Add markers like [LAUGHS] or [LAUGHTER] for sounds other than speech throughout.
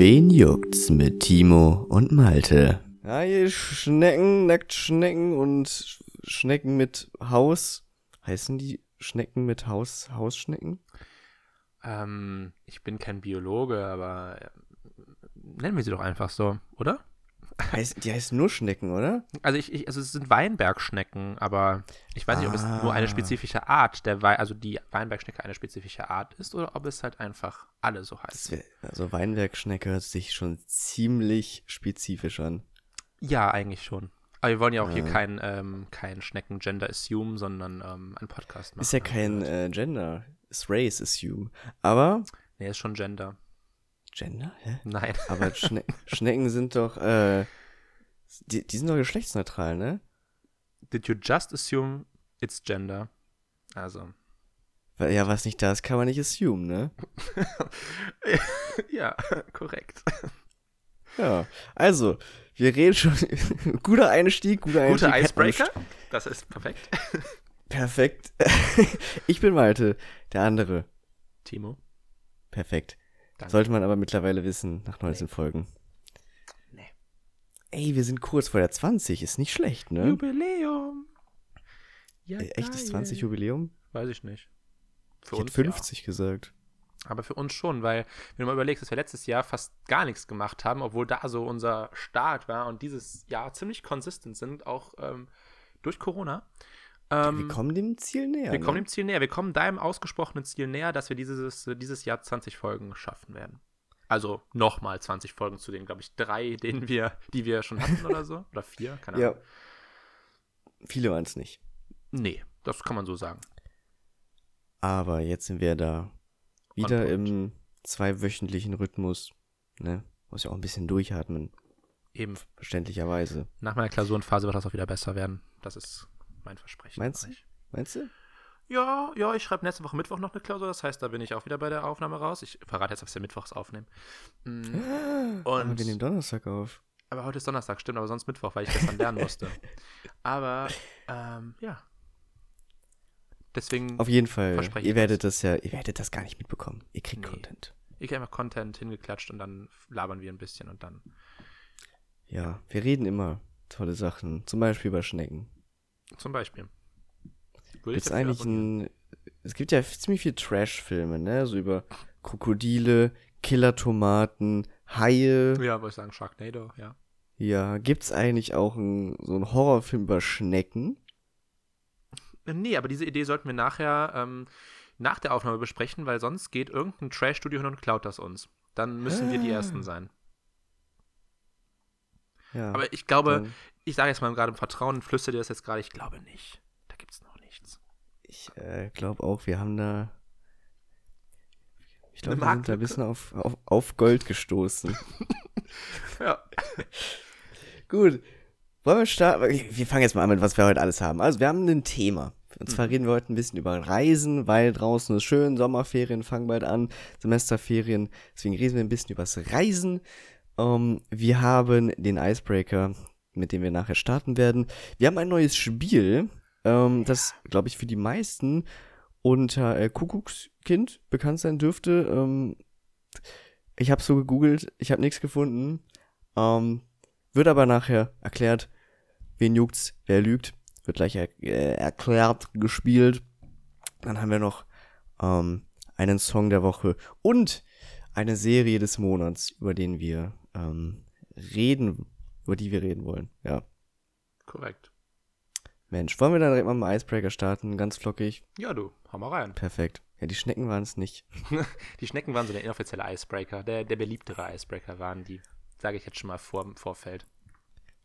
Wen juckt's mit Timo und Malte? Ja, hier Schnecken, Nacktschnecken und Schnecken mit Haus. Heißen die Schnecken mit Haus, Hausschnecken? Ähm, ich bin kein Biologe, aber äh, nennen wir sie doch einfach so, oder? Heiß, die heißen nur Schnecken, oder? Also ich, ich also es sind Weinbergschnecken, aber ich weiß nicht, ob es nur eine Ah. spezifische Art der Wei also die Weinbergschnecke eine spezifische Art ist oder ob es halt einfach alle so wär, also Weinbergschnecke hört sich schon ziemlich spezifisch an. Ja, eigentlich schon. Aber wir wollen ja auch hier Ja. kein, ähm, kein Schnecken-Gender assume, sondern ähm, einen Podcast machen. Ist ja kein gehört. äh, Gender, ist Race Assume. Aber Nee, ist schon Gender. Gender? Hä? Nein. [LAUGHS] Aber Schne Schnecken sind doch, äh, die, die sind doch geschlechtsneutral, ne? Did you just assume it's Gender? Also. Ja, was nicht da ist, kann man nicht assume, ne? [LAUGHS] ja, korrekt. Ja, also, wir reden schon. [LAUGHS] guter Einstieg, guter Einstieg. Guter Icebreaker. Das ist perfekt. Perfekt. ich bin Malte, der andere. Timo. Perfekt. Danke. Sollte man aber mittlerweile wissen, nach 19 Nee. Folgen. Nee. Ey, wir sind kurz vor der 20, ist nicht schlecht, ne? Jubiläum. Ja, Äh, Echtes geil. 20 Jubiläum? Weiß ich nicht. Für Ich uns hätte 50 gesagt. Ja. Aber für uns schon, weil, wenn du mal überlegst, dass wir letztes Jahr fast gar nichts gemacht haben, obwohl da so unser Start war und dieses Jahr ziemlich konsistent sind, auch ähm, durch Corona. Ähm, wir kommen dem Ziel näher. wir ne? kommen dem Ziel näher. Wir kommen deinem ausgesprochenen Ziel näher, dass wir dieses, dieses Jahr 20 Folgen schaffen werden. Also nochmal 20 Folgen zu den, glaube ich, drei, denen wir, die wir schon hatten oder so. Oder vier, keine Ahnung. Ja. Viele waren es nicht. Nee, das kann man so sagen. Aber jetzt sind wir da wieder im zweiwöchentlichen Rhythmus. Ne? Muss ja auch ein bisschen durchatmen, Eben verständlicherweise. nach meiner Klausurenphase wird das auch wieder besser werden. Das ist mein Versprechen. Meinst du? Meinst du? Ja, ja, ich schreibe nächste Woche Mittwoch noch eine Klausur, das heißt, da bin ich auch wieder bei der Aufnahme raus. Ich verrate jetzt, was wir mittwochs aufnehmen. Mm, Aber Und- wir nehmen Donnerstag auf. Aber heute ist Donnerstag, stimmt, aber sonst Mittwoch, weil ich gestern lernen [LAUGHS] musste. Aber, ähm, ja. Deswegen, Auf jeden Fall. Verspreche Ihr werdet das ja, ihr werdet das gar nicht mitbekommen. Ihr kriegt Nee. Content. ich habe einfach Content hingeklatscht und dann labern wir ein bisschen und dann. Ja, wir reden immer tolle Sachen. Zum Beispiel über Schnecken. Zum Beispiel. Würde Gibt's eigentlich ein. Es gibt ja ziemlich viele Trash-Filme, ne? So über Krokodile, Killer-Tomaten, Haie. Ja, würde ich sagen, Sharknado, ja. Ja, gibt's eigentlich auch ein, so einen Horrorfilm über Schnecken? Äh, Nee, aber diese Idee sollten wir nachher ähm, nach der Aufnahme besprechen, weil sonst geht irgendein Trash-Studio hin und klaut das uns. Dann müssen wir die Ah. Ersten sein. Ja. Aber ich glaube, ich sage jetzt mal gerade im Vertrauen, flüstere dir das jetzt gerade, ich glaube nicht. Da gibt es noch nichts. Ich äh, glaube auch, wir haben da. Ich glaube, wir sind da ein bisschen auf, auf, auf Gold gestoßen. [LAUGHS] Ja. [LAUGHS] Gut. Wollen wir starten? Wir fangen jetzt mal an mit, was wir heute alles haben. Also, wir haben ein Thema. Und zwar Mhm. reden wir heute ein bisschen über Reisen, weil draußen ist schön, Sommerferien fangen bald an, Semesterferien. Deswegen reden wir ein bisschen über das Reisen. Ähm, wir haben den Icebreaker, mit dem wir nachher starten werden. Wir haben ein neues Spiel, ähm, das, glaube ich, für die meisten unter äh, Kuckuckskind bekannt sein dürfte. Ähm, ich habe so gegoogelt, ich habe nichts gefunden. Ähm, wird aber nachher erklärt, wen juckt's, wer lügt. Wird gleich er äh, erklärt, gespielt. Dann haben wir noch ähm, einen Song der Woche und eine Serie des Monats, über den wir ähm, reden, über die wir reden wollen. Ja, Korrekt. Mensch, wollen wir dann direkt mal mit dem Icebreaker starten? Ganz flockig. Ja, du, hau mal rein. Perfekt. Ja, die Schnecken waren es nicht. [LAUGHS] Die Schnecken waren so der inoffizielle Icebreaker. Der, der beliebtere Icebreaker waren die. Sage ich jetzt schon mal vor, im Vorfeld.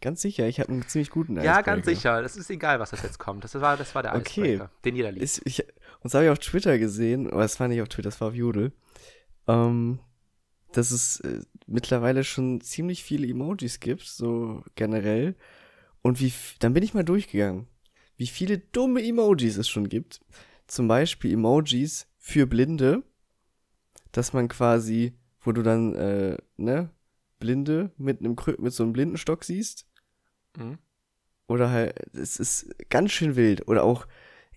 Ganz sicher, ich habe einen ziemlich guten Ja, Icebreaker. ganz sicher. Das ist egal, was das jetzt kommt. Das war, das war der Okay. Icebreaker, den jeder liebt. Ist, ich, und das habe ich auf Twitter gesehen, aber es war nicht auf Twitter, das war auf Jodel, ähm, dass es äh, mittlerweile schon ziemlich viele Emojis gibt, so generell. Und wie, dann bin ich mal durchgegangen, wie viele dumme Emojis es schon gibt. Zum Beispiel Emojis für Blinde, dass man quasi, wo du dann, äh, ne, Blinde mit einem mit so einem Blindenstock siehst. Mhm. Oder halt, es ist ganz schön wild. Oder auch,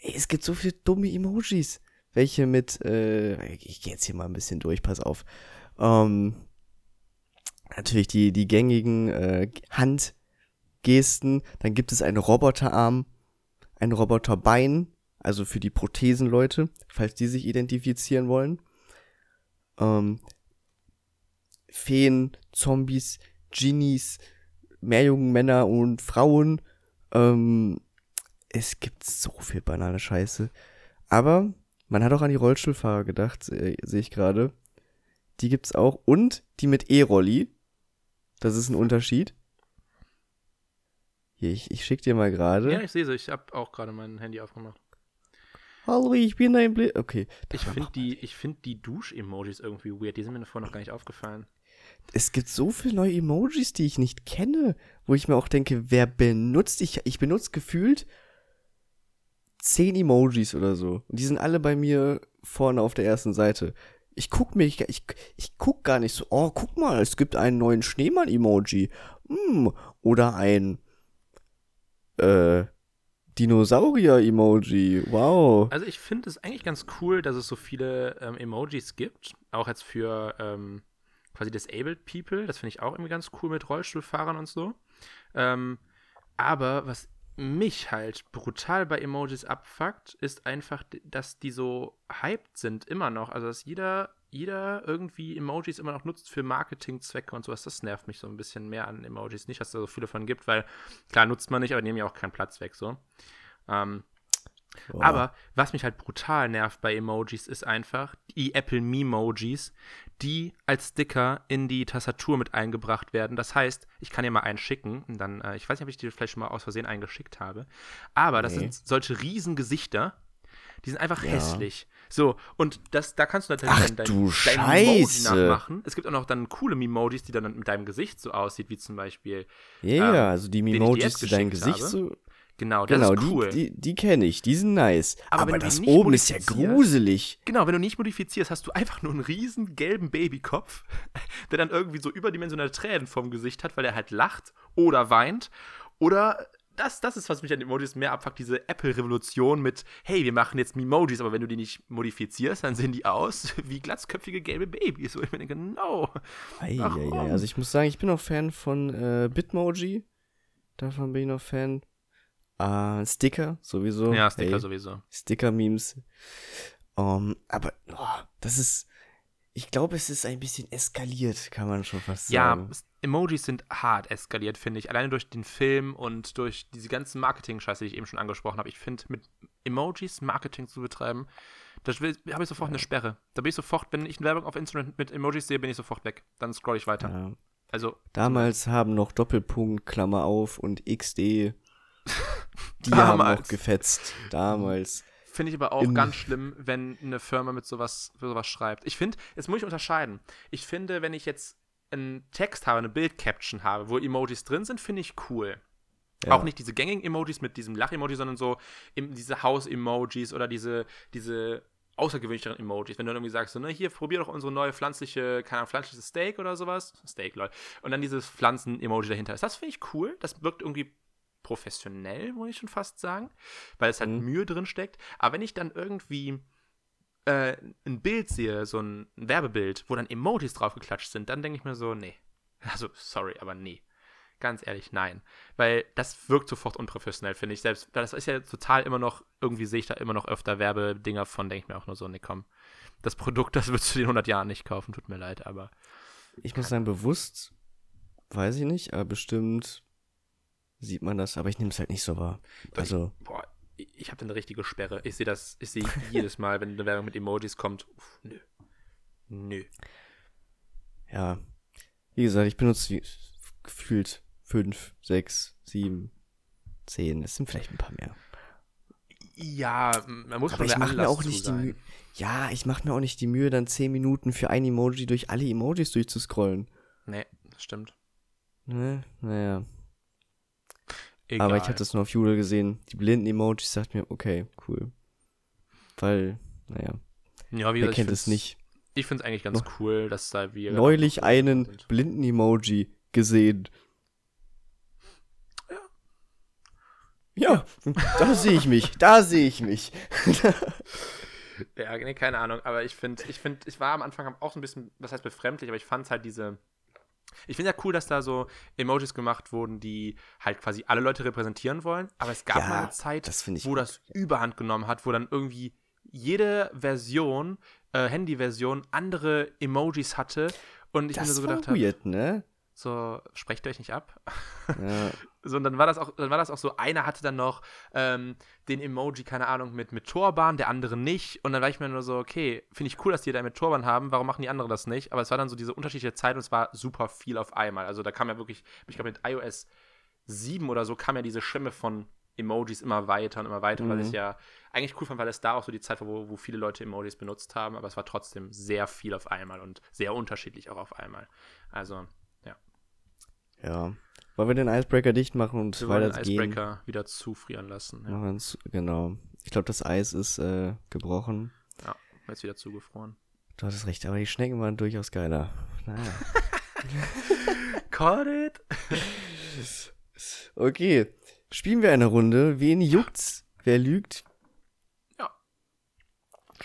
ey, es gibt so viele dumme Emojis. Welche mit, äh, ich gehe jetzt hier mal ein bisschen durch, pass auf. Ähm, natürlich die, die gängigen äh, Handgesten. Dann gibt es einen Roboterarm, ein Roboterbein, also für die Prothesenleute, falls die sich identifizieren wollen. Ähm, Feen, Zombies, Genies, Meerjungen, und Frauen. Ähm, es gibt so viel banale Scheiße. Aber man hat auch an die Rollstuhlfahrer gedacht, äh, sehe ich gerade. Die gibt's auch. Und die mit E-Rolli. Das ist ein Unterschied. Hier, ich, ich schick dir mal gerade. Ja, ich sehe sie. Ich habe auch gerade mein Handy aufgemacht. Hallo, ich bin ein Blind. Okay. Ich finde die, ich find die Dusch-Emojis irgendwie weird. Die sind mir davor noch gar nicht aufgefallen. Es gibt so viele neue Emojis, die ich nicht kenne, wo ich mir auch denke, wer benutzt? Ich, ich benutze gefühlt zehn Emojis oder so. Und die sind alle bei mir vorne auf der ersten Seite. Ich guck mir, ich, ich, ich guck gar nicht so, oh, guck mal, es gibt einen neuen Schneemann-Emoji. Hm, oder ein, äh, Dinosaurier-Emoji. Wow. Also ich finde es eigentlich ganz cool, dass es so viele ähm, Emojis gibt. Auch jetzt für ähm, quasi Disabled People. Das finde ich auch irgendwie ganz cool mit Rollstuhlfahrern und so. Ähm, aber was mich halt brutal bei Emojis abfuckt, ist einfach, dass die so hyped sind immer noch. Also dass jeder, jeder irgendwie Emojis immer noch nutzt für Marketingzwecke und sowas. Das nervt mich so ein bisschen mehr an Emojis. Nicht, dass es da so viele von gibt, weil klar nutzt man nicht, aber nehmen ja auch keinen Platz weg so. Ähm, Boah. Aber was mich halt brutal nervt bei Emojis ist einfach die Apple Memojis, die als Sticker in die Tastatur mit eingebracht werden. Das heißt, ich kann dir mal einen schicken und dann, äh, ich weiß nicht, ob ich dir vielleicht schon mal aus Versehen einen geschickt habe, aber das sind solche riesen Gesichter, die sind einfach ja. hässlich. So, und das, da kannst du natürlich Ach, dein, du dein Emoji nachmachen. Es gibt auch noch dann coole Memojis, die dann mit deinem Gesicht so aussieht, wie zum Beispiel. Ja, yeah, ähm, also die Memojis, die dein Gesicht habe. so Genau, das genau, ist cool. Die, die, die kenne ich, die sind nice. Aber, Aber das oben ist ja gruselig. Genau, wenn du nicht modifizierst, hast du einfach nur einen riesen gelben Babykopf, [LAUGHS] der dann irgendwie so überdimensionale Tränen vom Gesicht hat, weil er halt lacht oder weint. Oder das, das ist, was mich an Emojis mehr abfuckt, diese Apple-Revolution mit, hey, wir machen jetzt Memojis, aber wenn du die nicht modifizierst, dann sehen die aus [LAUGHS] wie glatzköpfige gelbe Babys. Wo ich mir denke, no. Ei, ei, ei. Also ich muss sagen, ich bin auch Fan von äh, Bitmoji. Davon bin ich noch Fan. Uh, Sticker sowieso. Ja, Sticker hey, sowieso. Sticker-Memes. Um, aber oh, das ist, ich glaube, es ist ein bisschen eskaliert, kann man schon fast sagen. Ja, Emojis sind hart eskaliert, finde ich. Alleine durch den Film und durch diese ganzen Marketing-Scheiße, die ich eben schon angesprochen habe. Ich finde, mit Emojis Marketing zu betreiben, da habe ich sofort ja. eine Sperre. Da bin ich sofort, wenn ich eine Werbung auf Instagram mit Emojis sehe, bin ich sofort weg. Dann scroll ich weiter. Ja. Also. Damals haben noch Doppelpunkt, Klammer auf und XD [LAUGHS] Die haben auch gefetzt. Damals. Finde ich aber auch ganz schlimm, wenn eine Firma mit sowas, sowas schreibt. Ich finde, jetzt muss ich unterscheiden. Ich finde, wenn ich jetzt einen Text habe, eine Bildcaption habe, wo Emojis drin sind, finde ich cool. Ja. Auch nicht diese gängigen Emojis mit diesem Lach-Emoji, sondern so diese Haus-Emojis oder diese, diese außergewöhnlicheren Emojis. Wenn du irgendwie sagst, so, ne, hier, probier doch unsere neue pflanzliche, keine Ahnung, pflanzliches Steak oder sowas. Steak, lol. Und dann dieses Pflanzen-Emoji dahinter ist. Das finde ich cool. Das wirkt irgendwie professionell, muss ich schon fast sagen, weil es halt mhm. Mühe drin steckt. Aber wenn ich dann irgendwie äh, ein Bild sehe, so ein, ein Werbebild, wo dann Emojis draufgeklatscht sind, dann denke ich mir so, nee. Also, sorry, aber nee. Ganz ehrlich, nein. Weil das wirkt sofort unprofessionell, finde ich. Selbst, das ist ja total immer noch, irgendwie sehe ich da immer noch öfter Werbedinger von, denke ich mir auch nur so, nee, komm. Das Produkt, das würdest du in 100 Jahren nicht kaufen, tut mir leid, aber. Ich muss sagen, bewusst, weiß ich nicht, aber bestimmt sieht man das, aber ich nehme es halt nicht so wahr. Also. Ich, boah, ich habe eine richtige Sperre. Ich sehe das, ich sehe [LAUGHS] jedes Mal, wenn eine Werbung mit Emojis kommt. Uff, nö. Nö. Ja. Wie gesagt, ich benutze gefühlt fünf, sechs, sieben, zehn. Es sind vielleicht ein paar mehr. Ja, man muss Aber ich mache mir auch nicht die Mühe. Ja, ich mache mir auch nicht die Mühe, dann zehn Minuten für ein Emoji durch alle Emojis durchzuscrollen. Nee, das stimmt. Ne, naja. Egal. Aber ich hatte es nur auf Jule gesehen. Die blinden Emojis sagt mir, okay, cool. Weil, naja. Ja, wie Wer kennt es nicht? Ich finde es eigentlich ganz no cool, dass da wir. Neulich einen blinden Emoji gesehen. Ja. Ja, da sehe ich mich. Da sehe ich mich. [LAUGHS] ja, nee, keine Ahnung. Aber ich finde, ich finde, ich war am Anfang auch so ein bisschen, was heißt befremdlich, aber ich fand halt diese Ich finde ja cool, dass da so Emojis gemacht wurden, die halt quasi alle Leute repräsentieren wollen. Aber es gab Ja, mal eine Zeit, das wo gut, das Überhand genommen hat, wo dann irgendwie jede Version, äh, Handy-Version, andere Emojis hatte. Und ich mir Das so war gedacht habe, ne? so, sprecht euch nicht ab. Ja. [LAUGHS] So, und dann war das auch, dann war das auch so, einer hatte dann noch ähm, den Emoji, keine Ahnung, mit, mit Turban, der andere nicht. Und dann war ich mir nur so, okay, finde ich cool, dass die da mit Turban haben, warum machen die anderen das nicht? Aber es war dann so diese unterschiedliche Zeit und es war super viel auf einmal. Also da kam ja wirklich, ich glaube mit iOS 7 oder so kam ja diese Schimme von Emojis immer weiter und immer weiter, weil ich Mhm. ja eigentlich cool fand, weil es da auch so die Zeit war, wo, wo viele Leute Emojis benutzt haben, aber es war trotzdem sehr viel auf einmal und sehr unterschiedlich auch auf einmal. Also, ja. ja. Wollen wir den Icebreaker dicht machen und Wir wollen den weiter gehen? Icebreaker wieder zufrieren lassen. Ja. Genau. Ich glaube, das Eis ist äh, gebrochen. Ja, jetzt wieder zugefroren. Du hattest recht, aber die Schnecken waren durchaus geiler. Naja. Caught it! [LAUGHS] Okay. Spielen wir eine Runde. Wen juckt's? Wer lügt? Ja.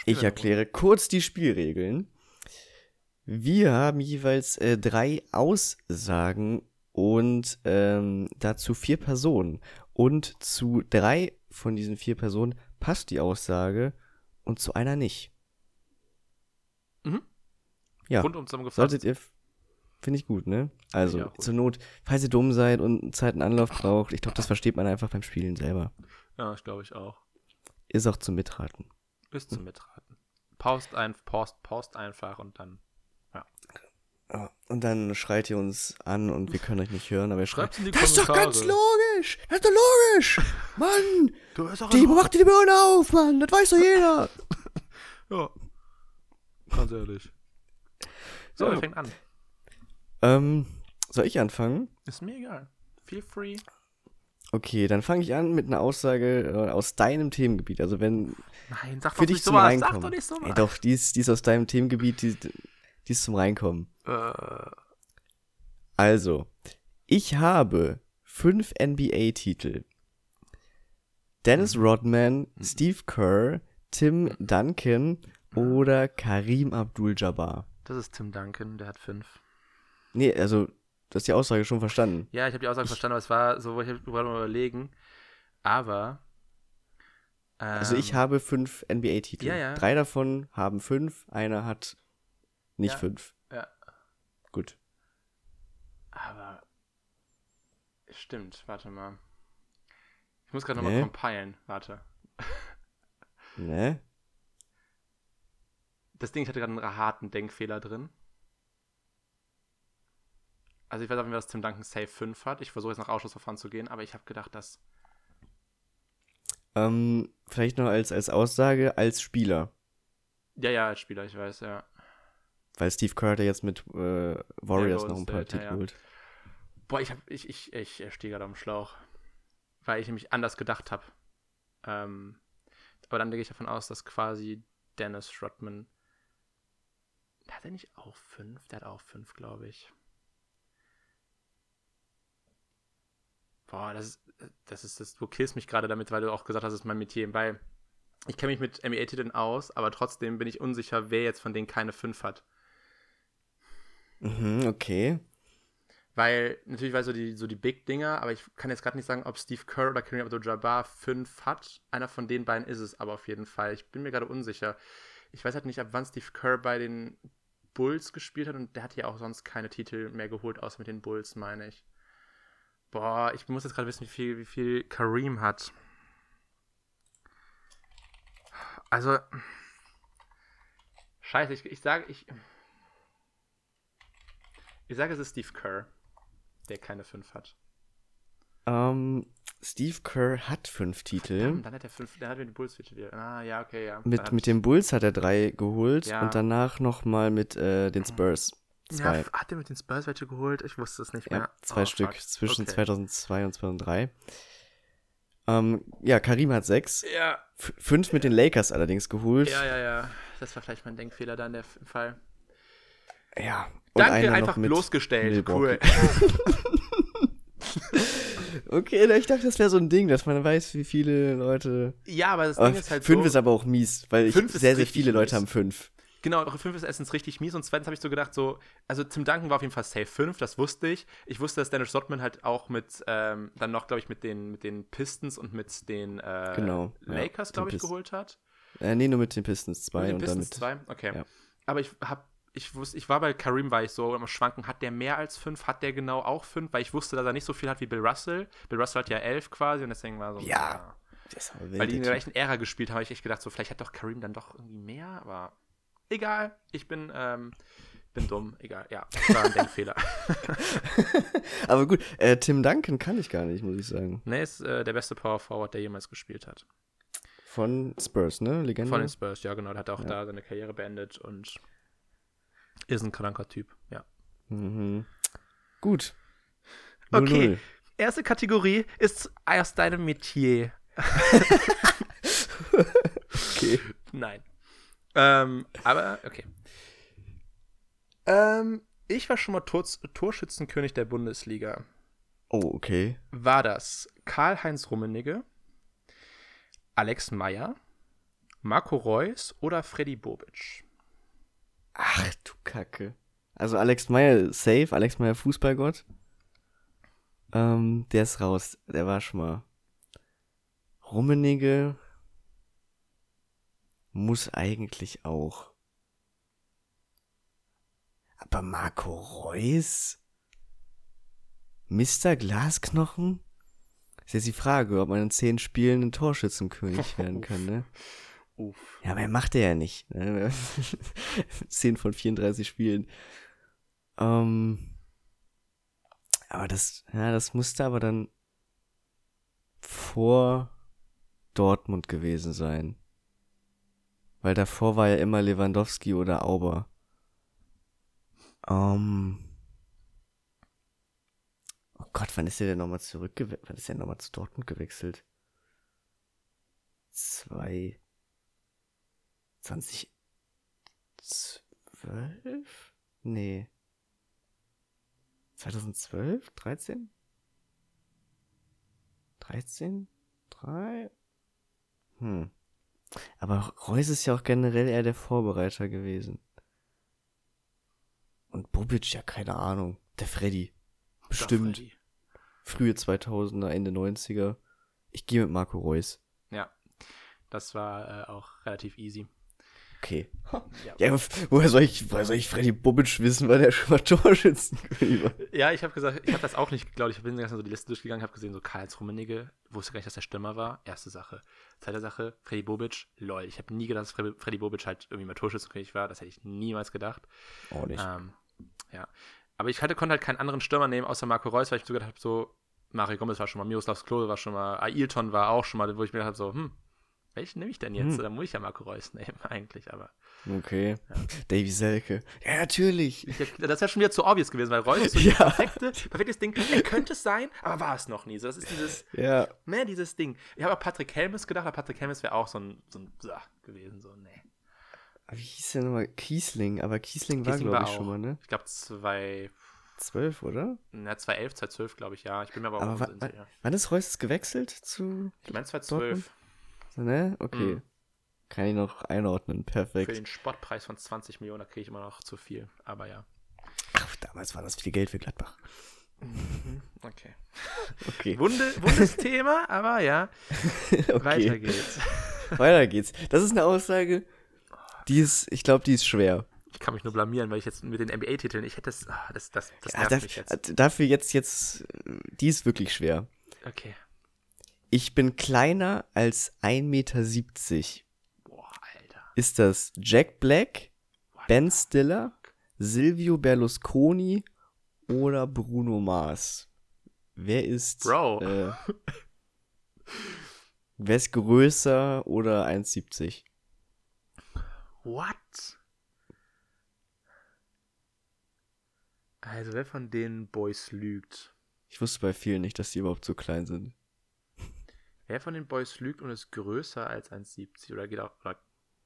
Ich eine erkläre kurz die Spielregeln. Wir haben jeweils äh, drei Aussagen und ähm, dazu vier Personen. Und zu drei von diesen vier Personen passt die Aussage und zu einer nicht. Mhm. Ja, Rundum zusammengefasst. solltet ihr. Finde ich gut, ne? Also, Ja, zur Not, falls ihr dumm seid und Zeit einen Anlauf braucht, ich glaube, das versteht man einfach beim Spielen selber. Ja, das glaube ich auch. Ist auch zum Mitraten. Ist zum Mitraten. Paust, ein, Post, Post einfach und dann. Und dann schreit ihr uns an und wir können euch nicht hören, aber ihr die Das ist doch ganz Kommentare." logisch! Das ist doch logisch! [LAUGHS] Mann! Du hörst auch Die mach die Birne auf, Mann! Das weiß doch jeder! [LAUGHS] Ja. Ganz ehrlich. So, Ja. fängt an? ähm, soll ich anfangen? Ist mir egal. Feel free. Okay, dann fange ich an mit einer Aussage äh, aus deinem Themengebiet. Also wenn Nein, sag für doch dich nicht zum sowas. Reinkommen. Sag doch nicht sowas. Ey, doch, die ist, die ist aus deinem Themengebiet, die, die ist zum Reinkommen. Äh, Also, ich habe fünf NBA-Titel. Dennis Rodman, Steve Kerr, Tim Duncan oder Karim Abdul-Jabbar. das ist Tim Duncan, der hat fünf. Nee, also, du hast die Aussage schon verstanden. Ja, ich habe die Aussage verstanden, aber es war so, ich gerade mal überlegen. Aber. Also, ich ähm, habe fünf NBA-Titel. ja, ja. Drei davon haben fünf, einer hat nicht Ja. fünf. Ja. Gut. Aber. Stimmt, warte mal. Ich muss gerade nochmal Nee. compilen. Warte. Ne? Das Ding, ich hatte gerade einen harten Denkfehler drin. Also ich weiß auch nicht, dass Tim Duncan Safe 5 hat. Ich versuche jetzt nach Ausschussverfahren zu gehen, aber ich habe gedacht, dass. Ähm, vielleicht noch als, als Aussage als Spieler. Ja, ja, als Spieler, ich weiß, ja. Weil Steve Kerr hat jetzt mit äh, Warriors noch ein paar Titel ja, ja. geholt. Boah, ich hab, ich, ich, ich stehe gerade am Schlauch. Weil ich nämlich anders gedacht habe. Ähm, aber dann gehe ich davon aus, dass quasi Dennis Rodman. Hat er nicht auch fünf? Der hat auch fünf, glaube ich. Boah, das ist, das ist das, du killst mich gerade damit, weil du auch gesagt hast, das ist mein Metier. Weil ich kenne mich mit NBA-Titeln aus, aber trotzdem bin ich unsicher, wer jetzt von denen keine fünf hat. Mhm, okay. Weil, natürlich weiß so die, so die Big-Dinger, aber ich kann jetzt gerade nicht sagen, ob Steve Kerr oder Kareem Abdul-Jabbar fünf hat. Einer von den beiden ist es aber auf jeden Fall. Ich bin mir gerade unsicher. Ich weiß halt nicht, ab wann Steve Kerr bei den Bulls gespielt hat und der hat ja auch sonst keine Titel mehr geholt, außer mit den Bulls, meine ich. Boah, ich muss jetzt gerade wissen, wie viel, wie viel Kareem hat. Also, scheiße, ich, ich sage, ich, ich sage, es ist Steve Kerr, der keine 5 hat. Ähm, Steve Kerr hat fünf Titel. Verdammt, dann hat er fünf, dann hat er die Bulls wieder. Ah, ja, okay, ja. Mit, mit den Bulls hat er drei geholt Ja. und danach nochmal mit äh, den Spurs. Zwei. Ja, hat er mit den Spurs welche geholt? Ich wusste es nicht Ja, mehr. zwei Oh, Stück fuck. zwischen Okay. 2002 und 2003. Ähm, ja, Karim hat sechs. Ja, F fünf mit den Lakers allerdings geholt. ja, ja, ja. Das war vielleicht mein Denkfehler da in der Fall. Ja. Danke, einfach mit bloßgestellt. Cool. [LAUGHS] Okay, ich dachte, das wäre so ein Ding, dass man weiß, wie viele Leute. Ja, aber das Aber Ding ist halt fünf so. ist aber auch mies, weil ich, sehr, sehr viele Leute mies. haben fünf. Genau, eure 5 ist erstens richtig mies und zweitens habe ich so gedacht, so, also Tim Duncan war auf jeden Fall Safe 5, das wusste ich. Ich wusste, dass Dennis Rodman halt auch mit, ähm, dann noch, glaube ich, mit den, mit den Pistons und mit den äh, Genau, ja, Lakers, den glaube ich, Pist- geholt hat. Äh, nee, nur mit den Pistons 2 Mit den und Pistons damit. 2? Okay. ja. Aber ich hab, ich wusste, ich war bei Kareem, war ich so am Schwanken, hat der mehr als 5? Hat der genau auch 5? Weil ich wusste, dass er nicht so viel hat wie Bill Russell. Bill Russell hat ja 11 quasi und deswegen war so. Ja, Das wild, Weil die in der gleichen Ära gespielt haben, habe ich echt gedacht, so vielleicht hat doch Kareem dann doch irgendwie mehr, aber egal. Ich bin, ähm, bin dumm, egal. Ja, war ein Denkfehler. [LAUGHS] Aber gut, äh, Tim Duncan kann ich gar nicht, muss ich sagen. ne, ist äh, der beste Power Forward, der jemals gespielt hat. Von Spurs, ne? Legende. Von den Spurs, ja genau. Der hat auch da seine Karriere beendet und ist ein kranker Typ, ja. mhm. Gut. Okay. 0-0. Erste Kategorie ist aus deinem Metier. Okay. Nein. Ähm, aber, okay. Ähm, ich war schon mal Tor Torschützenkönig der Bundesliga. Oh, okay. War das Karl-Heinz Rummenigge, Alex Meyer, Marco Reus oder Freddy Bobic? Ach du Kacke. Also Alex Meyer safe, Alex Meyer Fußballgott. Ähm, der ist raus. Der war schon mal. Rummenigge muss eigentlich auch. Aber Marco Reus? Mr. Glasknochen? Ist jetzt die Frage, ob man in zehn Spielen ein Torschützenkönig werden kann, ne? [LAUGHS] Uff. Ja, aber er macht er ja nicht. Ne? [LAUGHS] 10 von 34 Spielen. Ähm, aber das, ja, das musste aber dann vor Dortmund gewesen sein. Weil davor war ja immer Lewandowski oder Auber. Ähm, oh Gott, wann ist der denn nochmal zurückgewechselt? Wann ist der nochmal zu Dortmund gewechselt? Zwei. 2012? Nee. 2012? 13? 13? 3? Hm. Aber Reus ist ja auch generell eher der Vorbereiter gewesen. Und Bobic, ja, keine Ahnung. Der Freddy. Bestimmt. Freddy. Frühe 2000er, Ende 90er. Ich gehe mit Marco Reus. Ja, das war äh, auch relativ easy. Okay. Ja. Ja, woher soll ich, woher soll ich Freddy Bobic wissen, weil der schon mal Torschützenkönig war? Ja, ich habe gesagt, ich habe das auch nicht geglaubt. Ich bin so die Liste durchgegangen, habe gesehen, so Karls Rummenigge, wusste gar nicht, dass der Stürmer war. Erste Sache. Zweite Sache, Freddy Bobic, lol. Ich habe nie gedacht, dass Freddy, Freddy Bobic halt irgendwie mal Torschützenkönig war. Das hätte ich niemals gedacht. Auch nicht. Ähm, ja. Aber ich hatte, konnte halt keinen anderen Stürmer nehmen, außer Marco Reus, weil ich so gedacht habe, so, Mario Gomez war schon mal, Miroslav Klose war schon mal, Ailton war auch schon mal, wo ich mir gedacht habe, so, hm, welchen nehme ich denn jetzt? Hm. Da muss ich ja Marco Reus nehmen, [LAUGHS] eigentlich, aber. Okay. Davy Selke. Ja, natürlich. Ja, das wäre schon wieder zu obvious gewesen, weil Reus ist so [LAUGHS] Ja. perfekte, perfektes Ding. Er könnte es sein, aber war es noch nie. So, das ist dieses, Ja. ne, dieses Ding. Ich habe auch Patrick Helmes gedacht, aber Patrick Helmes wäre auch so ein, so ein Blah gewesen, so, ne. Wie hieß der nochmal? Kiesling. Aber Kiesling war, glaube ich, schon auch. mal, ne? Ich glaube, zwei, Zwölf, oder? na, 2011, 2012, glaube ich, ja. Ich bin mir aber auch Aber nicht so wa sicher. wann ist Reus gewechselt zu, Ich meine 2012 ne? Okay. Mhm. Kann ich noch einordnen. für Perfekt. den Spottpreis von 20 Millionen, da kriege ich immer noch zu viel. Aber ja. Ach, damals war das viel Geld für Gladbach. Okay. [LAUGHS] Okay. Wunde, wundes Thema, aber ja. [LAUGHS] okay. Weiter geht's. [LAUGHS] Weiter geht's. Das ist eine Aussage, die ist, ich glaube, die ist schwer. Ich kann mich nur blamieren, weil ich jetzt mit den NBA-Titeln, ich hätte das, ah, das, das, das Ja, nervt darf, mich jetzt. dafür jetzt, jetzt, die ist wirklich schwer. Okay. Ich bin kleiner als 1,70 Meter. Boah, Alter. Ist das Jack Black, What Ben Stiller? Silvio Berlusconi oder Bruno Mars? Wer ist, Bro. Äh, wer ist größer oder 1,70? What? Also, wer von den Boys lügt? Ich wusste bei vielen nicht, dass die überhaupt so klein sind. Wer von den Boys lügt und ist größer als 1,70 oder geht auch oder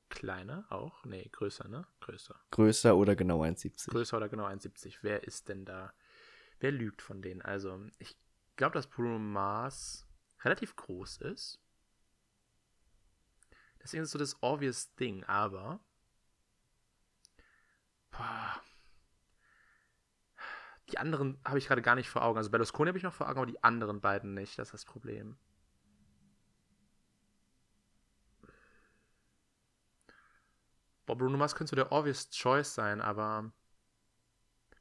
kleiner auch? Nee, größer, ne? Größer. Größer oder genau 1,70. Größer oder genau 1,70. Wer ist denn da? Wer lügt von denen? Also, ich glaube, dass Bruno Mars relativ groß ist. Deswegen ist es so das obvious Ding, aber. Boah. Die anderen habe ich gerade gar nicht vor Augen. Also Berlusconi habe ich noch vor Augen, aber die anderen beiden nicht. Das ist das Problem. Boah, Bruno Mars könnte so der obvious choice sein, aber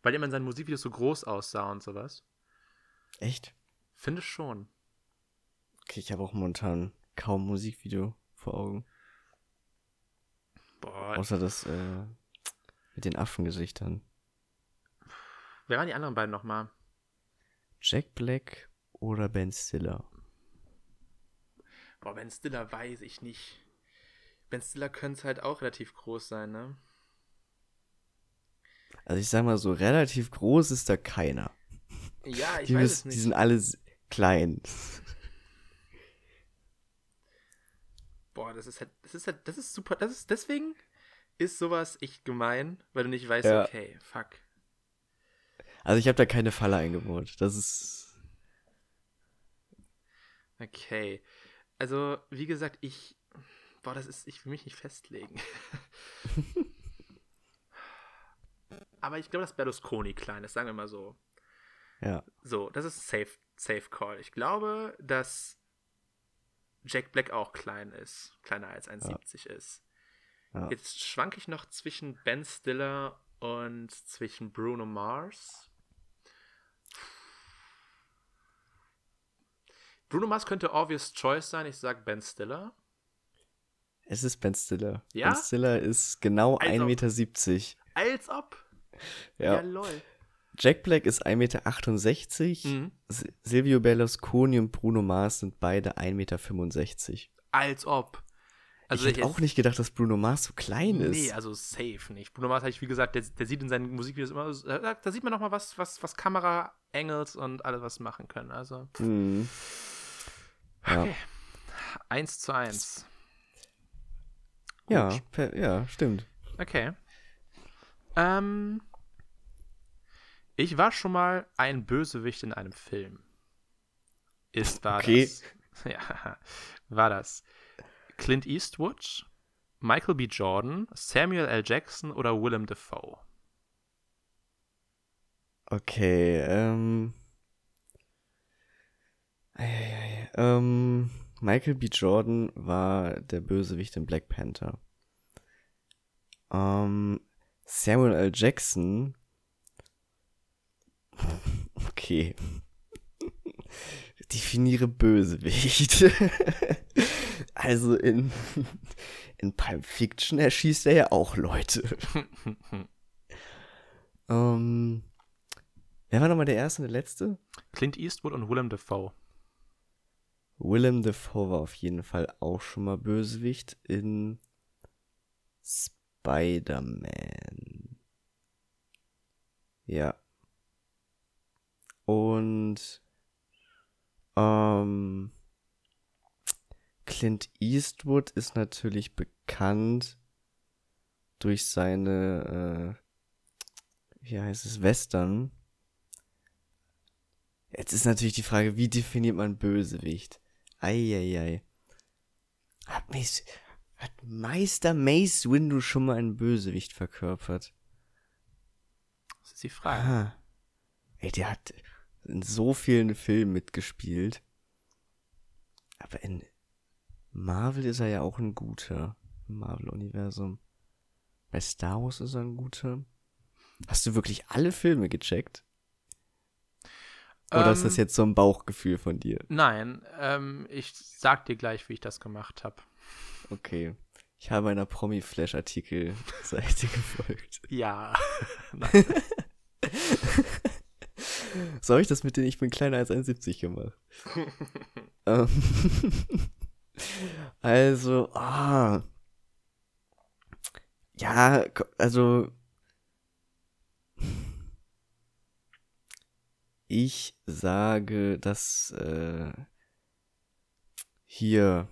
weil er immer in seinen Musikvideos so groß aussah und sowas. Echt? Finde schon. Okay, ich habe auch momentan kaum Musikvideo vor Augen. Boah, Außer das äh, mit den Affengesichtern. wer waren die anderen beiden nochmal? Jack Black oder Ben Stiller? Boah, Ben Stiller weiß ich nicht. Ben Stiller könnte es halt auch relativ groß sein, ne? Also ich sag mal so, relativ groß ist da keiner. Ja, [LAUGHS] ich Die, weiß müssen- es nicht. die sind alle klein. [LAUGHS] Boah, das ist halt, das ist halt, das ist super, das ist, deswegen ist sowas echt gemein, weil du nicht weißt, Ja. okay, fuck. Also ich habe da keine Falle eingebaut. Das ist. Okay. Also, wie gesagt, ich, boah, das ist, ich will mich nicht festlegen. [LAUGHS] Aber ich glaube, dass Berlusconi klein ist, sagen wir mal so. Ja. So, das ist safe, safe Call. Ich glaube, dass Jack Black auch klein ist, kleiner als 1,70 ist. Ja. Jetzt schwanke ich noch zwischen Ben Stiller und zwischen Bruno Mars. Bruno Mars könnte obvious choice sein. Ich sag Ben Stiller. Es ist Ben Stiller. Ja? Ben Stiller ist genau Also- 1,70 Meter. Als ob. Ja, Ja. lol. Jack Black ist 1,68 Meter. Mhm. Silvio Berlusconi und Bruno Mars sind beide 1,65 Meter. Als ob. Also ich hätte auch nicht gedacht, dass Bruno Mars so klein ist. Nee, also safe nicht. Bruno Mars, habe ich wie gesagt, der, der sieht in seinen Musikvideos immer, da, da sieht man noch mal was, was, was Kamera-Angles und alles was machen können. Also Mhm. Ja. Okay. eins zu eins. Ja, per, ja, stimmt. Okay. Ähm, ich war schon mal ein Bösewicht in einem Film. Ist war Okay. das? [LAUGHS] Ja, war das Clint Eastwood, Michael B. Jordan, Samuel L. Jackson oder Willem Dafoe? Okay, ähm. Eieiei, ähm. Michael B. Jordan war der Bösewicht in Black Panther. Ähm. Samuel L. Jackson. [LAUGHS] Okay. [LAUGHS] Definiere Bösewicht. [LAUGHS] also in, in Pulp Fiction erschießt er ja auch Leute. Ähm, wer war nochmal der erste und der letzte? Clint Eastwood und Willem Dafoe. Willem Dafoe war auf jeden Fall auch schon mal Bösewicht in Spider-Man. Ja. Und ähm, Clint Eastwood ist natürlich bekannt durch seine, äh, wie heißt es, Western. Jetzt ist natürlich die Frage, wie definiert man Bösewicht? Eieiei. Hat, Mace, hat Meister Mace Windu schon mal einen Bösewicht verkörpert? Das ist die Frage. Aha. Ey, der hat in so vielen Filmen mitgespielt. Aber in Marvel ist er ja auch ein guter. Im Marvel-Universum. Bei Star Wars ist er ein guter. Hast du wirklich alle Filme gecheckt? Oder ist das Ähm, jetzt so ein Bauchgefühl von dir? Nein, ähm, ich sag dir gleich, wie ich das gemacht habe. Okay. Ich habe einer Promi-Flash-Artikel-Seite [LAUGHS] gefolgt. Ja. [LAUGHS] So habe ich das mit den Ich bin kleiner als 1,70 gemacht. [LAUGHS] Ähm, also, ah. Ja, also. Ich sage, dass äh, hier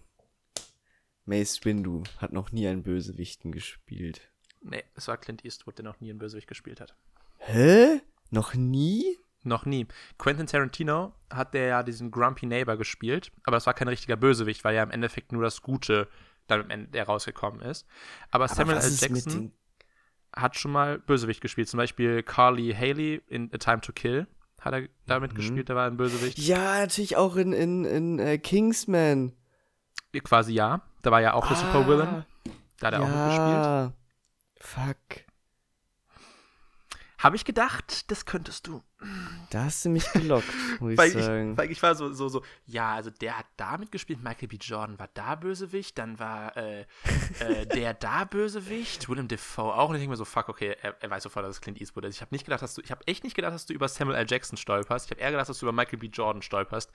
Mace Windu hat noch nie einen Bösewichten gespielt. nee, es war Clint Eastwood, der noch nie einen Bösewicht gespielt hat. Hä? Noch nie? Noch nie. Quentin Tarantino hat der ja diesen Grumpy Neighbor gespielt, aber das war kein richtiger Bösewicht, weil ja im Endeffekt nur das Gute dann am Ende rausgekommen ist. Aber, Samuel was L. Jackson hat schon mal Bösewicht gespielt. Zum Beispiel Carly Haley in A Time to Kill hat er damit Mhm. gespielt, der war ein Bösewicht. Ja, natürlich auch in, in, in äh, Kingsman. Quasi ja. Da war ja auch der Supervillain. Ah, Da hat er auch mitgespielt. ja. Fuck. Habe ich gedacht, das könntest du. Da hast du mich gelockt, [LAUGHS] muss ich Weil sagen. ich, weil ich war so, so, so, ja, also der hat da mitgespielt, Michael B. Jordan war da Bösewicht, dann war äh, äh, [LAUGHS] der da Bösewicht, Willem Dafoe auch. Und ich denke mir so, fuck, okay, er, er weiß sofort, dass es Clint Eastwood ist. Ich habe nicht gedacht, dass du, ich habe echt nicht gedacht, dass du über Samuel L. Jackson stolperst. Ich habe eher gedacht, dass du über Michael B. Jordan stolperst.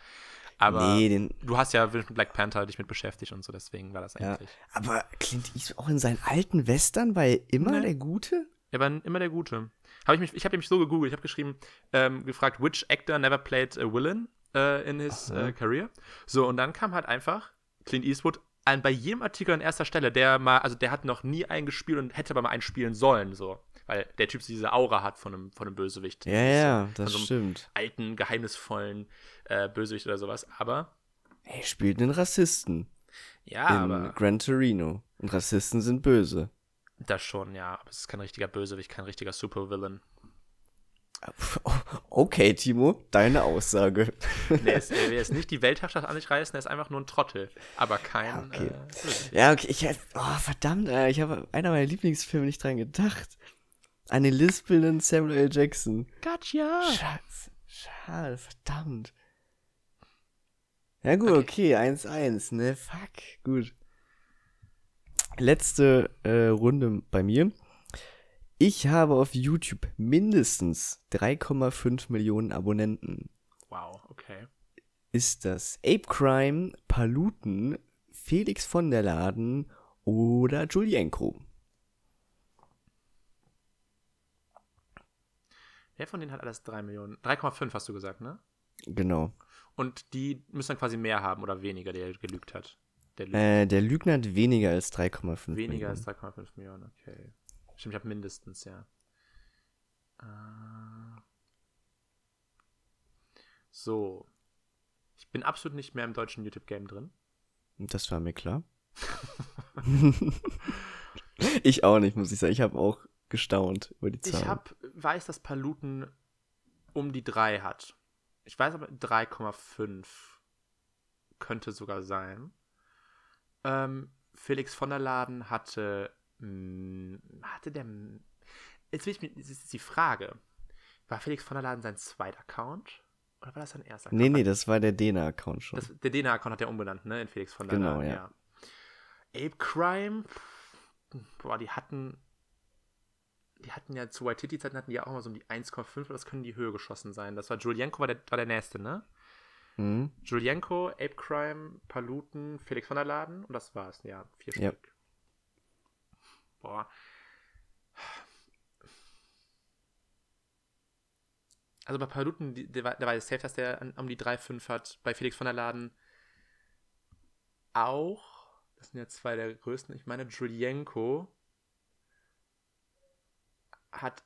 Aber nee, den, du hast ja mit Black Panther dich mit beschäftigt und so, deswegen war das Ja. eigentlich. aber Clint Eastwood auch in seinen alten Western war er immer Nee. der Gute? Er war immer der Gute. Hab ich mich, ich habe nämlich so gegoogelt, ich habe geschrieben, ähm, gefragt, which actor never played a villain äh, in his Aha. äh, career? So, und dann kam halt einfach Clint Eastwood an, bei jedem Artikel an erster Stelle, der mal, also der hat noch nie eingespielt und hätte aber mal einspielen sollen, so. Weil der Typ diese Aura hat von einem, von einem Bösewicht. Ja, ja, das so stimmt. alten, geheimnisvollen äh, Bösewicht oder sowas. Aber, Er spielt einen Rassisten ja, in aber Gran Torino. Und Rassisten sind böse. Das schon, ja. Aber es ist kein richtiger Bösewicht, kein richtiger Supervillain. [LAUGHS] Okay, Timo, deine Aussage. [LAUGHS] Nee, er ist, [LAUGHS] er ist nicht die Weltherrschaft an sich reißen, er ist einfach nur ein Trottel. Aber kein. Ja, okay. Äh. Ja, okay, ich oh, verdammt, ich habe einer meiner Lieblingsfilme nicht dran gedacht. An den lispelnden Samuel L. Jackson. Gotcha! Scheiße, schade, verdammt. Ja gut, okay, 1-1, ne, fuck, gut. Letzte äh, Runde bei mir. Ich habe auf YouTube mindestens 3,5 Millionen Abonnenten. Wow, okay. Ist das Ape Crime, Paluten, Felix von der Laden oder Julienko? Wer von denen hat alles 3 Millionen? 3,5 hast du gesagt, ne? Genau. Und die müssen dann quasi mehr haben oder weniger, der gelügt hat. Der lügt Äh, der Lügner hat weniger als 3,5 weniger Millionen. als 3,5 Millionen, okay. Stimmt, ich habe mindestens, ja. Äh, so. Ich bin absolut nicht mehr im deutschen YouTube-Game drin. Das war mir klar. [LAUGHS] ich auch nicht, muss ich sagen. Ich habe auch gestaunt über die Zahlen. Ich hab, weiß, dass Paluten um die 3 hat. Ich weiß aber 3,5 könnte sogar sein. Ähm, Felix von der Laden hatte, mh, hatte der, jetzt will ich mir, das ist die Frage, war Felix von der Laden sein zweiter Account? Oder war das sein erster Account? nee, nee, das war der Dena-Account schon. Das, der Dena-Account hat er umbenannt, ne? In Felix von der Genau, Laden, ja. Ape Crime, boah, die hatten, die hatten ja zu White Zeiten hatten die ja auch mal so um die 1,5, aber das können die Höhe geschossen sein. Das war Julienko, war der, war der nächste, ne? Mhm. Julienko, Ape Crime, Paluten, Felix von der Laden und das war's, ja, vier Ja. Stück. Boah. Also bei Paluten, der war, jetzt safe, dass der um die 3,5 hat. Bei Felix von der Laden auch. Das sind ja zwei der größten. Ich meine, Julienko hat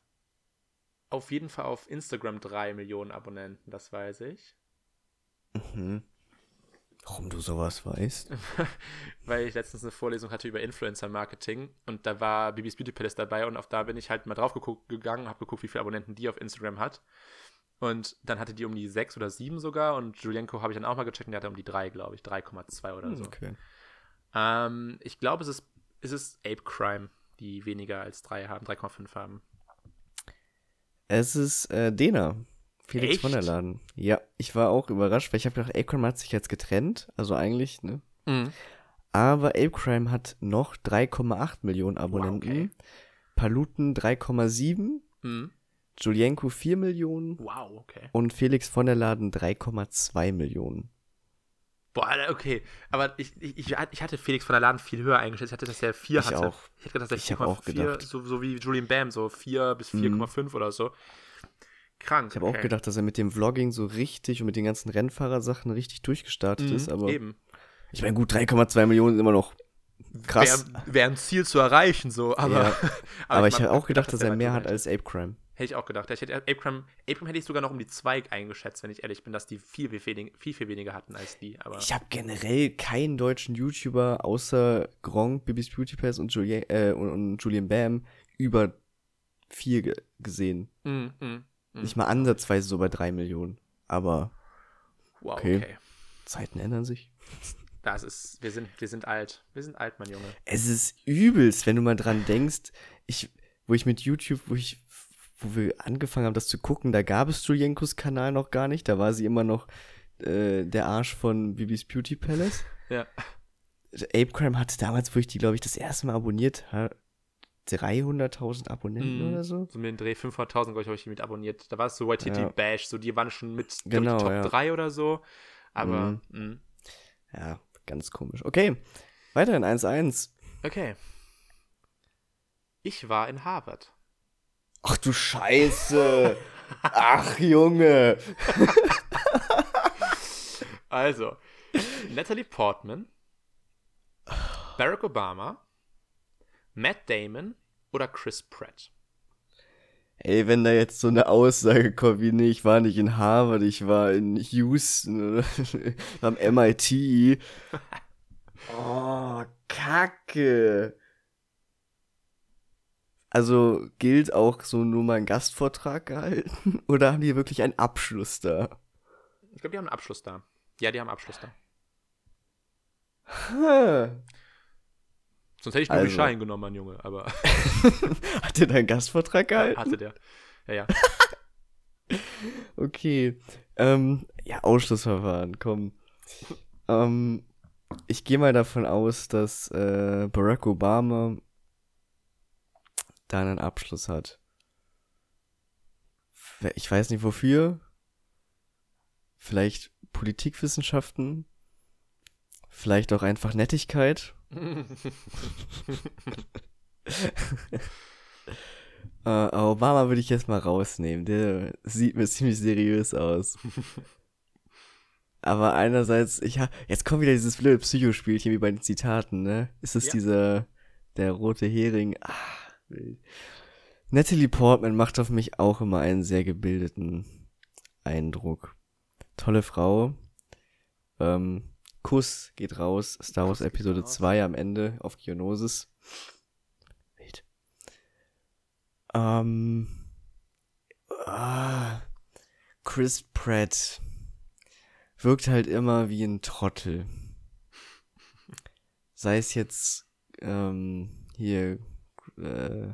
auf jeden Fall auf Instagram 3 Millionen Abonnenten, das weiß ich. Mhm. Warum du sowas weißt? [LAUGHS] weil ich letztens eine Vorlesung hatte über Influencer-Marketing und da war Bibis Beauty Palace dabei und auf da bin ich halt mal drauf geguckt, gegangen, habe geguckt, wie viele Abonnenten die auf Instagram hat. Und dann hatte die um die sechs oder sieben sogar und Julienko habe ich dann auch mal gecheckt und der hatte um die drei, glaube ich, 3,2 oder so. Okay. Ähm, ich glaube, es ist, es ist Ape Crime, die weniger als drei haben, 3,5 haben. Es ist äh, Dena. Felix Echt? von der Laden. Ja, ich war auch überrascht, weil ich habe gedacht, Ape Crime hat sich jetzt getrennt. Also eigentlich, ne? Aber Ape Crime hat noch 3,8 Millionen Abonnenten. okay. Paluten 3,7. Mhm. Julienko 4 Millionen. Wow, okay. Und Felix von der Laden 3,2 Millionen. Boah, okay. Aber ich, ich, ich hatte Felix von der Laden viel höher eingeschätzt. Ich hatte, dass er 4 Ich hatte. auch. Ich hätte gedacht, dass Ich er hab auch 4,4, gedacht. so, so wie Julian Bam, so 4 bis Mhm. 4,5 oder so. Krank. Ich habe auch gedacht, dass er mit dem Vlogging so richtig und mit den ganzen Rennfahrersachen richtig durchgestartet ist. Aber Mhm, Eben. ich meine, gut, 3,2 Millionen ist immer noch krass. Wäre wär ein Ziel zu erreichen, so. Aber, Ja. aber [LAUGHS] ich mein, habe auch gedacht, dass er weit mehr hat als Ape Crime. Hätte ich auch gedacht. Ich hätte Ape Crime, Ape Crime hätte ich sogar noch um die 2 eingeschätzt, wenn ich ehrlich bin, dass die viel, viel, viel, viel weniger hatten als die. Aber Ich habe generell keinen deutschen YouTuber außer Gronk, Bibis Beauty Pass und, Julien, äh, und, und Julian Bam über 4 ge gesehen. Mm, mm, mm. Nicht mal ansatzweise so bei 3 Millionen. Aber Wow, okay. okay. Zeiten ändern sich. Das ist, wir sind, wir sind alt. Wir sind alt, mein Junge. Es ist übelst, wenn du mal dran denkst, ich, wo ich mit YouTube, wo ich, wo wir angefangen haben, das zu gucken, da gab es Julienkos Kanal noch gar nicht, da war sie immer noch äh, der Arsch von Bibis Beauty Palace. Ja. Apecrime hatte damals, wo ich die, glaube ich, das erste Mal abonniert habe, 300.000 Abonnenten Mhm. oder so. So mit dem Dreh 500.000, glaube ich, habe ich mit abonniert. Da war es so YTT Ja. Bash, so die waren schon mit Genau, Top ja. 3 oder so. Aber, Mhm. mm. Ja, ganz komisch. Okay, weiter in 1-1. okay. Ich war in Harvard. Ach du Scheiße. [LAUGHS] Ach, Junge. Also, Natalie Portman, Barack Obama, Matt Damon oder Chris Pratt. Ey, wenn da jetzt so eine Aussage kommt wie, nee, ich war nicht in Harvard, ich war in Houston oder [LAUGHS] am MIT. [LAUGHS] Oh, Kacke. Also gilt auch so nur mal ein Gastvortrag gehalten? [LAUGHS] Oder haben die wirklich einen Abschluss da? Ich glaube, die haben einen Abschluss da. Ja, die haben einen Abschluss da. Hm. Sonst hätte ich nur Also. Schein genommen, mein Junge, aber [LAUGHS] Hat der da einen Gastvortrag gehalten? hatte der. Ja, ja. [LAUGHS] Okay. Ähm, ja, Ausschlussverfahren, komm. Ähm, ich gehe mal davon aus, dass äh, Barack Obama da einen Abschluss hat. Ich weiß nicht wofür. Vielleicht Politikwissenschaften. Vielleicht auch einfach Nettigkeit. [LAUGHS] Äh, Obama würde ich jetzt mal rausnehmen. Der sieht mir ziemlich seriös aus. Aber einerseits, ich ha jetzt kommt wieder dieses blöde Psychospielchen wie bei den Zitaten, ne? Ist es Ja. dieser, der rote Hering? Ah, wild. Natalie Portman macht auf mich auch immer einen sehr gebildeten Eindruck. Tolle Frau. Ähm, Kuss geht raus. Star Wars Kuss Episode raus. 2 am Ende auf Geonosis. Wild. Ähm. Ah, Chris Pratt wirkt halt immer wie ein Trottel. Sei es jetzt ähm, hier äh,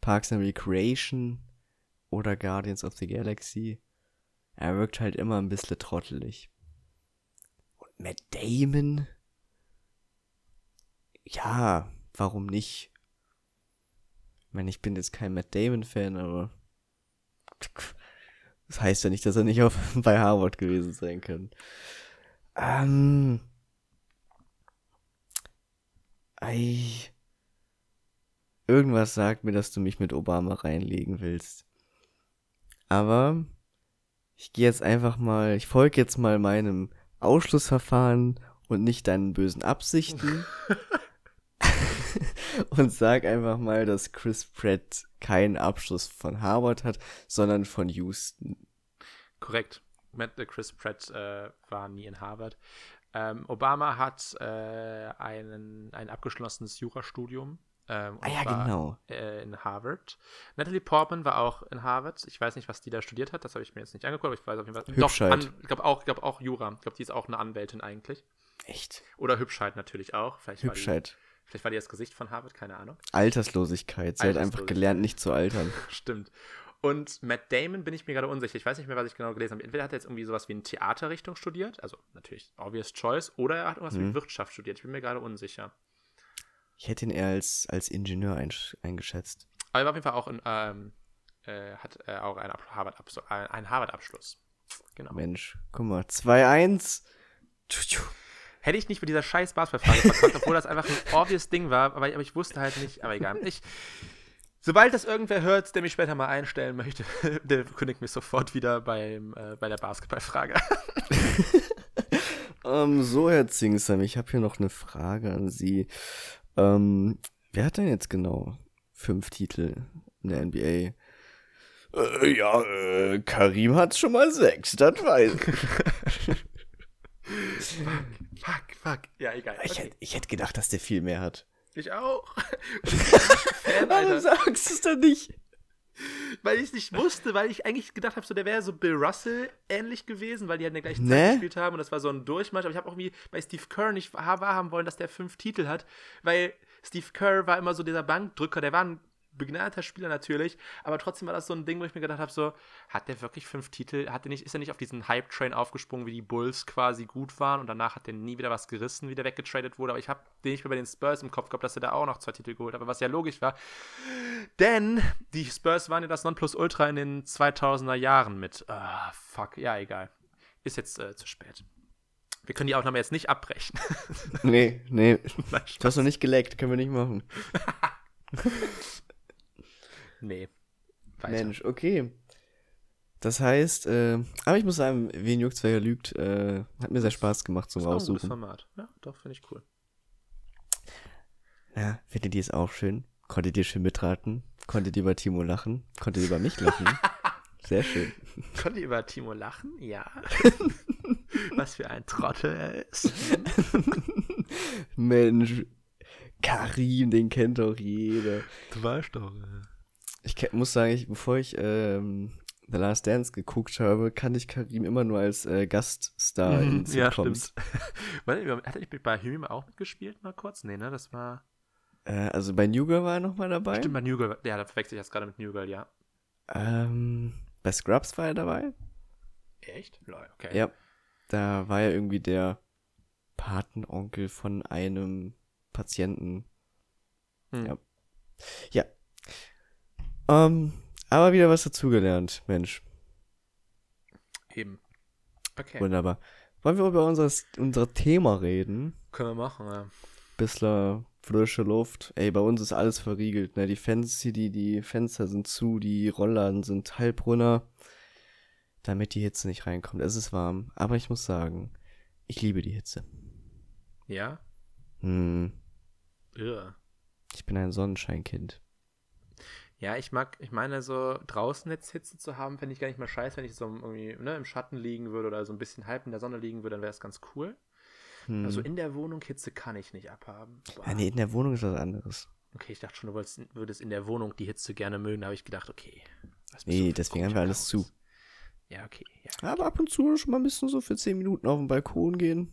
Parks and Recreation oder Guardians of the Galaxy. Er wirkt halt immer ein bisschen trottelig. Matt Damon? Ja, warum nicht? Ich meine, ich bin jetzt kein Matt Damon-Fan, aber das heißt ja nicht, dass er nicht auf, [LAUGHS] bei Harvard gewesen sein kann. Ähm. Ei. Irgendwas sagt mir, dass du mich mit Obama reinlegen willst. Aber ich gehe jetzt einfach mal, ich folge jetzt mal meinem Ausschlussverfahren und nicht deinen bösen Absichten. [LAUGHS] und sag einfach mal, dass Chris Pratt keinen Abschluss von Harvard hat, sondern von Houston. Korrekt. Äh, Chris Pratt äh, war nie in Harvard. Ähm, Obama hat äh, einen, ein abgeschlossenes Jurastudium. Ähm, Ah ja, genau. Äh, in Harvard. Natalie Portman war auch in Harvard. Ich weiß nicht, was die da studiert hat. Das habe ich mir jetzt nicht angeguckt, aber ich weiß auf jeden Fall. Hübschheit. Doch, an, ich glaube auch, glaub auch Jura. Ich glaube, die ist auch eine Anwältin eigentlich. Echt? Oder Hübschheit natürlich auch. Vielleicht War die, Hübschheit. vielleicht war die das Gesicht von Harvard, keine Ahnung. Alterslosigkeit. Sie hat einfach Alterslosigkeit. gelernt, nicht zu altern. [LAUGHS] Stimmt. Und Matt Damon bin ich mir gerade unsicher. Ich weiß nicht mehr, was ich genau gelesen habe. Entweder hat er jetzt irgendwie sowas wie eine Theaterrichtung studiert, also natürlich obvious choice, oder er hat irgendwas Mhm. wie Wirtschaft studiert. Ich bin mir gerade unsicher. Ich hätte ihn eher als, als Ingenieur eingeschätzt. Aber er war auf jeden Fall auch in, ähm, äh, hat äh, auch einen Ab- Harvard-Abschluss. Harvard-Abschluss. Genau. Mensch, guck mal. 2-1. Tschu, tschu. Hätte ich nicht mit dieser scheiß Basketballfrage verkackt, obwohl das einfach ein obvious Ding war, aber, aber ich wusste halt nicht, aber egal. Ich, sobald das irgendwer hört, der mich später mal einstellen möchte, [LAUGHS] der kündigt mich sofort wieder beim, äh, bei der Basketballfrage. [LAUGHS] Ähm, so, Herr Zingsam, ich habe hier noch eine Frage an Sie. Ähm, wer hat denn jetzt genau fünf Titel in der NBA? Äh, ja, äh, Karim hat schon mal sechs, das weiß ich. fuck, fuck. Ja, egal. Ich, Okay. hätte, ich hätte gedacht, dass der viel mehr hat. Ich auch. [LAUGHS] Fan, Warum sagst du es denn nicht? Weil ich es nicht wusste, weil ich eigentlich gedacht habe, so der wäre so Bill Russell ähnlich gewesen, weil die halt in der gleichen Ne? Zeit gespielt haben und das war so ein Durchmarsch. Aber ich habe auch irgendwie bei Steve Kerr nicht wahrhaben wollen, dass der fünf Titel hat, weil Steve Kerr war immer so dieser Bankdrücker, der war ein begnadeter Spieler natürlich, aber trotzdem war das so ein Ding, wo ich mir gedacht habe, so, hat der wirklich fünf Titel? Hat der nicht, ist er nicht auf diesen Hype-Train aufgesprungen, wie die Bulls quasi gut waren und danach hat er nie wieder was gerissen, wie der weggetradet wurde, aber ich habe den nicht mehr bei den Spurs im Kopf gehabt, dass er da auch noch zwei Titel geholt hat, aber was ja logisch war, denn die Spurs waren ja das Nonplusultra in den 2000er Jahren mit, ah, fuck, ja, egal. Ist jetzt äh, zu spät. Wir können die Aufnahme jetzt nicht abbrechen. Nee, nee. [LAUGHS] Nein, Du hast noch nicht geleckt, können wir nicht machen. [LAUGHS] nee. Weiter. Mensch, okay. Das heißt, äh, aber ich muss sagen, wen juckt's, wer lügt, äh, hat mir sehr Spaß gemacht zum Das ist auch ein. Format. Ja, doch, finde ich cool. Ja, findet ihr es auch schön? Konntet ihr schön mitraten? Konntet ihr über Timo lachen? Konntet ihr über mich lachen? [LAUGHS] Sehr schön. Konnte über Timo lachen? Ja. [LAUGHS] Was für ein Trottel er ist. Mensch, Karim, den kennt doch jeder. Du weißt doch. Ich muss sagen, ich, bevor ich ähm, The Last Dance geguckt habe, kannte ich Karim immer nur als äh, Gaststar in Mhm, ja, Sitcoms. stimmt. [LAUGHS] Warte, Hat er bei Hüm auch mitgespielt, mal kurz? Nee, ne? Das war. Äh, also bei New Girl war er noch mal dabei. Stimmt, bei New Girl. Ja, da verwechsel ich jetzt gerade mit New Girl, ja. Ähm, bei Scrubs war er dabei. Echt? Lol, okay. Ja. Da war er irgendwie der Patenonkel von einem Patienten. Hm. Ja. Ja. Ähm, aber wieder was dazugelernt, Mensch. Eben. Okay. Wunderbar. Wollen wir über unser, unser Thema reden? Können wir machen, ja. Bissler frische Luft. Ey, bei uns ist alles verriegelt, ne? Die Fenster, die, die Fenster sind zu, die Rollladen sind halb runter, damit die Hitze nicht reinkommt. Es ist warm, aber ich muss sagen, ich liebe die Hitze. Ja? Hm, Ja. ich bin ein Sonnenscheinkind. Ja, ich mag, ich meine, so draußen jetzt Hitze zu haben, fände ich gar nicht mal scheiße, wenn ich so irgendwie ne, im Schatten liegen würde oder so ein bisschen halb in der Sonne liegen würde, dann wäre es ganz cool. Hm. Also in der Wohnung Hitze kann ich nicht abhaben. Boah. ja, nee, in der Wohnung ist was anderes. Okay, ich dachte schon, du wolltest, würdest in der Wohnung die Hitze gerne mögen, da habe ich gedacht, okay. Nee, deswegen haben wir alles Klaus? zu. Ja, okay. Ja. Aber ab und zu schon mal ein bisschen so für 10 Minuten auf den Balkon gehen.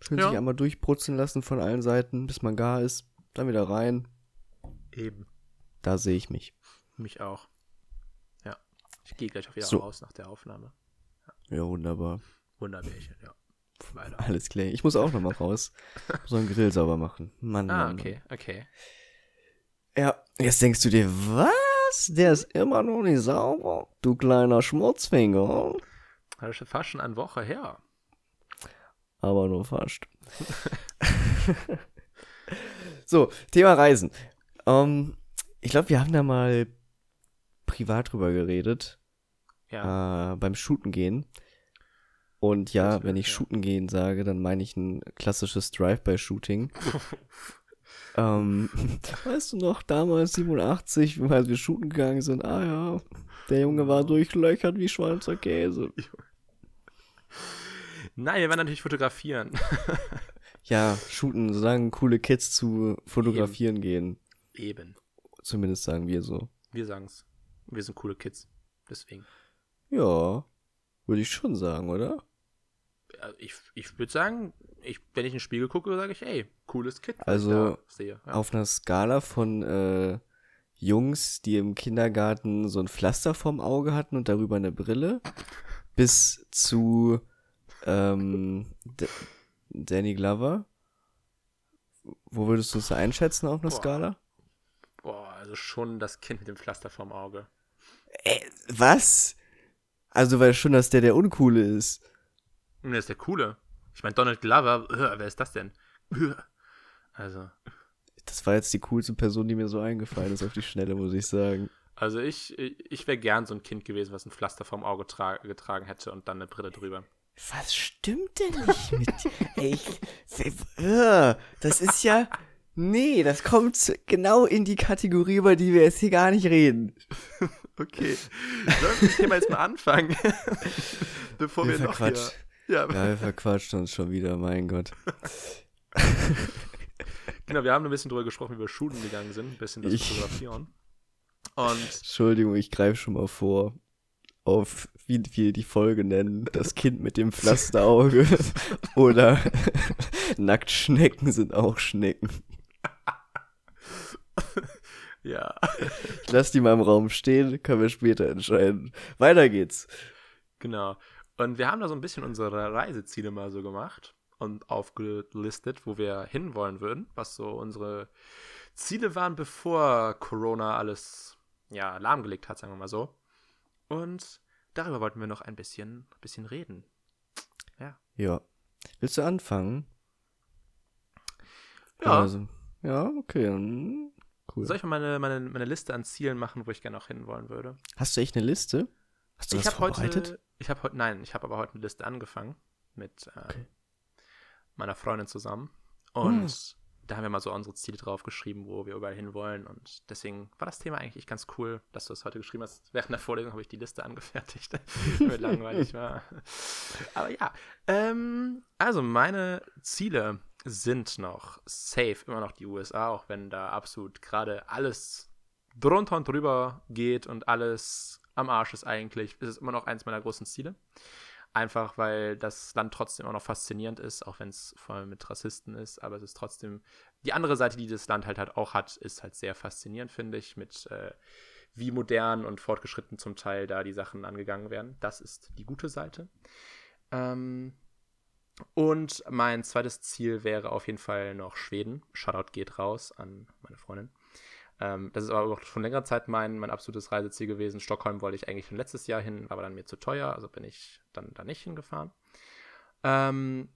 Schön Ja. sich einmal durchbrutzeln lassen von allen Seiten, bis man gar ist. Dann wieder rein. Eben. Da sehe ich mich. Mich auch. Ja. Ich gehe gleich auch wieder So. raus nach der Aufnahme. Ja, wunderbar. Wunderbärchen, ja. Weiter. Alles klar. Ich muss auch noch mal raus. [LAUGHS] So einen Grill sauber machen. Mann, Ah, Mann, okay, okay. Mann. Ja, jetzt denkst du dir, was? Der ist immer noch nicht sauber. Du kleiner Schmutzfinger. Das ist fast schon eine Woche her. Aber nur fast. [LAUGHS] so, Thema Reisen. Ähm, ich glaube, wir haben da mal privat drüber geredet. Ja. äh, beim Shooten gehen. Und ja, Das wenn ich ja. Shooten gehen sage, dann meine ich ein klassisches Drive-by-Shooting. [LAUGHS] ähm, [LAUGHS] weißt du noch, damals 87, als wir shooten gegangen sind, ah ja, der Junge war durchlöchert wie Schweizer Käse. Nein, wir werden natürlich fotografieren. Ja, shooten, solange coole Kids zu fotografieren gehen. Eben. Zumindest sagen wir so. Wir sagen's. Wir sind coole Kids. Deswegen. Ja, würde ich schon sagen, oder? Ich ich würde sagen, ich, wenn ich in den Spiegel gucke, sage ich, ey, cooles Kid. Also, sehe. Ja. Auf einer Skala von äh, Jungs, die im Kindergarten so ein Pflaster vorm Auge hatten und darüber eine Brille, [LAUGHS] bis zu ähm, Danny Glover. Wo würdest du es einschätzen auf einer Boah. Skala? Boah, also schon das Kind mit dem Pflaster vorm Auge. Äh, was? Also, weil schon, dass der der Uncoole ist. Und der ist der Coole. Ich meine, Donald Glover, äh, wer ist das denn? Äh. Also, Das war jetzt die coolste Person, die mir so eingefallen ist auf die Schnelle, muss ich sagen. also ich, ich wäre gern so ein Kind gewesen, was ein Pflaster vorm Auge tra getragen hätte und dann eine Brille drüber. Was stimmt denn nicht mit [LAUGHS] Ey, ich, Das ist ja. Nee, das kommt genau in die Kategorie, über die wir jetzt hier gar nicht reden. [LAUGHS] Okay. Sollen wir dem Thema jetzt mal anfangen? [LAUGHS] Bevor Wir wir, noch hier... Ja, Ja, wir verquatschen uns schon wieder, mein Gott. [LAUGHS] genau, wir haben ein bisschen drüber gesprochen, wie wir Shooten gegangen sind, ein bisschen das Ich- Fotografieren. Und Entschuldigung, ich greife schon mal vor. Auf, wie wir die Folge nennen, das Kind mit dem Pflasterauge oder Nacktschnecken sind auch Schnecken. Ja, Ich lasse die mal im Raum stehen, können wir später entscheiden. Weiter geht's. genau. Und wir haben da so ein bisschen unsere Reiseziele mal so gemacht und aufgelistet, wo wir hinwollen würden, was so unsere Ziele waren, bevor Corona alles ja, lahmgelegt hat, sagen wir mal so. Und darüber wollten wir noch ein bisschen, bisschen reden. Ja. Willst du anfangen? Ja. Also, ja, okay. dann Cool. Soll ich mal meine, meine, meine Liste an Zielen machen, wo ich gerne auch hinwollen würde? Hast du echt eine Liste? Hast du ich habe vorbereitet? heute, ich habe heute, nein, ich habe aber heute eine Liste angefangen mit äh, Okay. meiner Freundin zusammen. Und Hm. da haben wir mal so unsere Ziele draufgeschrieben, wo wir überall hinwollen. Und deswegen war das Thema eigentlich ganz cool, dass du es heute geschrieben hast. Während der Vorlesung habe ich die Liste [LAUGHS] angefertigt, weil langweilig war. [LAUGHS] Aber ja, ähm, also meine Ziele sind noch safe, immer noch die USA, auch wenn da absolut gerade alles drunter und drüber geht und alles am Arsch ist eigentlich, ist es immer noch eins meiner großen Ziele. Einfach weil das Land trotzdem auch noch faszinierend ist, auch wenn es vor allem mit Rassisten ist, aber es ist trotzdem die andere Seite, die das Land halt, halt auch hat, ist halt sehr faszinierend, finde ich, mit äh, wie modern und fortgeschritten zum Teil da die Sachen angegangen werden. Das ist die gute Seite. Ähm, und mein zweites Ziel wäre auf jeden Fall noch Schweden. Shoutout geht raus an meine Freundin. Ähm, das ist aber auch schon längere Zeit mein, mein absolutes Reiseziel gewesen. Stockholm wollte ich eigentlich schon letztes Jahr hin, war aber dann mir zu teuer, also bin ich dann da nicht hingefahren. Ähm,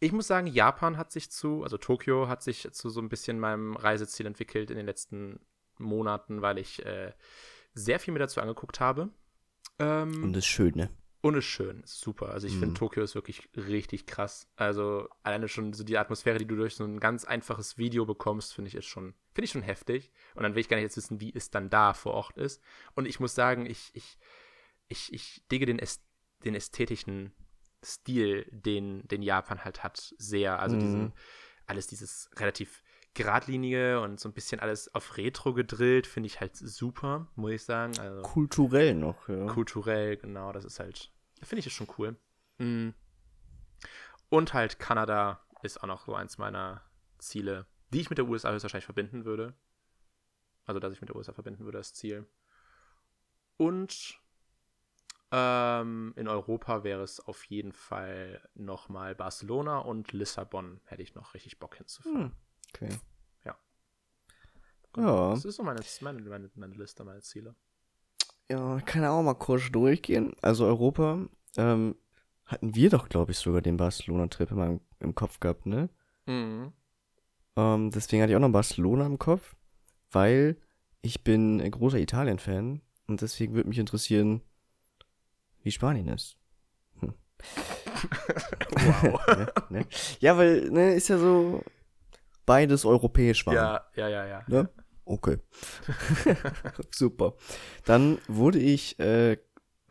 ich muss sagen, Japan hat sich zu, also Tokio hat sich zu so ein bisschen meinem Reiseziel entwickelt in den letzten Monaten, weil ich äh, sehr viel mir dazu angeguckt habe. Ähm, Und das Schöne. Und ist schön, ist super. Also ich Mhm. finde, Tokio ist wirklich richtig krass. Also alleine schon so die Atmosphäre, die du durch so ein ganz einfaches Video bekommst, finde ich ist schon, finde ich schon heftig. Und dann will ich gar nicht jetzt wissen, wie es dann da vor Ort ist. Und ich muss sagen, ich, ich, ich, ich digge den, Äst den ästhetischen Stil, den, den Japan halt hat, sehr. Also Mhm. diesen, alles dieses relativ geradlinige und so ein bisschen alles auf Retro gedrillt, finde ich halt super, muss ich sagen. Also Kulturell noch, ja. kulturell, genau, das ist halt, finde ich ist schon cool. Mm. Und halt Kanada ist auch noch so eins meiner Ziele, die ich mit der USA höchstwahrscheinlich verbinden würde. Also, dass ich mit der USA verbinden würde, das Ziel. Und ähm, in Europa wäre es auf jeden Fall nochmal Barcelona und Lissabon hätte ich noch richtig Bock hinzufahren. Hm, okay. Genau. Ja. Das ist so meine, meine, meine, meine Liste, meine Ziele. Ja, kann auch mal kurz durchgehen. Also Europa, ähm, hatten wir doch, glaube ich, sogar den Barcelona-Trip immer im, im Kopf gehabt, ne? Mhm. Ähm, deswegen hatte ich auch noch Barcelona im Kopf, weil ich bin ein großer Italien-Fan und deswegen würde mich interessieren, wie Spanien ist. Hm. [LAUGHS] Wow. [LAUGHS] ne, ne? Ja, weil, ne, ist ja so beides europäisch war. ja, ja, ja, ja. Ne? Okay. [LAUGHS] Super. Dann wurde ich äh,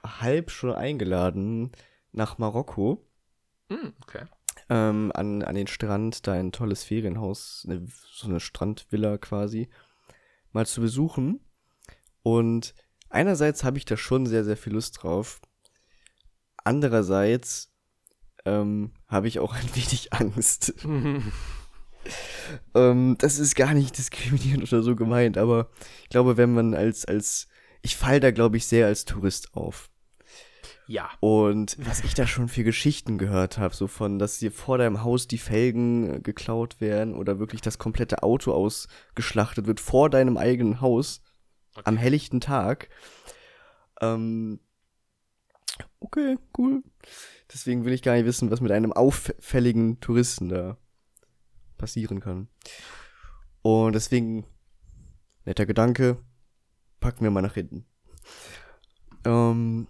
halb schon eingeladen nach Marokko Mm, okay. ähm, an, an den Strand, da ein tolles Ferienhaus, eine, so eine Strandvilla quasi, mal zu besuchen. Und einerseits habe ich da schon sehr, sehr viel Lust drauf. Andererseits ähm, habe ich auch ein wenig [LAUGHS] Angst. [LAUGHS] Ähm, das ist gar nicht [LAUGHS] diskriminierend oder so gemeint, aber ich glaube, wenn man als, als, ich fall da, glaube ich, sehr als Tourist auf. ja. Und was ich da schon für Geschichten gehört habe, so von, dass dir vor deinem Haus die Felgen äh, geklaut werden oder wirklich das komplette Auto ausgeschlachtet wird vor deinem eigenen Haus am helllichten Tag. Ähm, okay, cool. Deswegen will ich gar nicht wissen, was mit einem auffälligen Touristen da passieren kann. Und deswegen, netter Gedanke, packen wir mal nach hinten. Ähm,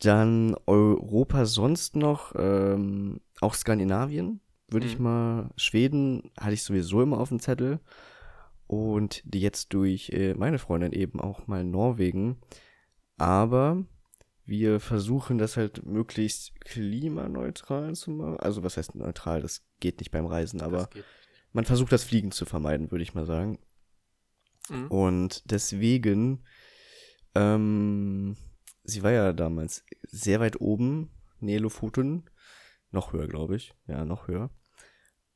dann Europa sonst noch, ähm, auch Skandinavien, würde ich Mhm. mal, Schweden hatte ich sowieso immer auf dem Zettel. Und jetzt durch äh, meine Freundin eben auch mal Norwegen. Aber wir versuchen das halt möglichst klimaneutral zu machen. Also was heißt neutral? Das geht nicht beim Reisen, aber. Man versucht das Fliegen zu vermeiden, würde ich mal sagen. Mhm. Und deswegen Ähm, sie war ja damals sehr weit oben, Nähe Lofoten. Noch höher, glaube ich. Ja, noch höher.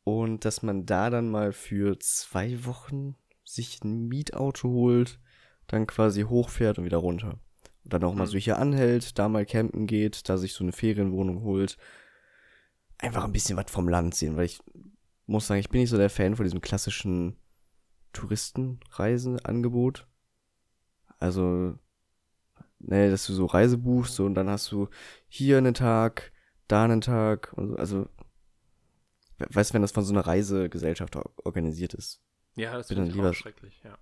Und dass man da dann mal für zwei Wochen sich ein Mietauto holt, dann quasi hochfährt und wieder runter. Und dann auch mal Mhm. so hier anhält, da mal campen geht, da sich so eine Ferienwohnung holt. Einfach ein bisschen was vom Land sehen, weil ich muss sagen, ich bin nicht so der Fan von diesem klassischen Touristenreisenangebot. Also, ne, dass du so Reise buchst so, und dann hast du hier einen Tag, da einen Tag und so. Also, we- weißt du, wenn das von so einer Reisegesellschaft or- organisiert ist. Ja, das finde ich lieber- auch schrecklich, ja.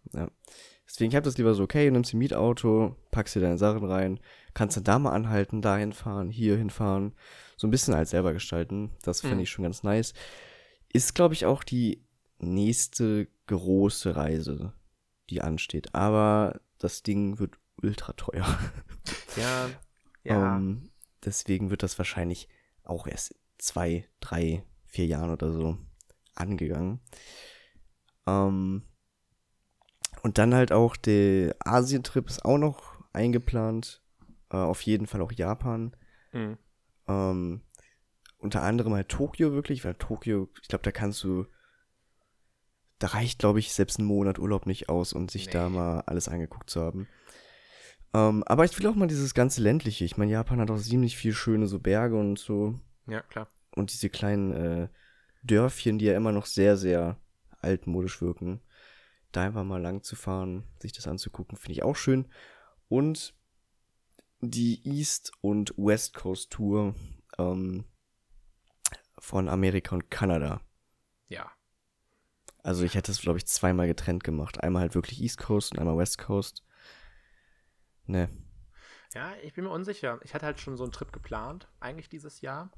Deswegen, ich habe das lieber so, okay, du nimmst ein Mietauto, packst dir deine Sachen rein, kannst dann da mal anhalten, dahin fahren, hier hinfahren. So ein bisschen als selber gestalten. Das finde Mhm. ich schon ganz nice. Ist, glaube ich, auch die nächste große Reise, die ansteht. Aber das Ding wird ultra teuer. [LAUGHS] Ja, ja. Ähm, deswegen wird das wahrscheinlich auch erst in zwei, drei, vier Jahren oder so angegangen. Ähm, und dann halt auch der Asientrip ist auch noch eingeplant. Äh, auf jeden Fall auch Japan. Mhm. Ähm, unter anderem halt Tokio wirklich, weil Tokio, ich glaube, da kannst du, da reicht, glaube ich, selbst ein Monat Urlaub nicht aus, um sich da Nee. mal alles angeguckt zu haben. Ähm, aber ich will auch mal dieses ganze ländliche. Ich meine, Japan hat auch ziemlich viel schöne so Berge und so Ja, klar. und diese kleinen äh, Dörfchen, die ja immer noch sehr, sehr altmodisch wirken. Da einfach mal lang zu fahren, sich das anzugucken, finde ich auch schön. Und die East- und West Coast Tour ähm, von Amerika und Kanada. Ja. Also ich hätte es, glaube ich, zweimal getrennt gemacht. Einmal halt wirklich East Coast und einmal West Coast. Ne. Ja, ich bin mir unsicher. Ich hatte halt schon so einen Trip geplant, eigentlich dieses Jahr.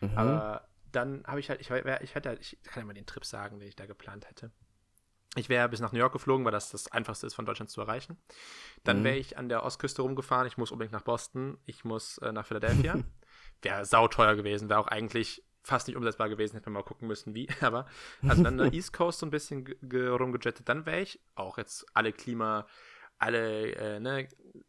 Mhm. Aber dann habe ich halt, ich, ich hätte, halt- ich kann ja mal den Trip sagen, den ich da geplant hätte. Ich wäre bis nach New York geflogen, weil das das einfachste ist, von Deutschland zu erreichen. Dann Mhm. wäre ich an der Ostküste rumgefahren. Ich muss unbedingt nach Boston. Ich muss äh, nach Philadelphia. [LAUGHS] wäre sauteuer gewesen. Wäre auch eigentlich fast nicht umsetzbar gewesen. Hätte man mal gucken müssen, wie. [LAUGHS] Aber also dann der [LAUGHS] East Coast so ein bisschen ge- ge- rumgejettet. Dann wäre ich auch jetzt alle Klima, alle äh, ne,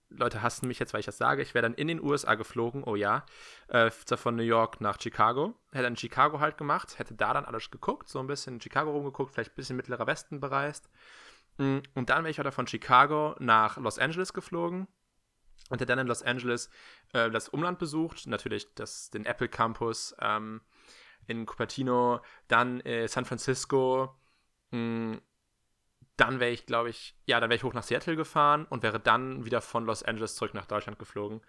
Leute hassen mich jetzt, weil ich das sage. Ich wäre dann in den USA geflogen, oh ja, äh, von New York nach Chicago. Hätte dann Chicago halt gemacht, hätte da dann alles geguckt, so ein bisschen in Chicago rumgeguckt, vielleicht ein bisschen mittlerer Westen bereist. Mm, Und dann wäre ich weiter von Chicago nach Los Angeles geflogen und hätte dann in Los Angeles äh, das Umland besucht, natürlich das, den Apple Campus ähm, in Cupertino, dann äh, San Francisco, mh, dann wäre ich, glaube ich, ja, dann wäre ich hoch nach Seattle gefahren und wäre dann wieder von Los Angeles zurück nach Deutschland geflogen.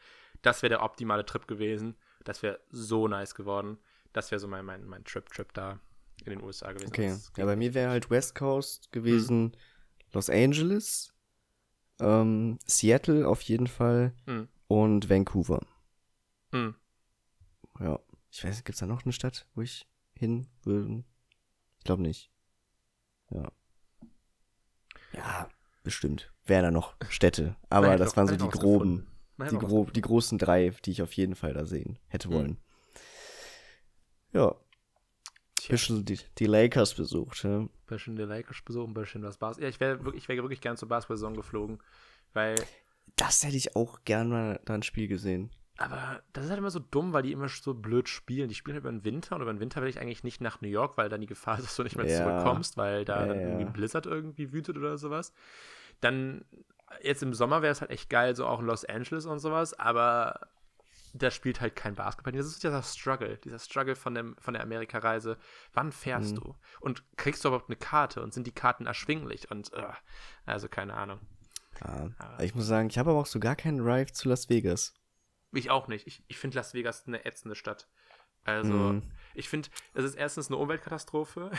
Das wäre der optimale Trip gewesen. Das wäre so nice geworden. Das wäre so mein, mein, mein Trip-Trip da in den USA gewesen. Okay. Ja, bei mir wäre halt West Coast gewesen, Los Angeles, ähm, Seattle auf jeden Fall Mhm. und Vancouver. Mhm. Ja. Ich weiß, gibt's da noch eine Stadt, wo ich hin würde? Ich glaube nicht. Ja. Ja, bestimmt. Wären da noch Städte. [LAUGHS] Aber das waren so die groben, die, gro die großen drei, die ich auf jeden Fall da sehen hätte Mhm. wollen. Ja, Tja, bisschen die, die Lakers besucht. Ja. ein bisschen die Lakers besuchen, ein bisschen was Basketball. Ja, ich wäre wirklich, ich wär wirklich gern zur Basketball-Saison geflogen, weil Das hätte ich auch gern mal da ein Spiel gesehen. Aber das ist halt immer so dumm, weil die immer so blöd spielen. Die spielen halt über den Winter und über den Winter will ich eigentlich nicht nach New York, weil dann die Gefahr ist, dass du nicht mehr Ja. zurückkommst, weil da Ja, dann irgendwie ein Blizzard irgendwie wütet oder sowas. Dann, jetzt im Sommer wäre es halt echt geil, so auch in Los Angeles und sowas, aber da spielt halt kein Basketball. Das ist dieser Struggle, dieser Struggle von, dem, von der Amerika-Reise. Wann fährst Mhm. du? Und kriegst du überhaupt eine Karte? Und sind die Karten erschwinglich? Und, äh, also keine Ahnung. Ja. Ich muss sagen, ich habe aber auch so gar keinen Drive zu Las Vegas. Ich auch nicht. Ich, ich finde Las Vegas eine ätzende Stadt. Also, Mhm. ich finde, es ist erstens eine Umweltkatastrophe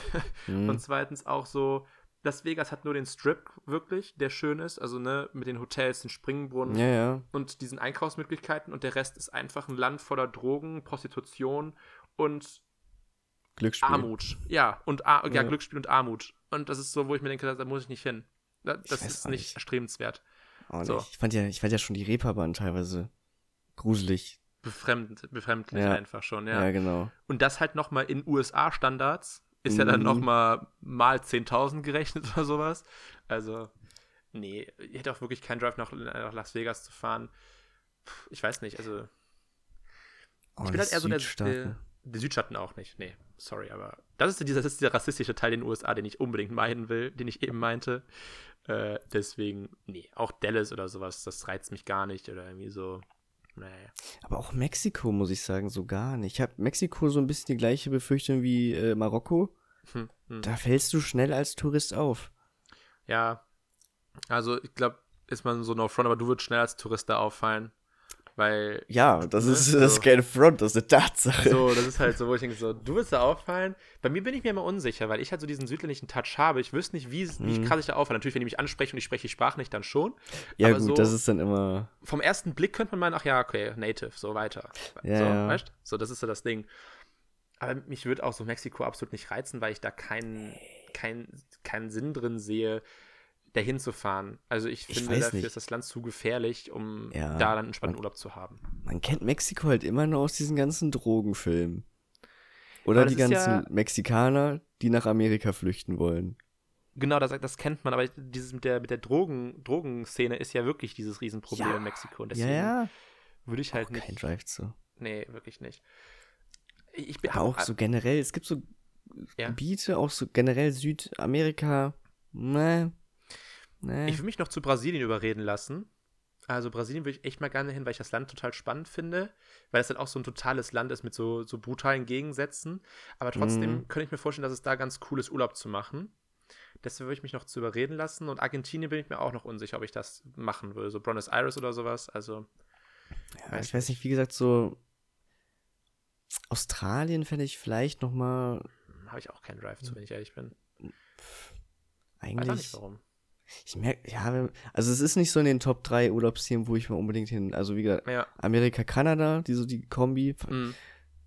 Mhm. und zweitens auch so, Las Vegas hat nur den Strip wirklich, der schön ist, also ne, mit den Hotels, den Springbrunnen Ja, ja. und diesen Einkaufsmöglichkeiten und der Rest ist einfach ein Land voller Drogen, Prostitution und Glücksspiel. Armut. Ja, und Ar ja, Ja. Glücksspiel und Armut. Und das ist so, wo ich mir denke, da muss ich nicht hin. Da- Das weiß ist nicht nicht. erstrebenswert. Auch So. nicht. Ich, fand ja, ich fand ja schon die Reeperbahn teilweise gruselig. Befremdend, befremdlich Ja. einfach schon, Ja, ja. genau. Und das halt nochmal in USA-Standards ist ja dann Mhm. nochmal mal 10.000 gerechnet oder sowas. Also, nee, ich hätte auch wirklich keinen Drive nach, nach Las Vegas zu fahren. Ich weiß nicht, also Oh, ich bin halt eher so der, der, der Südstaaten auch nicht. Nee, sorry, aber das ist, dieser, das ist der rassistische Teil in den USA, den ich unbedingt meiden will, den ich eben meinte. Äh, deswegen, nee, auch Dallas oder sowas, das reizt mich gar nicht oder irgendwie so. Nee. Aber auch Mexiko, muss ich sagen, so gar nicht. Ich habe Mexiko so ein bisschen die gleiche Befürchtung wie äh, Marokko. Hm, hm. Da fällst du schnell als Tourist auf. Ja, also ich glaube, ist man so no front, aber du würdest schnell als Tourist da auffallen, weil Ja, das Ne, ist, das so. ist keine Front, das ist eine Tatsache. so, das ist halt so, wo ich denke, so, du willst da auffallen. Bei mir bin ich mir immer unsicher, weil ich halt so diesen südländischen Touch habe. Ich wüsste nicht, wie, wie Mhm. krass ich da auffalle. Natürlich, wenn die mich ansprechen und ich spreche die Sprache nicht, dann schon. ja, aber gut, so- das ist dann immer. Vom ersten Blick könnte man meinen, ach ja, okay, Native, so weiter. Ja, so, ja. weißt So, das ist so das Ding. Aber mich würde auch so Mexiko absolut nicht reizen, weil ich da keinen kein, keinen Sinn drin sehe, dahin zu fahren. Also ich Ich finde, weiß dafür nicht. ist das Land zu gefährlich, um Ja, da dann einen entspannten man- Urlaub zu haben. Man kennt Mexiko halt immer nur aus diesen ganzen Drogenfilmen. Oder die ganzen ja- Mexikaner, die nach Amerika flüchten wollen. Genau, das, das kennt man, aber dieses mit der, mit der Drogen, Drogenszene ist ja wirklich dieses Riesenproblem Ja. in Mexiko. Und Ja, deswegen ja. würde ich halt Auch nicht. kein Drive zu. Nee, wirklich nicht. Ich, ich bin Aber auch so generell, es gibt so. Gebiete, auch so generell Südamerika. Ne. Ne. Ich will mich noch zu Brasilien überreden lassen. Also Brasilien würde ich echt mal gerne hin, weil ich das Land total spannend finde, weil es halt auch so ein totales Land ist mit so, so brutalen Gegensätzen. Aber trotzdem Mhm. könnte ich mir vorstellen, dass es da ganz cool ist, Urlaub zu machen. Deswegen würde ich mich noch zu überreden lassen. Und Argentinien bin ich mir auch noch unsicher, ob ich das machen würde. So Buenos Aires oder sowas. Also, Ja, ich weiß nicht, wie gesagt, so Australien fände ich vielleicht noch mal habe ich auch keinen Drive zu, wenn ich ehrlich bin. Weiß auch nicht eigentlich. warum. Ich merke, ja, also es ist nicht so in den Top 3 Urlaubszielen, wo ich mal unbedingt hin. Also wie gesagt, Ja. Amerika, Kanada, die so die Kombi, Mhm.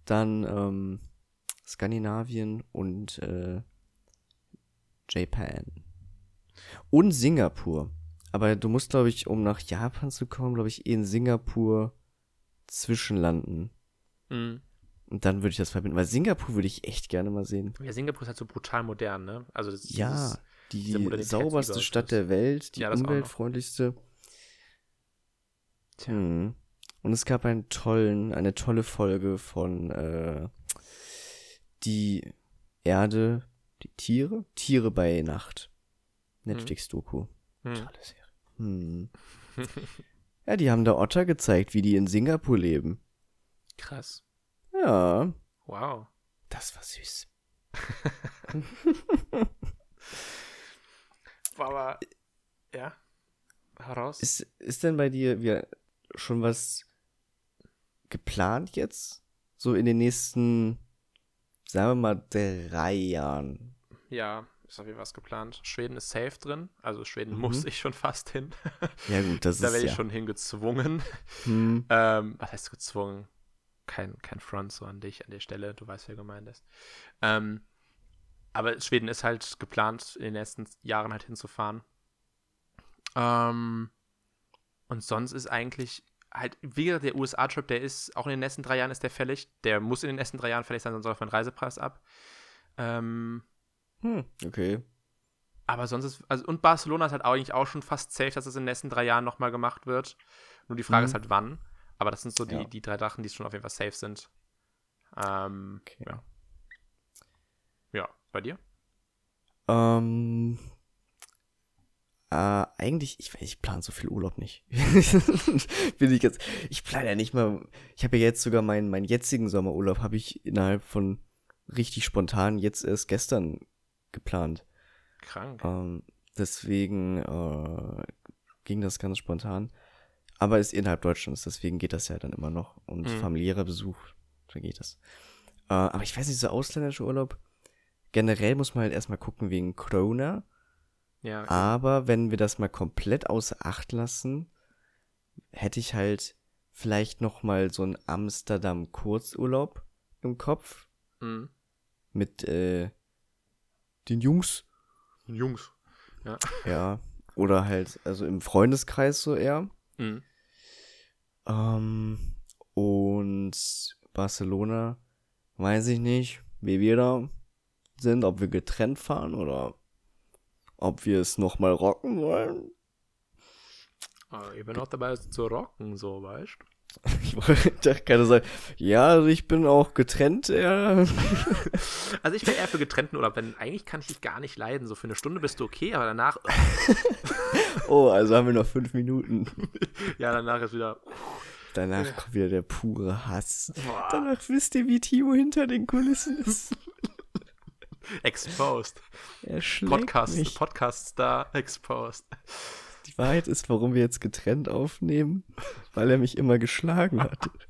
dann ähm, Skandinavien und äh, Japan. Und Singapur. Aber du musst, glaube ich, um nach Japan zu kommen, glaube ich, eh in Singapur zwischenlanden. Mhm. Und dann würde ich das verbinden. Weil Singapur würde ich echt gerne mal sehen. Ja, Singapur ist halt so brutal modern, ne? Also das Ja, dieses- die sauberste Stadt der Welt, die Ja, umweltfreundlichste. Tja. Hm. Und es gab einen tollen, eine tolle Folge von äh, Die Erde, die Tiere? Tiere bei Nacht. Netflix-Doku. Mhm. Tolle Serie. Hm. ja, die haben da Otter gezeigt, wie die in Singapur leben. Krass. Ja, Wow. das war süß. [LAUGHS] War aber, ja, heraus. Ist, ist denn bei dir wieder schon was geplant jetzt? So in den nächsten, sagen wir mal, drei Jahren. ja, ist auf jeden Fall was geplant. Schweden ist safe drin. Also Schweden Mhm. muss ich schon fast hin. Ja gut, das [LAUGHS] da ist werde ja. ich schon hingezwungen. Hm, [LAUGHS] Ähm, was heißt gezwungen? Kein, kein Front so an dich an der Stelle. Du weißt, wer gemeint ist. Ähm, aber Schweden ist halt geplant, in den nächsten Jahren halt hinzufahren. Ähm, und sonst ist eigentlich halt, wie gesagt, der USA-Trip, der ist, auch in den nächsten drei Jahren ist der fällig. Der muss in den nächsten drei Jahren fällig sein, sonst läuft mein Reisepreis ab. Ähm, hm, okay. aber sonst ist, also, und Barcelona ist halt eigentlich auch schon fast safe, dass es in den nächsten drei Jahren nochmal gemacht wird. Nur die Frage Mhm. ist halt, wann. Aber das sind so die, Ja. die drei Sachen, die schon auf jeden Fall safe sind. Ähm, Okay. ja. Bei dir? Ähm, äh, eigentlich, ich, ich plane so viel Urlaub nicht. [LAUGHS] Bin ich jetzt, ich plane ja nicht mal, ich habe ja jetzt sogar meinen, meinen jetzigen Sommerurlaub, habe ich innerhalb von richtig spontan jetzt erst gestern geplant. Krank. Ähm, deswegen äh, ging das ganz spontan. Aber ist innerhalb Deutschlands, deswegen geht das ja dann immer noch. Und Mhm. familiärer Besuch, da geht das. Äh, aber ich weiß nicht, so ausländischer Urlaub, generell muss man halt erstmal gucken wegen Corona. ja, Aber wenn wir das mal komplett außer Acht lassen, hätte ich halt vielleicht noch mal so einen Amsterdam-Kurzurlaub im Kopf mhm. mit äh, den Jungs. Jungs. Ja. Oder halt, also im Freundeskreis so eher. Mhm. Ähm, und Barcelona, weiß ich nicht, wie wir da sind, ob wir getrennt fahren oder ob wir es nochmal rocken wollen. Oh, ich bin auch dabei zu rocken, so, weißt du? [LAUGHS] Ich wollte gerade sagen, ja, also ich bin auch getrennt, ja. [LAUGHS] Also ich wäre eher für getrennten Urlaub, denn eigentlich kann ich dich gar nicht leiden. So für eine Stunde bist du okay, aber danach, [LAUGHS] Oh, also haben wir noch fünf Minuten. ja, danach ist wieder. Danach kommt wieder der pure Hass. Danach wisst ihr, wie Timo hinter den Kulissen ist. [LAUGHS] Exposed. Er Podcast, mich. Podcast Star exposed. Die Wahrheit ist, warum wir jetzt getrennt aufnehmen, weil er mich immer geschlagen hat. [LAUGHS]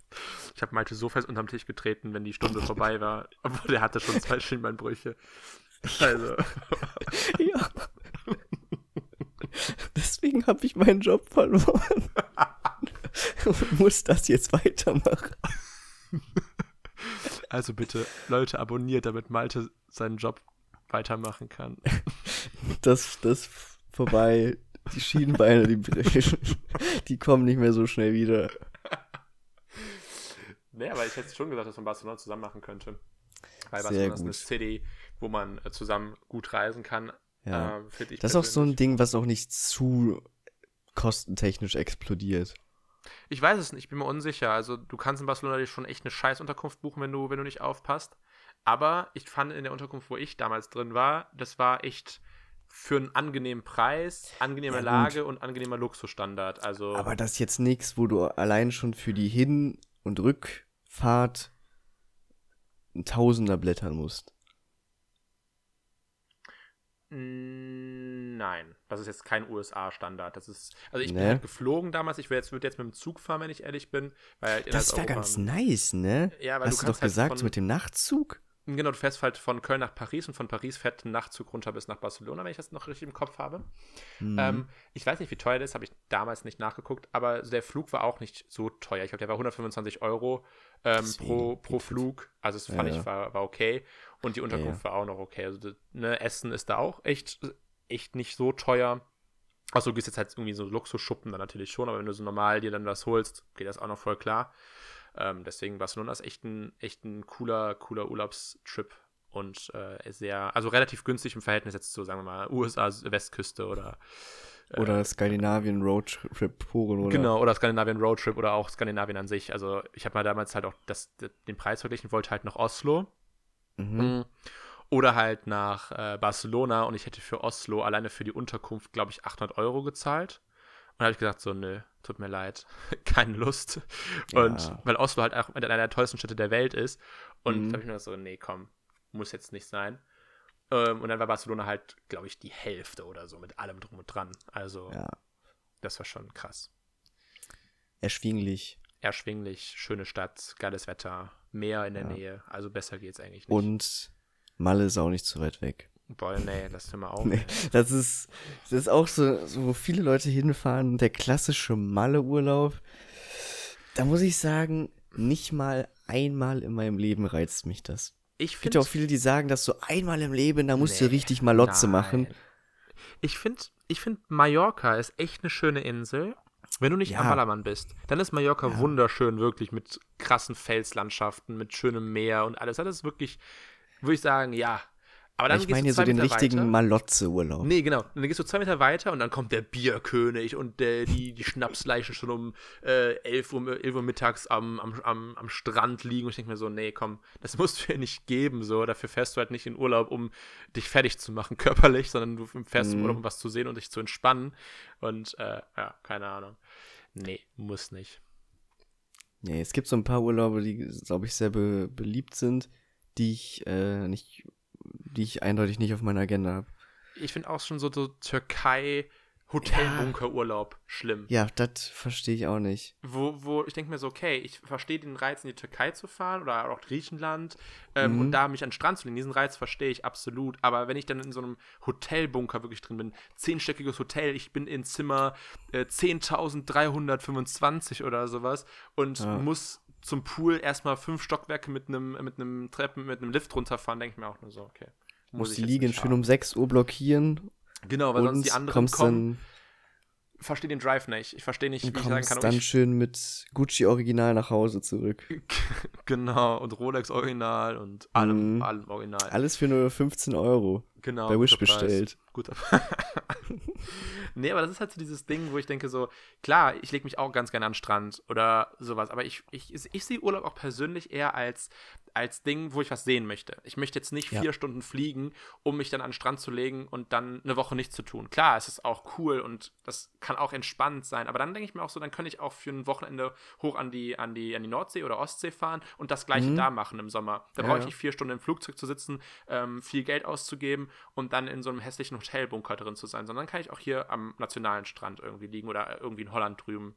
Ich habe Malte so fest unterm Tisch getreten, wenn die Stunde vorbei war, obwohl er hatte schon zwei Schienbeinbrüche. Also, [LAUGHS] Ja. Deswegen habe ich meinen Job verloren. Und muss das jetzt weitermachen. Also bitte, Leute, abonniert, damit Malte seinen Job weitermachen kann. [LAUGHS] Das, das vorbei. Die Schienenbeine, die brechen. Die kommen nicht mehr so schnell wieder. Nee, aber ich hätte schon gesagt, dass man Barcelona zusammen machen könnte. Weil Sehr Barcelona ist eine gut. City, wo man äh, zusammen gut reisen kann. Ja. Ich Das ist auch so ein. Ding, was auch nicht zu kostentechnisch explodiert. Ich weiß es nicht, ich bin mir unsicher. Also du kannst in Barcelona dir schon echt eine scheiß Unterkunft buchen, wenn du, wenn du nicht aufpasst. Aber ich fand in der Unterkunft, wo ich damals drin war, das war echt für einen angenehmen Preis, angenehme Ja. Lage und angenehmer Luxusstandard. Also Aber das ist jetzt nichts, wo du allein schon für die Hin- und Rückfahrt ein Tausender blättern musst. Nein, das ist jetzt kein USA-Standard. Das ist, also ich bin Ne? halt geflogen damals. Ich würde jetzt, würd jetzt mit dem Zug fahren, wenn ich ehrlich bin. Weil halt Das wäre innerhalb ganz nice, ne? Ja, weil Hast du du doch halt gesagt, von- mit dem Nachtzug? Genau, du fährst halt von Köln nach Paris und von Paris fährt ein Nachtzug runter bis nach Barcelona, wenn ich das noch richtig im Kopf habe. Mhm. Ähm, ich weiß nicht, wie teuer das ist, habe ich damals nicht nachgeguckt, aber der Flug war auch nicht so teuer. Ich glaube, der war 125 Euro ähm, pro, pro. Flug. Also das fand Ja, ich ja. war, war okay. Und die Unterkunft war auch noch okay. Also ne, Essen ist da auch echt, echt nicht so teuer. Achso, du gehst jetzt halt irgendwie so Luxusschuppen dann natürlich schon, aber wenn du so normal dir dann was holst, geht das auch noch voll klar. Ähm, deswegen Barcelona ist echt ein, echt ein cooler, cooler Urlaubstrip und äh, sehr, also relativ günstig im Verhältnis jetzt zu, sagen wir mal, USA Westküste oder Oder Skandinavien Roadtrip puren, oder? Genau, oder Skandinavien Roadtrip oder auch Skandinavien an sich. Also ich habe mal damals halt auch das, den Preis verglichen, wollte halt nach Oslo Mhm. oder halt nach äh, Barcelona und ich hätte für Oslo alleine für die Unterkunft, glaube ich, 800 Euro gezahlt. Und da habe ich gesagt, so, nö, tut mir leid, [LAUGHS] keine Lust. Und Ja. weil Oslo halt auch einer der tollsten Städte der Welt ist. Und Mhm. da habe ich mir gedacht, so, nee, komm, muss jetzt nicht sein. Ähm, und dann war Barcelona halt, glaube ich, die Hälfte oder so mit allem drum und dran. Also, Ja, das war schon krass. erschwinglich. erschwinglich, schöne Stadt, geiles Wetter, Meer in der Ja. Nähe. Also besser geht's eigentlich nicht. Und Malle ist auch nicht so weit weg. Boah, nee, das Thema auch. [LAUGHS] Nee, das ist, das ist auch so, so, wo viele Leute hinfahren, der klassische Malle-Urlaub. Da muss ich sagen, nicht mal einmal in meinem Leben reizt mich das. Ich Es gibt finde auch viele, die sagen, dass so einmal im Leben, da musst du Nee, richtig Malotze machen. Ich finde, ich find, Mallorca ist echt eine schöne Insel. Wenn du nicht Ja. am Ballermann bist, dann ist Mallorca Ja. wunderschön, wirklich mit krassen Felslandschaften, mit schönem Meer und alles. Das ist wirklich, würde ich sagen, ja. Aber dann ich gehst meine du hier so den richtigen. Malotze-Urlaub. Nee, genau. Und dann gehst du zwei Meter weiter und dann kommt der Bierkönig und der, die, die Schnapsleichen schon um äh, 11, Uhr, 11 Uhr mittags am, am, am, am Strand liegen. Und ich denke mir so, nee, komm, das musst du ja nicht geben. So. Dafür fährst du halt nicht in Urlaub, um dich fertig zu machen [LAUGHS] körperlich, sondern du fährst im Mhm. Urlaub, um was zu sehen und dich zu entspannen. Und äh, ja, keine Ahnung. Nee, muss nicht. Nee, es gibt so ein paar Urlaube, die, glaube ich, sehr be beliebt sind, die ich äh, nicht, die ich eindeutig nicht auf meiner Agenda habe. Ich finde auch schon so, so Türkei, Hotelbunker-Urlaub schlimm. Ja, das verstehe ich auch nicht. wo, wo ich denke mir so, okay, ich verstehe den Reiz, in die Türkei zu fahren oder auch Griechenland ähm, Mhm. und da mich an den Strand zu legen. Diesen Reiz verstehe ich absolut. Aber wenn ich dann in so einem Hotelbunker wirklich drin bin, zehnstöckiges Hotel, ich bin in Zimmer äh, 10.325 oder sowas und Ja. muss zum Pool erstmal fünf Stockwerke mit einem mit einem Treppen, mit einem Lift runterfahren, denke ich mir auch nur so, okay. Muss ich die Liegen schön um 6 Uhr blockieren Genau, weil sonst die anderen kommen. Verstehe den Drive nicht. Ich verstehe nicht, wie ich sagen kann, ob dann ich schön mit Gucci Original nach Hause zurück. [LAUGHS] Genau, und Rolex Original und allem, Mhm. allem Original. Alles für nur 15 Euro. Genau. bei Wish guter Guter [LAUGHS] Nee, aber das ist halt so dieses Ding, wo ich denke so, klar, ich lege mich auch ganz gerne an den Strand oder sowas, aber ich, ich, ich sehe Urlaub auch persönlich eher als, als Ding, wo ich was sehen möchte. Ich möchte jetzt nicht Ja. vier Stunden fliegen, um mich dann an den Strand zu legen und dann eine Woche nichts zu tun. Klar, es ist auch cool und das kann auch entspannt sein, aber dann denke ich mir auch so, dann könnte ich auch für ein Wochenende hoch an die, an die, an die Nordsee oder Ostsee fahren und das gleiche Mhm. da machen im Sommer. Da Ja, brauche ich nicht vier Stunden im Flugzeug zu sitzen, ähm, viel Geld auszugeben und dann in so einem hässlichen Hotelbunker drin zu sein, sondern kann ich auch hier am nationalen Strand irgendwie liegen oder irgendwie in Holland drüben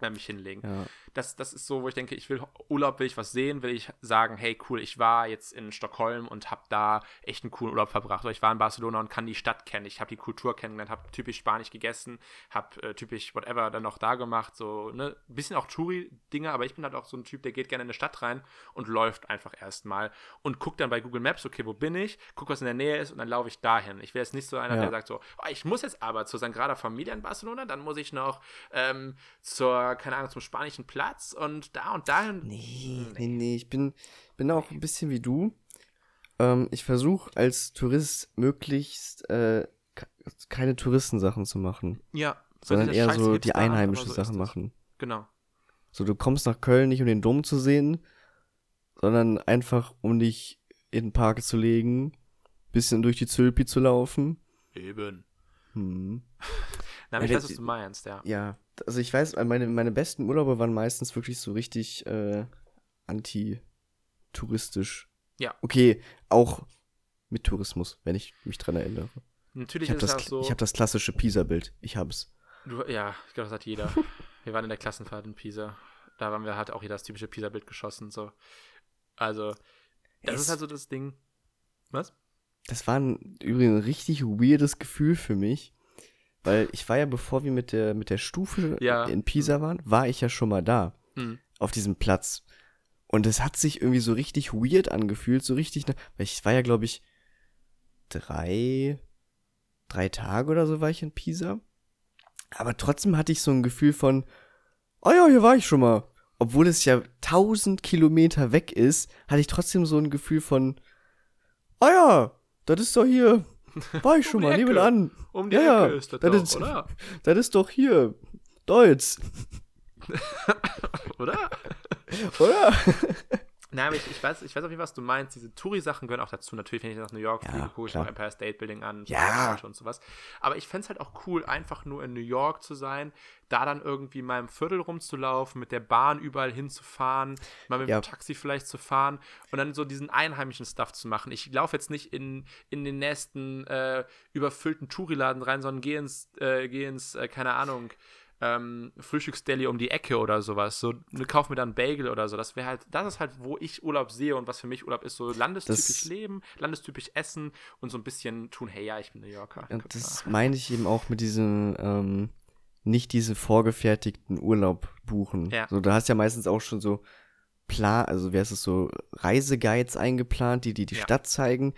äh, mich hinlegen. Ja. Das, das ist so, wo ich denke, ich will Urlaub, will ich was sehen, will ich sagen, hey cool, ich war jetzt in Stockholm und habe da echt einen coolen Urlaub verbracht. Oder ich war in Barcelona und kann die Stadt kennen. Ich habe die Kultur kennengelernt, habe typisch Spanisch gegessen, habe äh, typisch whatever dann noch da gemacht. So, ne, ein bisschen auch Touri-Dinge, aber ich bin halt auch so ein Typ, der geht gerne in eine Stadt rein und läuft einfach erstmal und guckt dann bei Google Maps, okay, wo bin ich, guck, was in der Nähe ist und dann laufe ich dahin. Ich wäre jetzt nicht so einer, Ja. der sagt so, oh, ich muss jetzt aber zur Sagrada Familia in Barcelona, dann muss ich noch ähm, zur, keine Ahnung, zum spanischen Platz und da und dahin. Nee, nee, nee, ich bin, bin auch ein bisschen wie du. Ähm, ich versuche als Tourist möglichst äh, ke- keine Touristensachen zu machen, Ja, sondern diese eher scheiß so die einheimischen so Sachen machen. Genau. So, du kommst nach Köln nicht, um den Dom zu sehen, sondern einfach, um dich in den Park zu legen, bisschen durch die Zülpi zu laufen. Eben. Hm. [LAUGHS] Na, ich weiß, was du meinst, ja. Ja, also ich weiß, meine, meine besten Urlaube waren meistens wirklich so richtig äh, anti-touristisch. Ja. Okay, auch mit Tourismus, wenn ich mich dran erinnere. Natürlich Ich habe ist das, auch so. ich hab das klassische Pisa-Bild. Ich hab's. Du, ja, ich glaube, das hat jeder. [LAUGHS] wir waren in der Klassenfahrt in Pisa. Da waren wir halt auch jeder das typische Pisa-Bild geschossen. So. Also, das Es- ist halt so das Ding. Was? Das war ein, übrigens ein richtig weirdes Gefühl für mich. Weil ich war ja, bevor wir mit der, mit der Stufe Ja. in Pisa waren, war ich ja schon mal da. Hm. auf diesem Platz. Und es hat sich irgendwie so richtig weird angefühlt, so richtig, weil ich war ja, glaube ich, drei, drei Tage oder so war ich in Pisa. Aber trotzdem hatte ich so ein Gefühl von, oh ja, hier war ich schon mal. Obwohl es ja tausend Kilometer weg ist, hatte ich trotzdem so ein Gefühl von, ah ja, das ist doch hier, war ich schon Um die mal, Ecke. nebenan. Um die Ja, Ecke ist das, das doch, ist- oder? Das ist doch hier, Deutsch, [LAUGHS] Oder? oder? [LAUGHS] Nein, aber ich, ich, weiß, ich weiß auf jeden Fall, was du meinst. Diese Touri-Sachen gehören auch dazu. Natürlich, wenn ich nach New York Ja, fliege, gucke ich noch Empire State Building an Ja. und sowas. Aber ich fände es halt auch cool, einfach nur in New York zu sein, da dann irgendwie in meinem Viertel rumzulaufen, mit der Bahn überall hinzufahren, mal mit Ja. dem Taxi vielleicht zu fahren und dann so diesen einheimischen Stuff zu machen. Ich laufe jetzt nicht in, in den nächsten äh, überfüllten Touriladen rein, sondern gehe ins, äh, geh ins äh, keine Ahnung, ähm, Frühstücksdeli um die Ecke oder sowas. So, ne, kauf mir dann Bagel oder so. Das wäre halt, das ist halt, wo ich Urlaub sehe und was für mich Urlaub ist, so landestypisch Das- leben, landestypisch essen und so ein bisschen tun, hey ja, ich bin New Yorker. Und das meine ich eben auch mit diesem, ähm, nicht diese vorgefertigten Urlaub buchen. Ja. So, da hast ja meistens auch schon so Plan, also ist es so, Reiseguides eingeplant, die die die Ja. Stadt zeigen.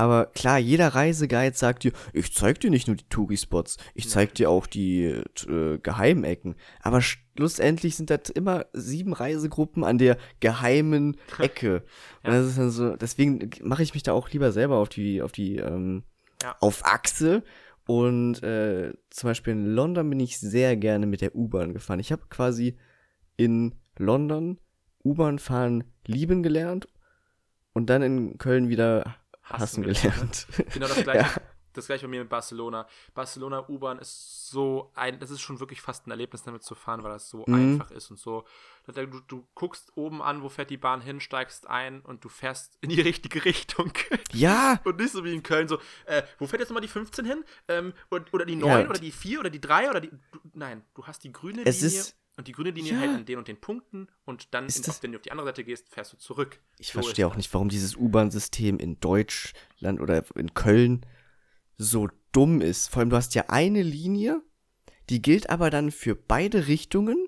Aber klar, jeder Reiseguide sagt dir, ich zeig dir nicht nur die Touri-Spots, ich zeig dir auch die äh, Geheimecken. Aber schlussendlich sind das immer sieben Reisegruppen an der geheimen Ecke. Und Ja. das ist dann so, deswegen mache ich mich da auch lieber selber auf die, auf die, ähm, Ja. auf Achse. Und äh, zum Beispiel in London bin ich sehr gerne mit der U-Bahn gefahren. Ich habe quasi in London U-Bahn fahren lieben gelernt und dann in Köln wieder hassen, Hassen gelernt, gelernt. [LAUGHS] Genau das gleiche. Ja. Das gleiche bei mir mit Barcelona. Barcelona U-Bahn ist so ein, das ist schon wirklich fast ein Erlebnis, damit zu fahren, weil das so Mhm. einfach ist und so. Du, du guckst oben an, wo fährt die Bahn hin, steigst ein und du fährst in die [LAUGHS] richtige Richtung. Ja, [LAUGHS] Und nicht so wie in Köln, so, äh, wo fährt jetzt nochmal die 15 hin? Ähm, oder, oder die 9 Ja. oder die 4 oder die 3 oder die. Du, nein, du hast die grüne Es Linie ist- und die grüne Linie Ja. hält an den und den Punkten und dann, in, das- auf, wenn du auf die andere Seite gehst, fährst du zurück. ich So verstehe auch nicht, warum dieses U-Bahn-System in Deutschland oder in Köln so dumm ist. Vor allem, du hast ja eine Linie, die gilt aber dann für beide Richtungen.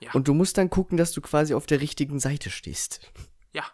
Ja. Und du musst dann gucken, dass du quasi auf der richtigen Seite stehst. Ja.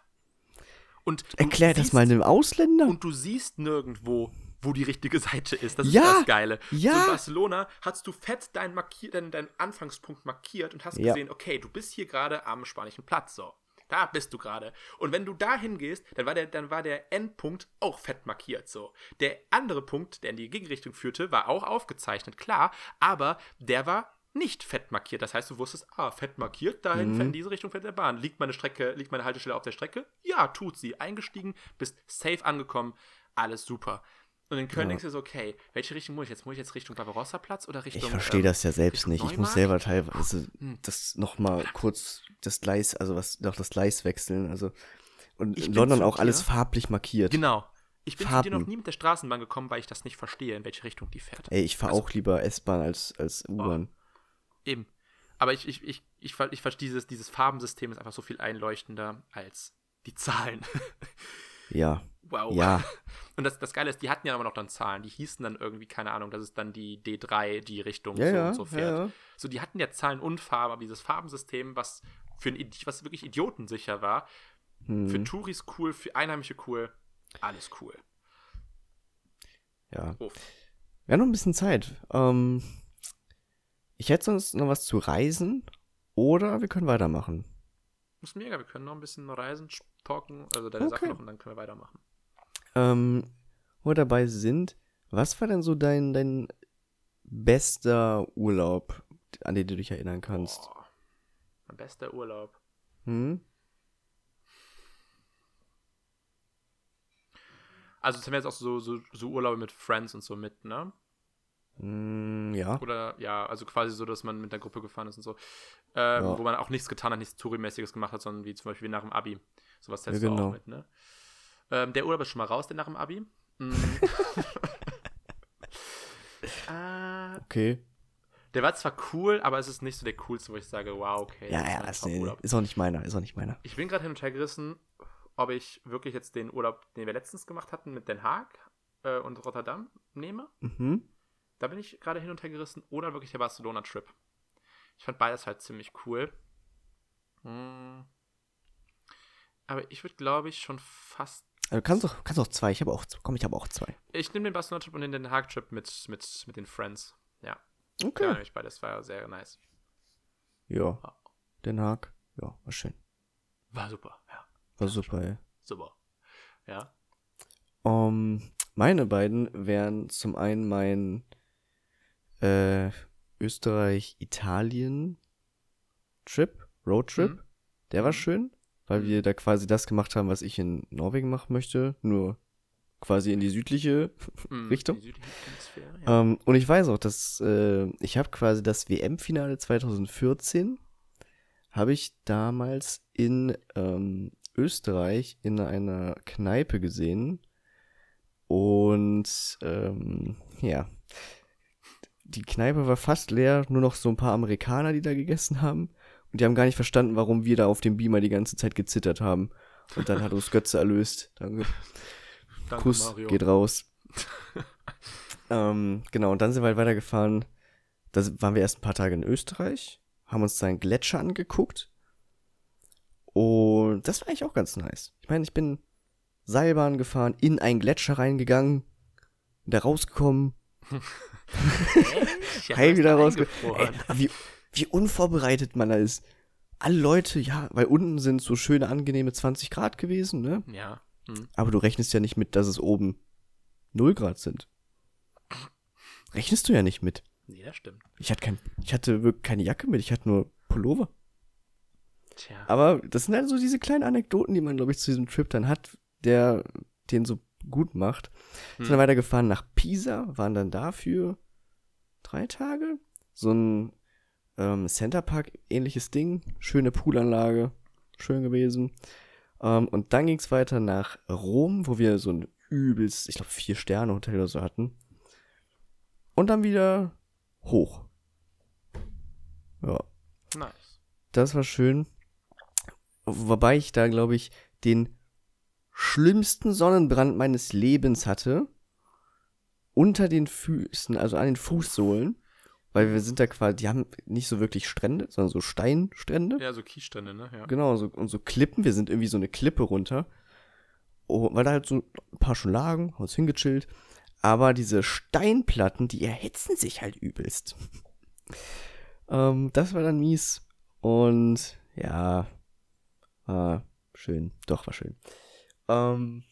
Und Erklär das siehst- mal einem Ausländer. Und du siehst nirgendwo, wo die richtige Seite ist. Das ist Ja, das Geile. ja. So in Barcelona hast du fett deinen, markier deinen, deinen Anfangspunkt markiert und hast Ja. gesehen, okay, du bist hier gerade am spanischen Platz. So. da bist du gerade. Und wenn du da hingehst, dann war der, dann war der Endpunkt auch fett markiert so. Der andere Punkt, der in die Gegenrichtung führte, war auch aufgezeichnet, klar, aber der war nicht fett markiert. Das heißt, du wusstest, ah, fett markiert, dahin, Mhm. in diese Richtung fährt der Bahn. Liegt meine Strecke, liegt meine Haltestelle auf der Strecke? Ja, tut sie. Eingestiegen, bist safe angekommen, alles super. Und in Köln Ja. so, okay, welche Richtung muss ich jetzt? Muss ich jetzt Richtung Barbarossa-Platz oder Richtung. Ich verstehe ähm, das ja selbst Richtung nicht. Ich muss selber teilweise Hm. das nochmal kurz das Gleis, also was noch das Gleis wechseln. Also und Ich in London auch alles dir. farblich markiert. Genau. Ich bin zu dir noch Farben. nie mit der Straßenbahn gekommen, weil ich das nicht verstehe, in welche Richtung die fährt. Ey, ich fahre Also- auch lieber S-Bahn als, als U-Bahn. Eben. Aber ich, ich, ich, ich, ich verstehe dieses, dieses Farbensystem ist einfach so viel einleuchtender als die Zahlen. [LAUGHS] Ja. wow. Ja. [LAUGHS] Und das, das Geile ist, die hatten ja aber noch dann Zahlen. Die hießen dann irgendwie, keine Ahnung, das ist dann die D3, die Richtung Ja, so ja, und so fährt. ja. So, die hatten ja Zahlen und Farben, aber dieses Farbensystem, was für ein, was wirklich idiotensicher war, für Hm, Touris cool, für Einheimische cool, alles cool. ja. Wir haben noch ein bisschen Zeit. Ähm, ich hätte sonst noch was zu reisen oder wir können weitermachen. Ist mega, wir können noch ein bisschen reisen, talken, also deine Sachen Okay. noch und dann können wir weitermachen. Ähm, wo wir dabei sind, was war denn so dein, dein bester Urlaub, an den du dich erinnern kannst? Boah, mein bester Urlaub. Hm? Also, das haben wir jetzt auch so, so, so Urlaube mit Friends und so mit, ne? Hm, ja. Oder ja, also quasi so, dass man mit der Gruppe gefahren ist und so. Ähm, Ja. Wo man auch nichts getan hat, nichts Touri-mäßiges gemacht hat, sondern wie zum Beispiel nach dem Abi. Sowas Ja, hältst du genau. auch mit, ne? Ähm, der Urlaub ist schon mal raus, der nach dem Abi. Mm. äh, [LAUGHS] Okay. der war zwar cool, aber es ist nicht so der coolste, wo ich sage, wow, okay. Ja, ja, das, nee, ist auch nicht meiner, ist auch nicht meiner. Ich bin gerade hin und her gerissen, ob ich wirklich jetzt den Urlaub, den wir letztens gemacht hatten, mit Den Haag äh, und Rotterdam nehme. Mhm. Da bin ich gerade hin und her gerissen. Oder wirklich der Barcelona-Trip. Ich fand beides halt ziemlich cool. Hm. Aber ich würde, glaube ich, schon fast. Also kannst auch, kannst auch zwei, ich habe auch, komm, ich habe auch zwei. Ich nehme den Barcelona-Trip und den Den Haag-Trip mit, mit, mit den Friends. Ja. Okay. Ja, nämlich beides war sehr nice. Ja. Ja. Den Haag. Ja, war schön. War super. Ja. War super, ey. Super. Ja. Um, meine beiden wären zum einen mein äh, Österreich-Italien-Trip, Roadtrip. Mhm. Der war Mhm. schön, weil wir da quasi das gemacht haben, was ich in Norwegen machen möchte, nur quasi in die südliche. [LAUGHS] Hm, Richtung? Die südliche ja. Ähm, und ich weiß auch, dass äh, ich habe quasi das WM-Finale 2014 habe ich damals in ähm, Österreich in einer Kneipe gesehen und ähm, ja, die Kneipe war fast leer, nur noch so ein paar Amerikaner, die da gegessen haben und die haben gar nicht verstanden, warum wir da auf dem Beamer die ganze Zeit gezittert haben. Und dann hat uns Götze erlöst. Danke. [LAUGHS] Danke, Kuss Mario. geht raus. [LAUGHS] ähm, genau, und dann sind wir halt weitergefahren. Da waren wir erst ein paar Tage in Österreich, haben uns da einen Gletscher angeguckt. Und das war eigentlich auch ganz nice. Ich meine, ich bin Seilbahn gefahren, in einen Gletscher reingegangen, wieder rausgekommen, heil wieder. Ey, eingefroren. wie, wie unvorbereitet man da ist. Alle Leute, ja, weil unten sind so schöne, angenehme 20 Grad gewesen, ne? Ja. Hm. Aber du rechnest ja nicht mit, dass es oben 0 Grad sind. Rechnest du ja nicht mit. Nee, das stimmt. Ich hatte, kein, ich hatte wirklich keine Jacke mit, ich hatte nur Pullover. Tja. Aber das sind halt so diese kleinen Anekdoten, die man, glaube ich, zu diesem Trip dann hat, der den so gut macht. Sind dann Hm. weitergefahren nach Pisa, waren dann dafür drei Tage. So ein ähm, Centerpark ähnliches Ding, schöne Poolanlage, schön gewesen. Ähm, und dann ging es weiter nach Rom, wo wir so ein übelst, ich glaube, vier Sterne Hotel oder so hatten. Und dann wieder hoch. Ja, Nice. das war schön. Wobei ich da, glaube ich, den schlimmsten Sonnenbrand meines Lebens hatte. Unter den Füßen, also an den Fußsohlen. Weil wir sind da quasi, die haben nicht so wirklich Strände, sondern so Steinstrände. Ja, so Kiesstände, ne? Ja. Genau, so, und so Klippen. Wir sind irgendwie so eine Klippe runter. Oh, weil da halt so ein paar schon lagen, haben uns hingechillt. Aber diese Steinplatten, die erhitzen sich halt übelst. [LAUGHS] ähm, das war dann mies. Und ja, War schön. Doch, war schön. Ähm,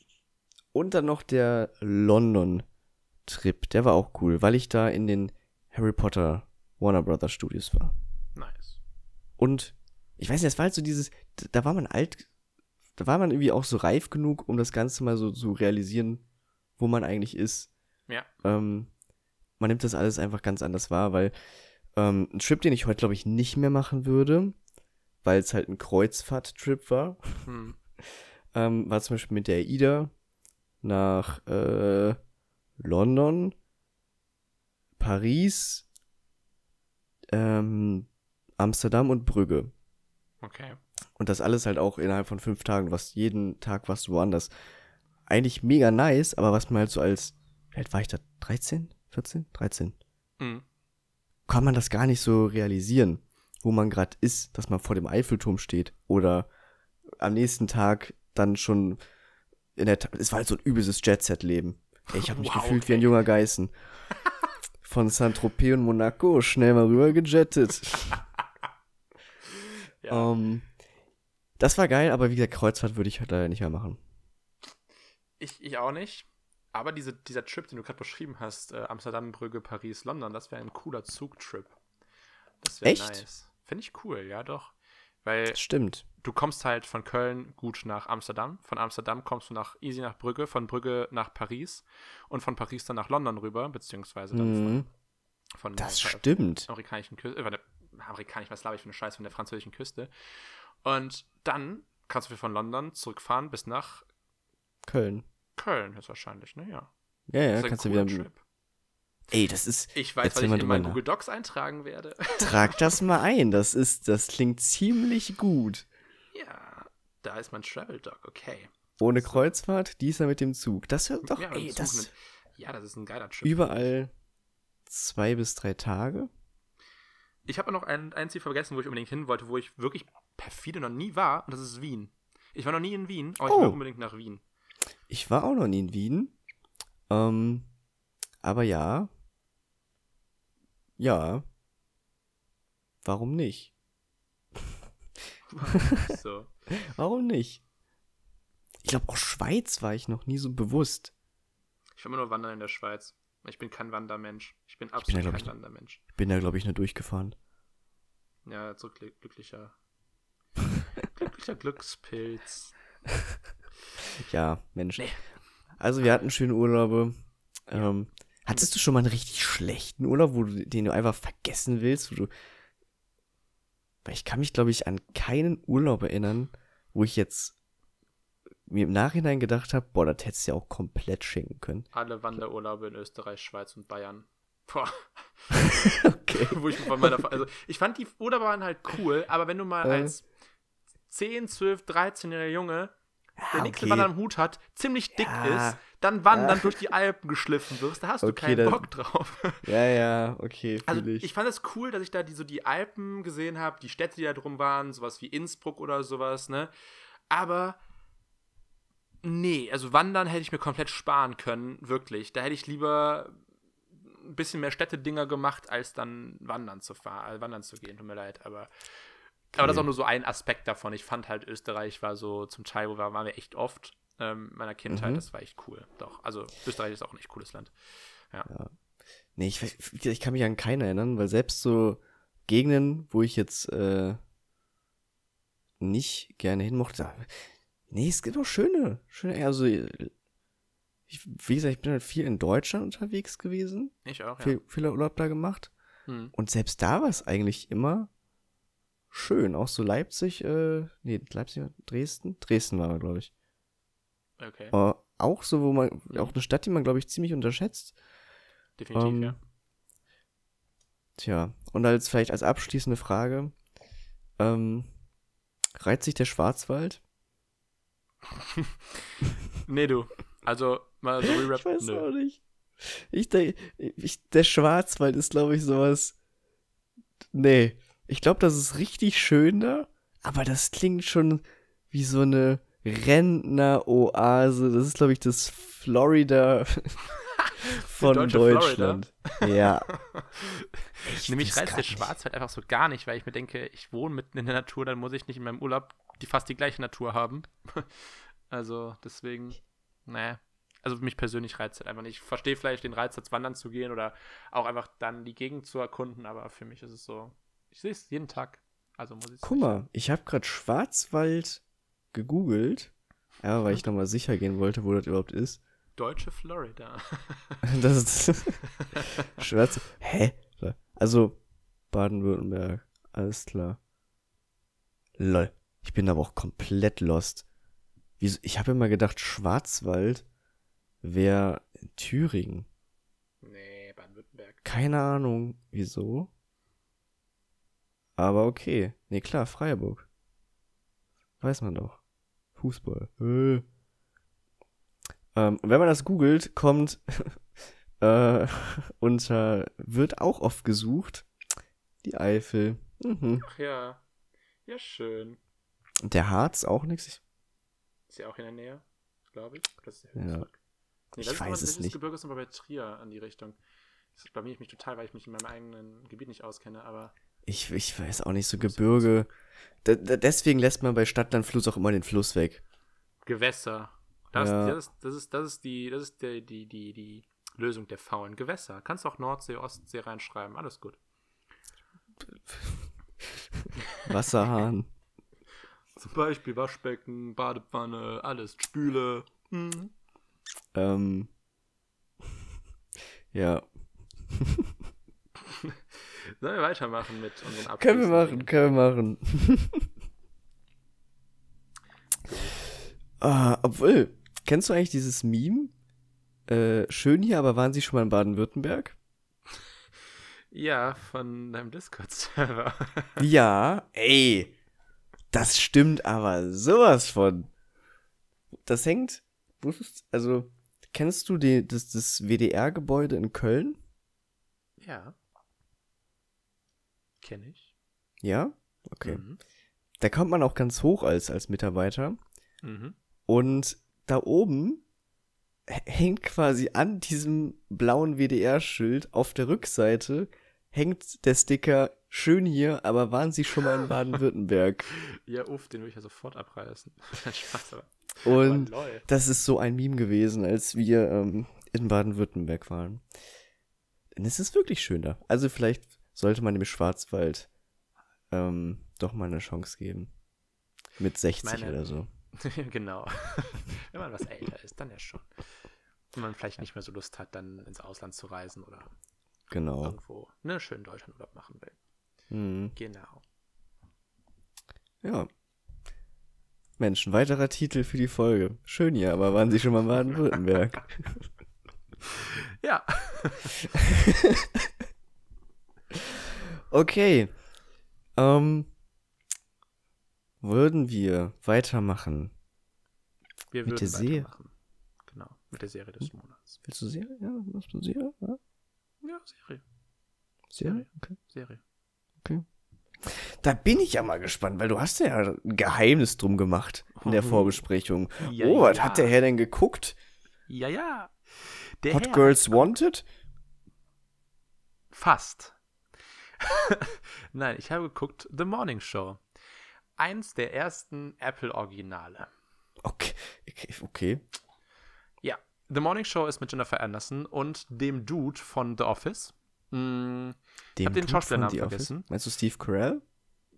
und dann noch der London-Trip. Der war auch cool, weil ich da in den Harry Potter Warner Brothers Studios war. Nice. Und ich weiß nicht, das war halt so dieses, da war man alt, da war man irgendwie auch so reif genug, um das Ganze mal so zu realisieren, wo man eigentlich ist. Ja. Ähm, man nimmt das alles einfach ganz anders wahr, weil ähm, ein Trip, den ich heute, glaube ich, nicht mehr machen würde, weil es halt ein Kreuzfahrt-Trip war, Hm. [LAUGHS] ähm, war zum Beispiel mit der AIDA nach äh, London, Paris, ähm, Amsterdam und Brügge. Okay. Und das alles halt auch innerhalb von fünf Tagen, was jeden Tag warst du woanders. Eigentlich mega nice, aber was man halt so als, wie alt war ich da? 13? 14? 13? Hm. Kann man das gar nicht so realisieren, wo man gerade ist, dass man vor dem Eiffelturm steht oder am nächsten Tag dann schon in der, es war halt so ein übelstes Jet-Set-Leben. Ich habe mich Wow, gefühlt wie ein okay. junger Geißen. Von Saint-Tropez und Monaco schnell mal rüber gejettet. [LAUGHS] Ja. Ähm, das war geil, aber wie gesagt, Kreuzfahrt würde ich halt leider nicht mehr machen. Ich, ich auch nicht. Aber diese, dieser Trip, den du gerade beschrieben hast, äh, Amsterdam, Brügge, Paris, London, das wäre ein cooler Zugtrip. Das wäre Echt? nice. Finde ich cool, ja doch. Weil Das stimmt. Du kommst halt von Köln gut nach Amsterdam. Von Amsterdam kommst du nach easy nach Brügge, von Brügge nach Paris und von Paris dann nach London rüber, beziehungsweise dann Mhm. von, von Das der stimmt. amerikanischen Küste, äh, amerikanisch, was glaube ich für eine Scheiße, von der französischen Küste. Und dann kannst du von London zurückfahren bis nach Köln. Köln ist wahrscheinlich, ne? Ja. Ja, ja, kannst du wieder. Trip. Ey, das ist. Ich weiß, was ich in meinen. Google Docs eintragen werde. Trag das [LAUGHS] mal ein. Das ist, das klingt ziemlich gut. Ja, da ist mein Travel Dog, okay. Ohne So. Kreuzfahrt, diesmal mit dem Zug. Das wird doch, ja, ey, Zug das mit- ja, das ist ein geiler Trip. überall zwei bis drei Tage. Ich habe noch ein, ein Ziel vergessen, wo ich unbedingt hin wollte, wo ich wirklich perfide noch nie war, und das ist Wien. Ich war noch nie in Wien, aber ich Oh. will unbedingt nach Wien. Ich war auch noch nie in Wien. Ähm, aber ja. Ja. Warum nicht? [LAUGHS] so. Warum nicht? Ich glaube, auch Schweiz war ich noch nie so bewusst. Ich will immer nur wandern in der Schweiz. Ich bin kein Wandermensch. Ich bin bin absolut ja, glaub kein ich, Wandermensch. Ich bin da, glaube ich, nur durchgefahren. Ja, so glück- glücklicher. [LAUGHS] glücklicher Glückspilz. [LAUGHS] Ja, Mensch. Nee. Also, wir hatten schöne Urlaube. Ähm, hattest du schon mal einen richtig schlechten Urlaub, wo du, den du einfach vergessen willst? Wo du, weil ich kann mich, glaube ich, an keinen Urlaub erinnern, wo ich jetzt mir im Nachhinein gedacht habe, boah, das hättest du ja auch komplett schenken können. Alle Wanderurlaube in Österreich, Schweiz und Bayern. Boah. [LAUGHS] [LAUGHS] Okay. Wo ich von meiner, also ich fand die Urlaube waren halt cool, aber wenn du mal Äh. als 10, 12, 13-jähriger Junge, der nichts okay. mit Wandern am Hut hat, ziemlich dick Ja. ist, dann wandern durch die Alpen geschliffen wirst, da hast du Okay, keinen dann- Bock drauf. [LAUGHS] Ja, ja, okay, Also fühl ich. fand es cool, dass ich da die, so die Alpen gesehen habe, die Städte, die da drum waren, sowas wie Innsbruck oder sowas, ne? Aber nee, also wandern hätte ich mir komplett sparen können, wirklich. Da hätte ich lieber ein bisschen mehr Städtedinger gemacht, als dann wandern zu fahren, äh, wandern zu gehen, tut mir leid, aber aber das ist auch nur so ein Aspekt davon. Ich fand halt Österreich war so zum Teil, wo wir waren wir echt oft ähm, meiner Kindheit, Mhm. das war echt cool. Doch, also Österreich ist auch ein echt cooles Land. Nee, ich, ich kann mich an keinen erinnern, weil selbst so Gegenden, wo ich jetzt äh, nicht gerne hin mochte, nee, es gibt auch schöne, schöne, also ich, wie gesagt, ich bin halt viel in Deutschland unterwegs gewesen, Ich auch, ja. viel, viel Urlaub da gemacht Hm. und selbst da war es eigentlich immer schön, auch so Leipzig, äh, nee, Leipzig, Dresden, Dresden war glaube ich, Okay, äh, auch so, wo man, auch eine Stadt, die man glaube ich ziemlich unterschätzt, definitiv, ähm, ja. Tja, und als vielleicht als abschließende Frage, ähm, reizt sich der Schwarzwald? [LAUGHS] Nee, du. Also, mal so [LAUGHS] Re-Rap. Ich weiß Nö. auch nicht. Ich, denk- ich, der Schwarzwald ist, glaube ich, sowas. Nee. Ich glaube, das ist richtig schön da, aber das klingt schon wie so eine Rentner-Oase. Das ist, glaube ich, das Florida [LAUGHS] von Deutschland. Ja. [LAUGHS] Nämlich weiß reizt der. Schwarzwald einfach so gar nicht, weil ich mir denke, ich wohne mitten in der Natur, dann muss ich nicht in meinem Urlaub die fast die gleiche Natur haben. [LAUGHS] also deswegen, naja. Also mich persönlich reizt halt einfach nicht. Ich verstehe vielleicht den Reiz, als wandern zu gehen oder auch einfach dann die Gegend zu erkunden, aber für mich ist es so, ich sehe es jeden Tag. Also muss ich Guck mal, ich habe gerade Schwarzwald gegoogelt. Ja, weil ich nochmal sicher gehen wollte, wo das überhaupt ist. Deutsche Florida. [LAUGHS] das ist [LAUGHS] Schwarz. Hä? Also Baden-Württemberg. Alles klar. Lol. Ich bin aber auch komplett lost. Wieso? Ich habe immer gedacht, Schwarzwald wäre Thüringen. Nee, Baden-Württemberg. Keine Ahnung, wieso. Aber okay. Nee, klar, Freiburg. Weiß man doch. Fußball. Äh. Ähm, wenn man das googelt, kommt [LAUGHS] äh, [LAUGHS] unter wird auch oft gesucht die Eifel. Mhm. Ach ja. Ja, schön. Und der Harz auch nichts? Ist ja auch in der Nähe, glaube ich. Das ist ja. Nee, das ich ist weiß es nicht. Das Gebirge ist aber bei Trier in die Richtung. Das blamier ich mich total, weil ich mich in meinem eigenen Gebiet nicht auskenne, aber. Ich, ich weiß auch nicht, so Gebirge. Da, deswegen lässt man bei Stadtlandfluss auch immer den Fluss weg. Gewässer. Das, ja. das, das, ist, das ist die, das ist die, die, die, die Lösung der faulen Gewässer. Kannst auch Nordsee, Ostsee reinschreiben, alles gut. [LAUGHS] Wasserhahn. [LAUGHS] Zum Beispiel Waschbecken, Badepfanne, alles, Spüle. Hm. Ähm. [LAUGHS] Ja. Sollen wir weitermachen mit unseren [LAUGHS] Abschlüssen? Können wir machen, können wir machen. ah, obwohl, kennst du eigentlich dieses Meme? Äh, schön hier, aber waren Sie schon mal in Baden-Württemberg? Ja, von deinem Discord-Server. [LAUGHS] ja, ey. Das stimmt aber sowas von. Das hängt. Also, kennst du die, das, das WDR-Gebäude in Köln? Ja. Kenne ich. Ja? Okay. Mhm. Da kommt man auch ganz hoch als, als Mitarbeiter. Mhm. Und da oben hängt quasi an diesem blauen WDR-Schild auf der Rückseite hängt der Sticker schön hier, aber waren Sie schon mal in Baden-Württemberg? [LAUGHS] ja, uff, den würde ich ja sofort abreißen. [LAUGHS] Spaß, aber. Und aber das ist so ein Meme gewesen, als wir ähm, in Baden-Württemberg waren. Denn es ist wirklich schön da. Also vielleicht sollte man dem Schwarzwald ähm, doch mal eine Chance geben. Mit 60 meine, oder so. [LAUGHS] genau. [LAUGHS] Wenn man was älter ist, dann ja schon. Wenn man vielleicht nicht mehr so Lust hat, dann ins Ausland zu reisen oder genau. irgendwo ne, schön Deutschlandurlaub machen will. Mhm. Genau. Ja. Mensch, ein weiterer Titel für die Folge. Schön ja, aber waren Sie schon mal in Baden-Württemberg? [LAUGHS] ja. Okay. Ähm, würden wir weitermachen? Wir mit der Serie. Genau, mit der Serie des Monats. Willst du Serie? Ja, machst du Serie? Ja? Ja, Serie. Serie? Okay. Serie. Okay. Da bin ich ja mal gespannt, weil du hast ja ein Geheimnis drum gemacht in der mhm. Vorbesprechung. Ja, oh, was ja. hat der Herr denn geguckt? Ja, ja. Der Hot Herr Girls Wanted? Fast. [LAUGHS] Nein, ich habe geguckt The Morning Show. Eins der ersten Apple-Originale. Okay, okay. The Morning Show ist mit Jennifer Anderson und dem Dude von The Office. Hm, dem hab den Schauspielernamen vergessen. Office? Meinst du Steve Carell?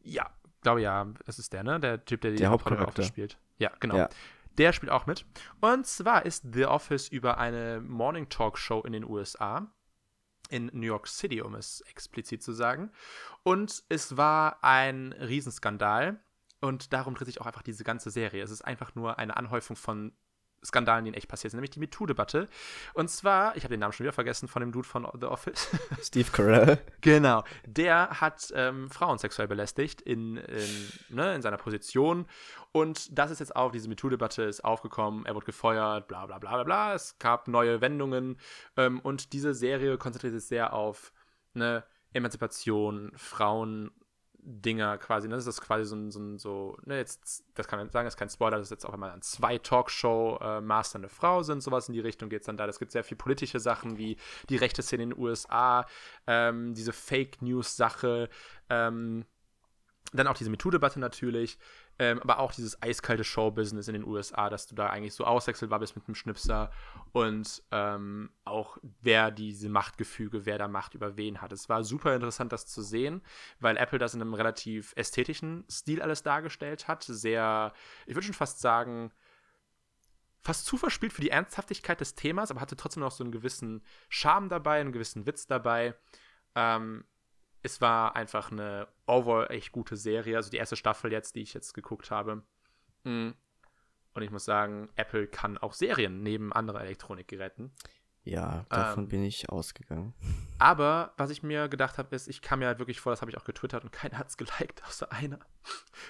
Ja, glaube ja, es ist der, ne? Der Typ, der die der Hauptcharakter spielt. Ja, genau. Ja. Der spielt auch mit. Und zwar ist The Office über eine Morning Talk Show in den USA. In New York City, um es explizit zu sagen. Und es war ein Riesenskandal. Und darum dreht sich auch einfach diese ganze Serie. Es ist einfach nur eine Anhäufung von Skandalen, die in echt passiert sind, nämlich die MeToo-Debatte. Und zwar, ich habe den Namen schon wieder vergessen von dem Dude von The Office. [LAUGHS] Steve Carell. Genau. Der hat ähm, Frauen sexuell belästigt in, in, ne, in seiner Position. Und das ist jetzt auch, diese MeToo-Debatte ist aufgekommen, er wurde gefeuert, bla bla bla bla bla. Es gab neue Wendungen. Ähm, und diese Serie konzentriert sich sehr auf ne, Emanzipation, Frauen Dinger quasi. Ne? Das ist quasi so ein, so, ein, so ne, jetzt, das kann man sagen, das ist kein Spoiler, dass jetzt auch einmal an zwei Talkshow-Master äh, eine Frau sind, sowas in die Richtung geht es dann da. Es gibt sehr viel politische Sachen wie die rechte Szene in den USA, ähm, diese Fake News-Sache, ähm, dann auch diese MeToo-Debatte natürlich. Ähm, aber auch dieses eiskalte Show-Business in den USA, dass du da eigentlich so auswechselbar bist mit einem Schnipser und ähm, auch wer diese Machtgefüge, wer da Macht über wen hat. Es war super interessant, das zu sehen, weil Apple das in einem relativ ästhetischen Stil alles dargestellt hat. Sehr, ich würde schon fast sagen, fast zu verspielt für die Ernsthaftigkeit des Themas, aber hatte trotzdem noch so einen gewissen Charme dabei, einen gewissen Witz dabei. Ähm, es war einfach eine overall echt gute Serie. Also die erste Staffel jetzt, die ich jetzt geguckt habe. Mm. Und ich muss sagen, Apple kann auch Serien neben anderen Elektronikgeräten. Ja, davon ähm, bin ich ausgegangen. [LAUGHS] Aber was ich mir gedacht habe, ist, ich kam mir halt wirklich vor, das habe ich auch getwittert und [LAUGHS] keiner hat es geliked, außer einer.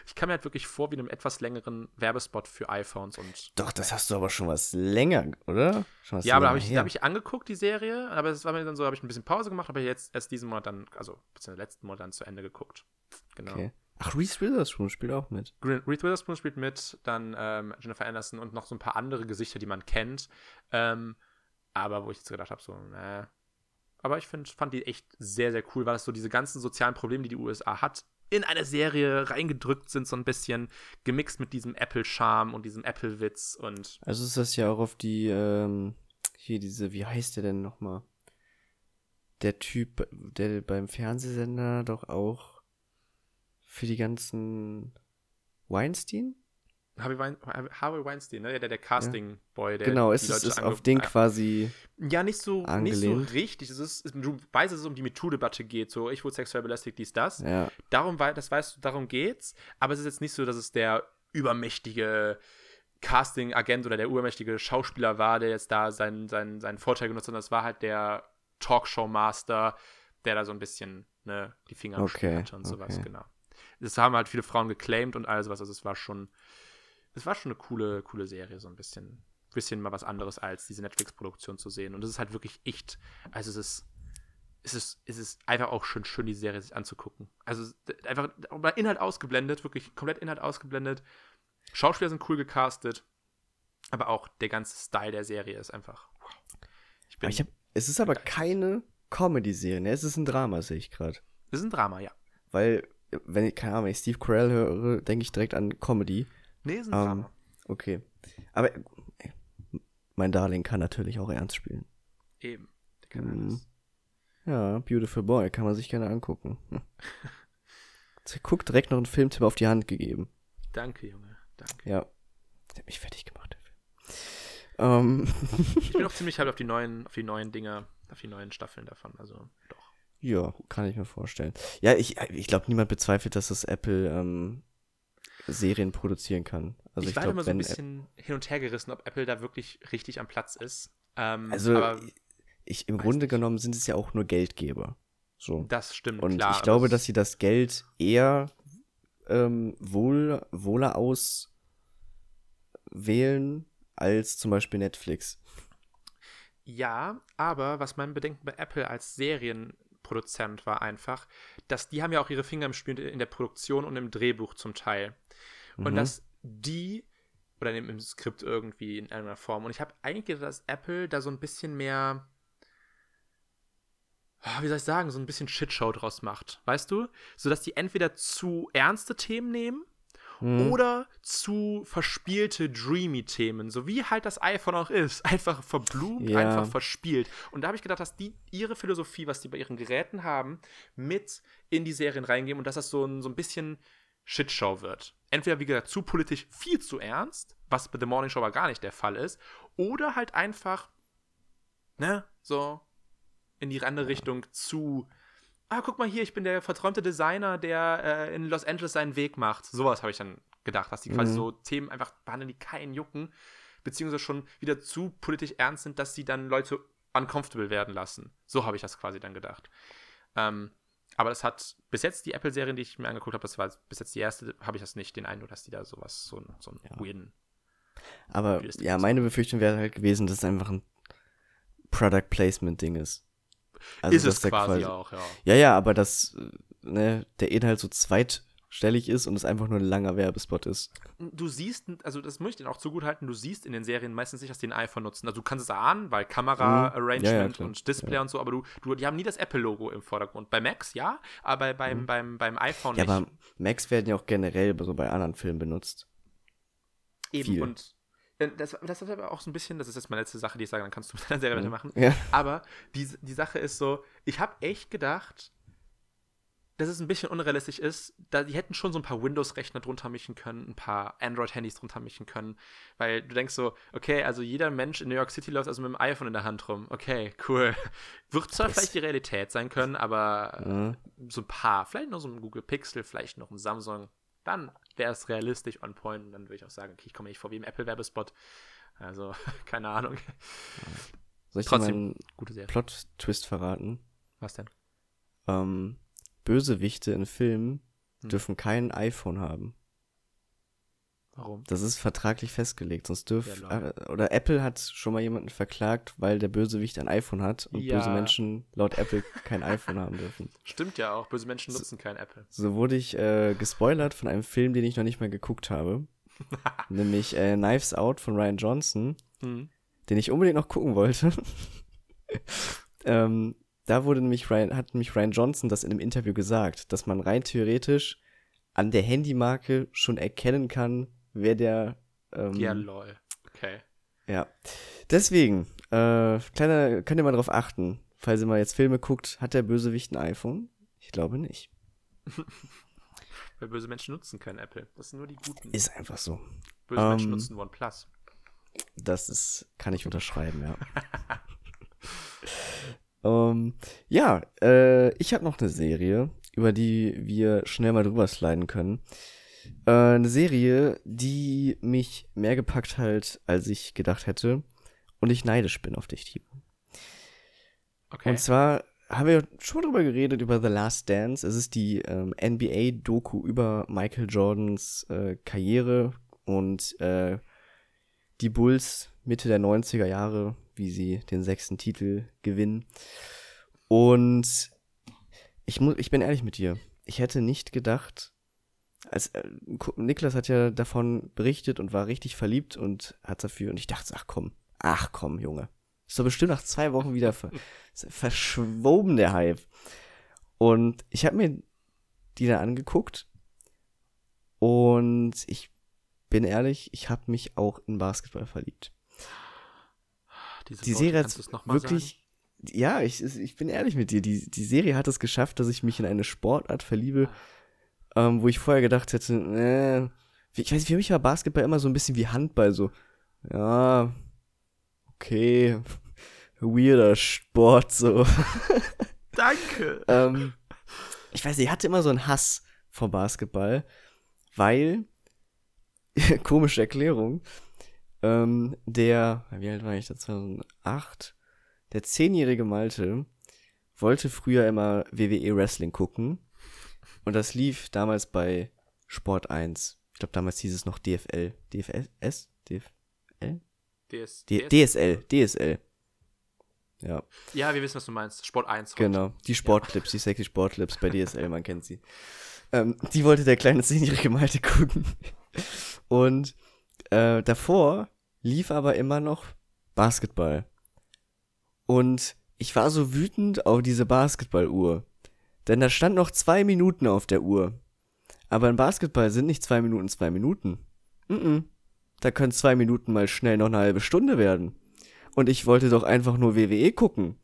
Ich kam mir halt wirklich vor wie einem etwas längeren Werbespot für iPhones und. Doch, das hast du aber schon was länger, oder? Was ja, aber da habe ich, hab ich angeguckt, die Serie, aber es war mir dann so, habe ich ein bisschen Pause gemacht, aber jetzt erst diesen Monat dann, also beziehungsweise letzten Monat dann zu Ende geguckt. Genau. Okay. Ach, Reese Witherspoon spielt auch mit. Reese Witherspoon spielt mit, dann ähm, Jennifer Anderson und noch so ein paar andere Gesichter, die man kennt. Ähm, aber wo ich jetzt gedacht habe, so, ne. Aber ich find, fand die echt sehr, sehr cool, weil es so diese ganzen sozialen Probleme, die die USA hat, in eine Serie reingedrückt sind, so ein bisschen gemixt mit diesem Apple-Charme und diesem Apple-Witz und. Also ist das ja auch auf die, ähm, hier diese, wie heißt der denn nochmal? Der Typ, der beim Fernsehsender doch auch für die ganzen Weinstein? Harvey, Wein, Harvey Weinstein, ne? der, der Casting-Boy, der Genau, ist es ist auf den quasi. Ja, nicht so, nicht so richtig. Es ist, du weißt, dass es um die MeToo-Debatte geht, so ich wurde sexuell belästigt, dies, das. Ja. Darum, das weißt du, darum geht's. Aber es ist jetzt nicht so, dass es der übermächtige Casting-Agent oder der übermächtige Schauspieler war, der jetzt da seinen, seinen, seinen Vorteil genutzt hat, sondern es war halt der Talkshow-Master, der da so ein bisschen ne, die Finger okay, hatte und okay. sowas, genau. Das haben halt viele Frauen geclaimed und all sowas, also es war schon es war schon eine coole, coole Serie, so ein bisschen, bisschen mal was anderes als diese Netflix-Produktion zu sehen. Und es ist halt wirklich echt, also es ist, es ist, es ist einfach auch schön, schön, die Serie sich anzugucken. Also einfach mal Inhalt ausgeblendet, wirklich komplett Inhalt ausgeblendet. Schauspieler sind cool gecastet, aber auch der ganze Style der Serie ist einfach. Wow. Ich bin ich hab, es ist aber keine Comedy-Serie, ne? Es ist ein Drama, sehe ich gerade. Es ist ein Drama, ja. Weil, wenn ich, keine Ahnung, wenn ich Steve Carell höre, denke ich direkt an Comedy. Drama. Um, ähm, okay. Aber mein Darling kann natürlich auch ernst spielen. Eben. Der kann mhm. alles. Ja, Beautiful Boy, kann man sich gerne angucken. [LAUGHS] Guck, direkt noch einen Filmtipp auf die Hand gegeben. Danke, Junge. Danke. Ja. Der hat mich fertig gemacht, der Film. Um. [LAUGHS] ich bin auch ziemlich halt auf die neuen, auf die neuen Dinger, auf die neuen Staffeln davon, also doch. Ja, kann ich mir vorstellen. Ja, ich, ich glaube, niemand bezweifelt, dass das Apple ähm, Serien produzieren kann. Also ich, ich war glaub, immer so ein bisschen hin und her gerissen, ob Apple da wirklich richtig am Platz ist. Ähm, also ich, im Grunde nicht. genommen sind es ja auch nur Geldgeber. So. Das stimmt. Und klar, ich glaube, dass sie das Geld eher ähm, wohl, wohler auswählen als zum Beispiel Netflix. Ja, aber was mein Bedenken bei Apple als Serienproduzent war einfach, dass die haben ja auch ihre Finger im Spiel in der Produktion und im Drehbuch zum Teil. Und mhm. dass die, oder im, im Skript irgendwie in irgendeiner Form, und ich habe eigentlich gedacht, dass Apple da so ein bisschen mehr, ah, wie soll ich sagen, so ein bisschen Shitshow draus macht, weißt du? So dass die entweder zu ernste Themen nehmen mhm. oder zu verspielte, dreamy Themen, so wie halt das iPhone auch ist. [LAUGHS] Einfach verblumt, ja. einfach verspielt. Und da habe ich gedacht, dass die ihre Philosophie, was die bei ihren Geräten haben, mit in die Serien reingeben und dass das so ein, so ein bisschen Shitshow wird. Entweder, wie gesagt, zu politisch viel zu ernst, was bei The Morning Show aber gar nicht der Fall ist, oder halt einfach, ne, so in die andere Richtung zu, ah, guck mal hier, ich bin der verträumte Designer, der äh, in Los Angeles seinen Weg macht. Sowas habe ich dann gedacht, dass die quasi mhm. so Themen einfach behandeln, die keinen jucken, beziehungsweise schon wieder zu politisch ernst sind, dass sie dann Leute uncomfortable werden lassen. So habe ich das quasi dann gedacht. Ähm, aber das hat bis jetzt die Apple-Serien, die ich mir angeguckt habe, das war bis jetzt die erste, habe ich das nicht den Eindruck, dass die da sowas, so, so ein ja. weirden. Aber ja, meine Befürchtung wäre halt gewesen, dass es einfach ein Product Placement-Ding ist. Also, ist es quasi, quasi, auch, ja. Ja, ja, aber dass ne, der Inhalt so zweit einstellig ist und es einfach nur ein langer Werbespot ist. Du siehst, also das muss ich auch zugutehalten, du siehst in den Serien meistens nicht, dass die ein iPhone nutzen. Also du kannst es ahnen, weil Kamera-Arrangement Mhm. Ja, ja, und Display und so, aber du, du, die haben nie das Apple-Logo im Vordergrund. Bei Macs ja, aber beim, beim, beim iPhone Mhm. Ja, nicht. aber Macs werden ja auch generell so bei anderen Filmen benutzt. Eben viel. und äh, das, das ist aber auch so ein bisschen, das ist jetzt meine letzte Sache, die ich sage, dann kannst du [LAUGHS] mit deiner Serie weitermachen. Ja. Aber die, die Sache ist so, ich habe echt gedacht, dass es ein bisschen unrealistisch ist. Da, die hätten schon so ein paar Windows-Rechner drunter mischen können, ein paar Android-Handys drunter mischen können. Weil du denkst so, okay, also jeder Mensch in New York City läuft also mit dem iPhone in der Hand rum. Okay, cool. [LAUGHS] Wird zwar Das- vielleicht die Realität sein können, aber Ja. äh, so ein paar, vielleicht noch so ein Google Pixel, vielleicht noch ein Samsung, dann wäre es realistisch on point. Und dann würde ich auch sagen, okay, ich komme nicht vor wie im Apple-Werbespot. Also, [LAUGHS] keine Ahnung. Soll ich dir Trotzdem. mal einen Gute Serie. Plot-Twist verraten? Was denn? Ähm, Bösewichte in Filmen Hm. dürfen kein iPhone haben. Warum? Das ist vertraglich festgelegt, sonst dürf Ja, äh, oder Apple hat schon mal jemanden verklagt, weil der Bösewicht ein iPhone hat und Ja. böse Menschen laut Apple kein iPhone haben dürfen. [LAUGHS] Stimmt ja auch. Böse Menschen So- nutzen kein Apple. So wurde ich äh, gespoilert von einem Film, den ich noch nicht mal geguckt habe, [LAUGHS] nämlich äh, Knives Out von Ryan Johnson, Hm. den ich unbedingt noch gucken wollte. [LAUGHS] ähm, da wurde nämlich Ryan, hat nämlich Ryan Johnson das in einem Interview gesagt, dass man rein theoretisch an der Handymarke schon erkennen kann, wer der ähm, Ja, lol. Okay. Ja. Deswegen, äh, kleiner, könnt ihr mal drauf achten, falls ihr mal jetzt Filme guckt, hat der Bösewicht ein iPhone? Ich glaube nicht. [LAUGHS] Weil böse Menschen nutzen kein Apple. Das sind nur die Guten. Ist einfach so. böse Menschen ähm, nutzen OnePlus. Das ist, kann ich unterschreiben, ja. [LAUGHS] ähm, ja, äh, ich habe noch eine Serie, über die wir schnell mal drüber sliden können. Äh, eine Serie, die mich mehr gepackt hat, als ich gedacht hätte. Und ich neidisch bin auf dich, Timo. Okay. Und zwar haben wir schon drüber geredet, über The Last Dance. Es ist die ähm, NBA-Doku über Michael Jordans äh, Karriere und äh, die Bulls Mitte der 90er Jahre, wie sie den sechsten Titel gewinnen. Und ich, muss, ich bin ehrlich mit dir. Ich hätte nicht gedacht, als äh, Niklas hat ja davon berichtet und war richtig verliebt und hat dafür, und ich dachte, ach komm, ach komm, Junge. Ist doch bestimmt nach zwei Wochen wieder ver [LAUGHS] verschwoben, der Hype. Und ich habe mir die dann angeguckt und ich bin ehrlich, ich habe mich auch in Basketball verliebt. Diese Die Serie hat wirklich, ja, ich, ich bin ehrlich mit dir, die, die Serie hat es geschafft, dass ich mich in eine Sportart verliebe, ähm, wo ich vorher gedacht hätte, äh, ich weiß nicht, für mich war Basketball immer so ein bisschen wie Handball, so, ja, okay, weirder Sport, so. sagen? [LAUGHS] Danke. ähm, ich weiß nicht, ich hatte immer so einen Hass vor Basketball, weil, [LAUGHS] komische Erklärung, ähm, der, wie alt war ich da, 2008, der zehnjährige Malte wollte früher immer WWE Wrestling gucken und das lief damals bei Sport 1. Ich glaube, damals hieß es noch DFL. DFS? DFL? DS, D DS? DSL. DSL. Ja. Ja, wir wissen, was du meinst. Sport 1. heute. Genau, die Sportclips, die sexy Sportclips bei DSL, man kennt sie. Ähm, die wollte der kleine zehnjährige Malte gucken. Und äh, davor lief aber immer noch Basketball. Und ich war so wütend auf diese Basketballuhr. Denn da stand noch zwei Minuten auf der Uhr. Aber im Basketball sind nicht zwei Minuten zwei Minuten. Mm Da können zwei Minuten mal schnell noch eine halbe Stunde werden. Und ich wollte doch einfach nur WWE gucken.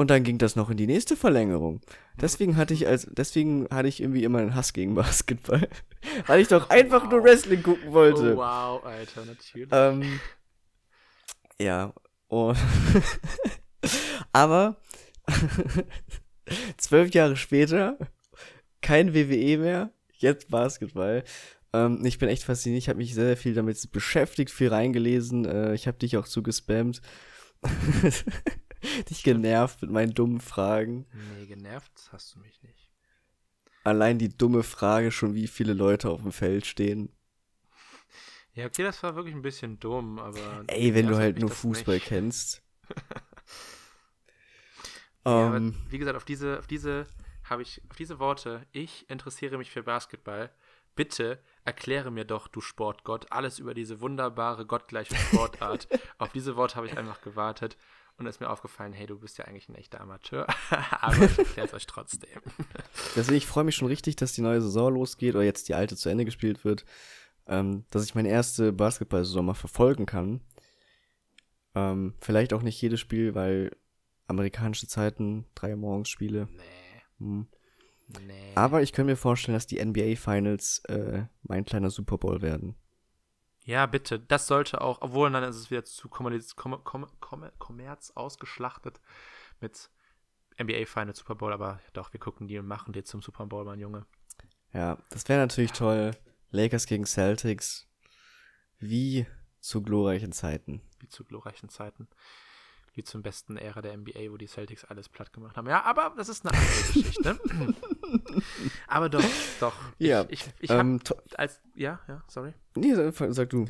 Und dann ging das noch in die nächste Verlängerung. Deswegen hatte ich als, deswegen hatte ich irgendwie immer einen Hass gegen Basketball. [LAUGHS] Weil ich doch einfach nur Wrestling gucken wollte. Oh, wow, Alter, natürlich. Ähm, ja. Oh. [LAUGHS] Aber [LAUGHS] zwölf Jahre später kein WWE mehr, jetzt Basketball. Ähm, ich bin echt fasziniert. Ich habe mich sehr, sehr viel damit beschäftigt, viel reingelesen. Äh, ich habe dich auch zugespammt. [LAUGHS] dich genervt mit meinen dummen Fragen. nee, genervt hast du mich nicht. Allein die dumme Frage schon, wie viele Leute auf dem Feld stehen. Ja, okay, das war wirklich ein bisschen dumm, aber. Ey, wenn du halt nur Fußball nicht. kennst. [LAUGHS] Ja, aber ähm, wie gesagt, auf diese, auf diese habe ich auf diese Worte, ich interessiere mich für Basketball, bitte erkläre mir doch, du Sportgott, alles über diese wunderbare, gottgleiche Sportart. [LAUGHS] auf diese Worte habe ich einfach gewartet und ist mir aufgefallen, hey, du bist ja eigentlich ein echter Amateur, [LAUGHS] aber ich erkläre es euch trotzdem. Deswegen, [LAUGHS] ich freue mich schon richtig, dass die neue Saison losgeht oder jetzt die alte zu Ende gespielt wird, ähm, dass ich meine erste Basketball-Saison mal verfolgen kann. Ähm, vielleicht auch nicht jedes Spiel, weil amerikanische Zeiten, drei morgens Spiele. Nee, Hm. nee. Aber ich könnte mir vorstellen, dass die NBA Finals äh, mein kleiner Super Bowl werden. Ja, bitte. Das sollte auch, obwohl dann ist es wieder zu kommerz, kommer, kommer, kommer, Kommerz ausgeschlachtet mit NBA Final Super Bowl, aber doch, wir gucken die und machen die zum Super Bowl, mein Junge. Ja, das wäre natürlich toll. Lakers gegen Celtics. Wie zu glorreichen Zeiten. Wie zu glorreichen Zeiten. Wie zum besten Ära der NBA, wo die Celtics alles platt gemacht haben. Ja, aber das ist eine andere Geschichte. [LAUGHS] aber doch, doch. Ja, Ich, ich, ich Ähm, als, ja, ja, sorry. nee, sag, sag du.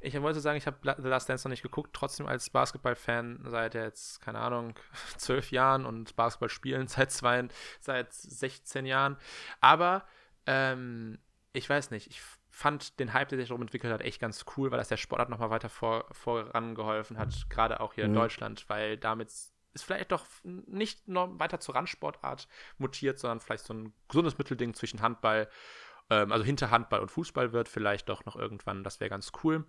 Ich wollte sagen, ich habe The Last Dance noch nicht geguckt, trotzdem als Basketball-Fan seit jetzt, keine Ahnung, [LAUGHS] zwölf Jahren und Basketball spielen [LAUGHS] seit zwei, seit 16 Jahren. Aber ähm, ich weiß nicht, ich fand den Hype, der sich darum entwickelt hat, echt ganz cool, weil das der Sportart nochmal weiter vor, vorangeholfen hat, gerade auch hier in Mhm. Deutschland, weil damit ist vielleicht doch nicht noch weiter zur Randsportart mutiert, sondern vielleicht so ein gesundes Mittelding zwischen Handball, ähm, also hinter Handball und Fußball wird, vielleicht doch noch irgendwann, das wäre ganz cool.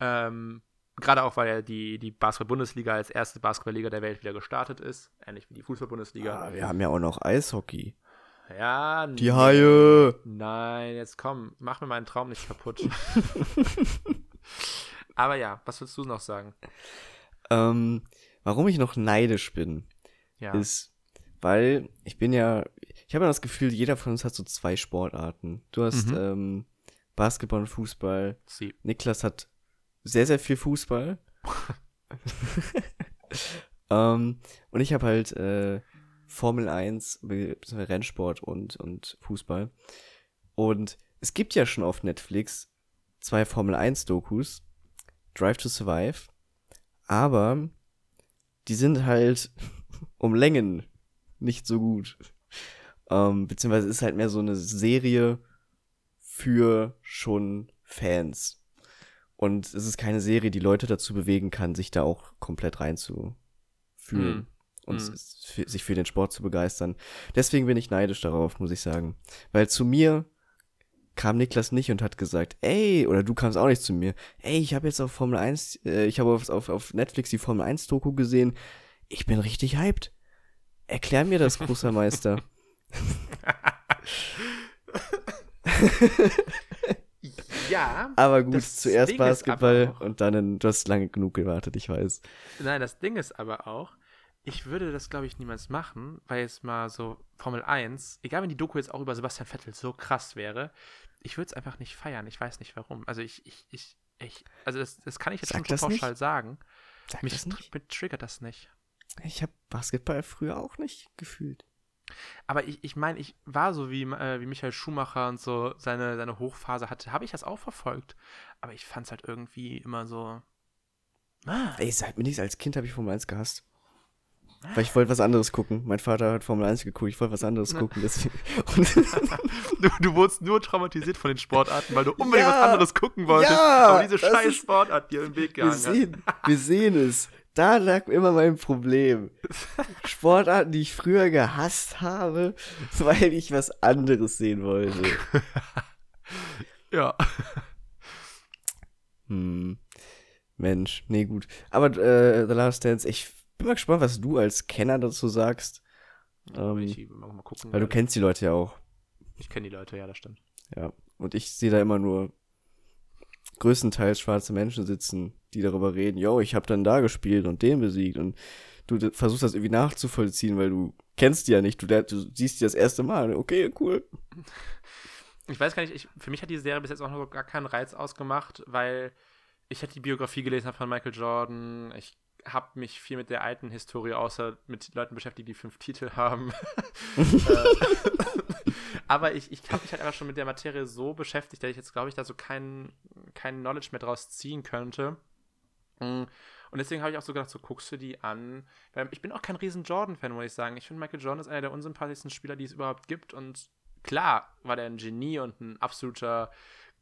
Ähm, Gerade auch, weil ja die, die Basketball-Bundesliga als erste Basketballliga der Welt wieder gestartet ist, ähnlich wie die Fußball-Bundesliga. Ah, wir haben ja auch noch Eishockey. Ja, Die. Haie. Nein, jetzt komm, mach mir meinen Traum nicht kaputt. [LAUGHS] Aber ja, was willst du noch sagen? Ähm, warum ich noch neidisch bin, Ja, ist, weil ich bin ja, ich habe ja das Gefühl, jeder von uns hat so zwei Sportarten. Du hast Mhm. ähm, Basketball und Fußball. sie. Niklas hat sehr, sehr viel Fußball. [LAUGHS] [LAUGHS] ähm, und ich habe halt äh, Formel 1, beziehungsweise Rennsport und, und Fußball. Und es gibt ja schon auf Netflix zwei Formel 1 Dokus, Drive to Survive, aber die sind halt [LAUGHS] um Längen nicht so gut. Ähm, beziehungsweise ist halt mehr so eine Serie für schon Fans. Und es ist keine Serie, die Leute dazu bewegen kann, sich da auch komplett reinzufühlen Mhm. Und Mhm. sich für den Sport zu begeistern. Deswegen bin ich neidisch darauf, muss ich sagen. Weil zu mir kam Niklas nicht und hat gesagt, ey, oder du kamst auch nicht zu mir, ey, ich habe jetzt auf Formel 1, äh, ich habe auf, auf, auf Netflix die Formel 1 Doku gesehen, ich bin richtig hyped. Erklär mir das, großer Meister. [LAUGHS] Ja, Aber gut, zuerst Ding Basketball und dann, du hast lange genug gewartet, ich weiß. Nein, das Ding ist aber auch, ich würde das, glaube ich, niemals machen, weil es mal so Formel 1, egal wenn die Doku jetzt auch über Sebastian Vettel so krass wäre, ich würde es einfach nicht feiern. Ich weiß nicht warum. Also ich, ich, ich, ich, also das, das kann ich jetzt schon das so nicht. pauschal sagen. Sag Mich, das nicht. mich triggert das nicht. Ich habe Basketball früher auch nicht gefühlt. Aber ich, ich meine, ich war so wie, äh, wie Michael Schumacher und so seine, seine Hochphase hatte, habe ich das auch verfolgt. Aber ich fand es halt irgendwie immer so. Ah, Ey, sag mir nichts, als Kind habe ich Formel 1 gehasst. Weil ich wollte was anderes gucken. Mein Vater hat Formel 1 geguckt, ich wollte was anderes gucken. Deswegen. [LAUGHS] Du, du wurdest nur traumatisiert von den Sportarten, weil du unbedingt Ja, was anderes gucken wolltest. ja, aber diese scheiß ist- Sportart dir im Weg wir gehangen hat. sehen, wir sehen es. Da lag immer mein Problem. Sportarten, die ich früher gehasst habe, weil ich was anderes sehen wollte. [LAUGHS] Ja. Hm. Mensch, nee, gut. Aber äh, The Last Dance, ich bin mal gespannt, was du als Kenner dazu sagst. Ähm, ich mal, mal gucken. Weil du kennst die Leute ja auch. Ich kenne die Leute, ja, das stimmt. Ja. Und ich sehe da immer nur größtenteils schwarze Menschen sitzen, die darüber reden, yo, ich habe dann da gespielt und den besiegt und du versuchst das irgendwie nachzuvollziehen, weil du kennst die ja nicht, du, du siehst die das erste Mal. Okay, cool. Ich weiß gar nicht, ich, für mich hat die Serie bis jetzt auch noch gar keinen Reiz ausgemacht, weil ich hätte die Biografie gelesen von Michael Jordan. Ich habe mich viel mit der alten Historie außer mit Leuten beschäftigt, die fünf Titel haben. [LAUGHS] Äh, Aber ich, ich habe mich halt einfach schon mit der Materie so beschäftigt, dass ich jetzt, glaube ich, da so kein, kein Knowledge mehr draus ziehen könnte. Mm, Und deswegen habe ich auch so gedacht, so guckst du die an. Ich bin auch kein riesen Jordan-Fan, muss ich sagen. Ich finde, Michael Jordan ist einer der unsympathischsten Spieler, die es überhaupt gibt. Und klar war der ein Genie und ein absoluter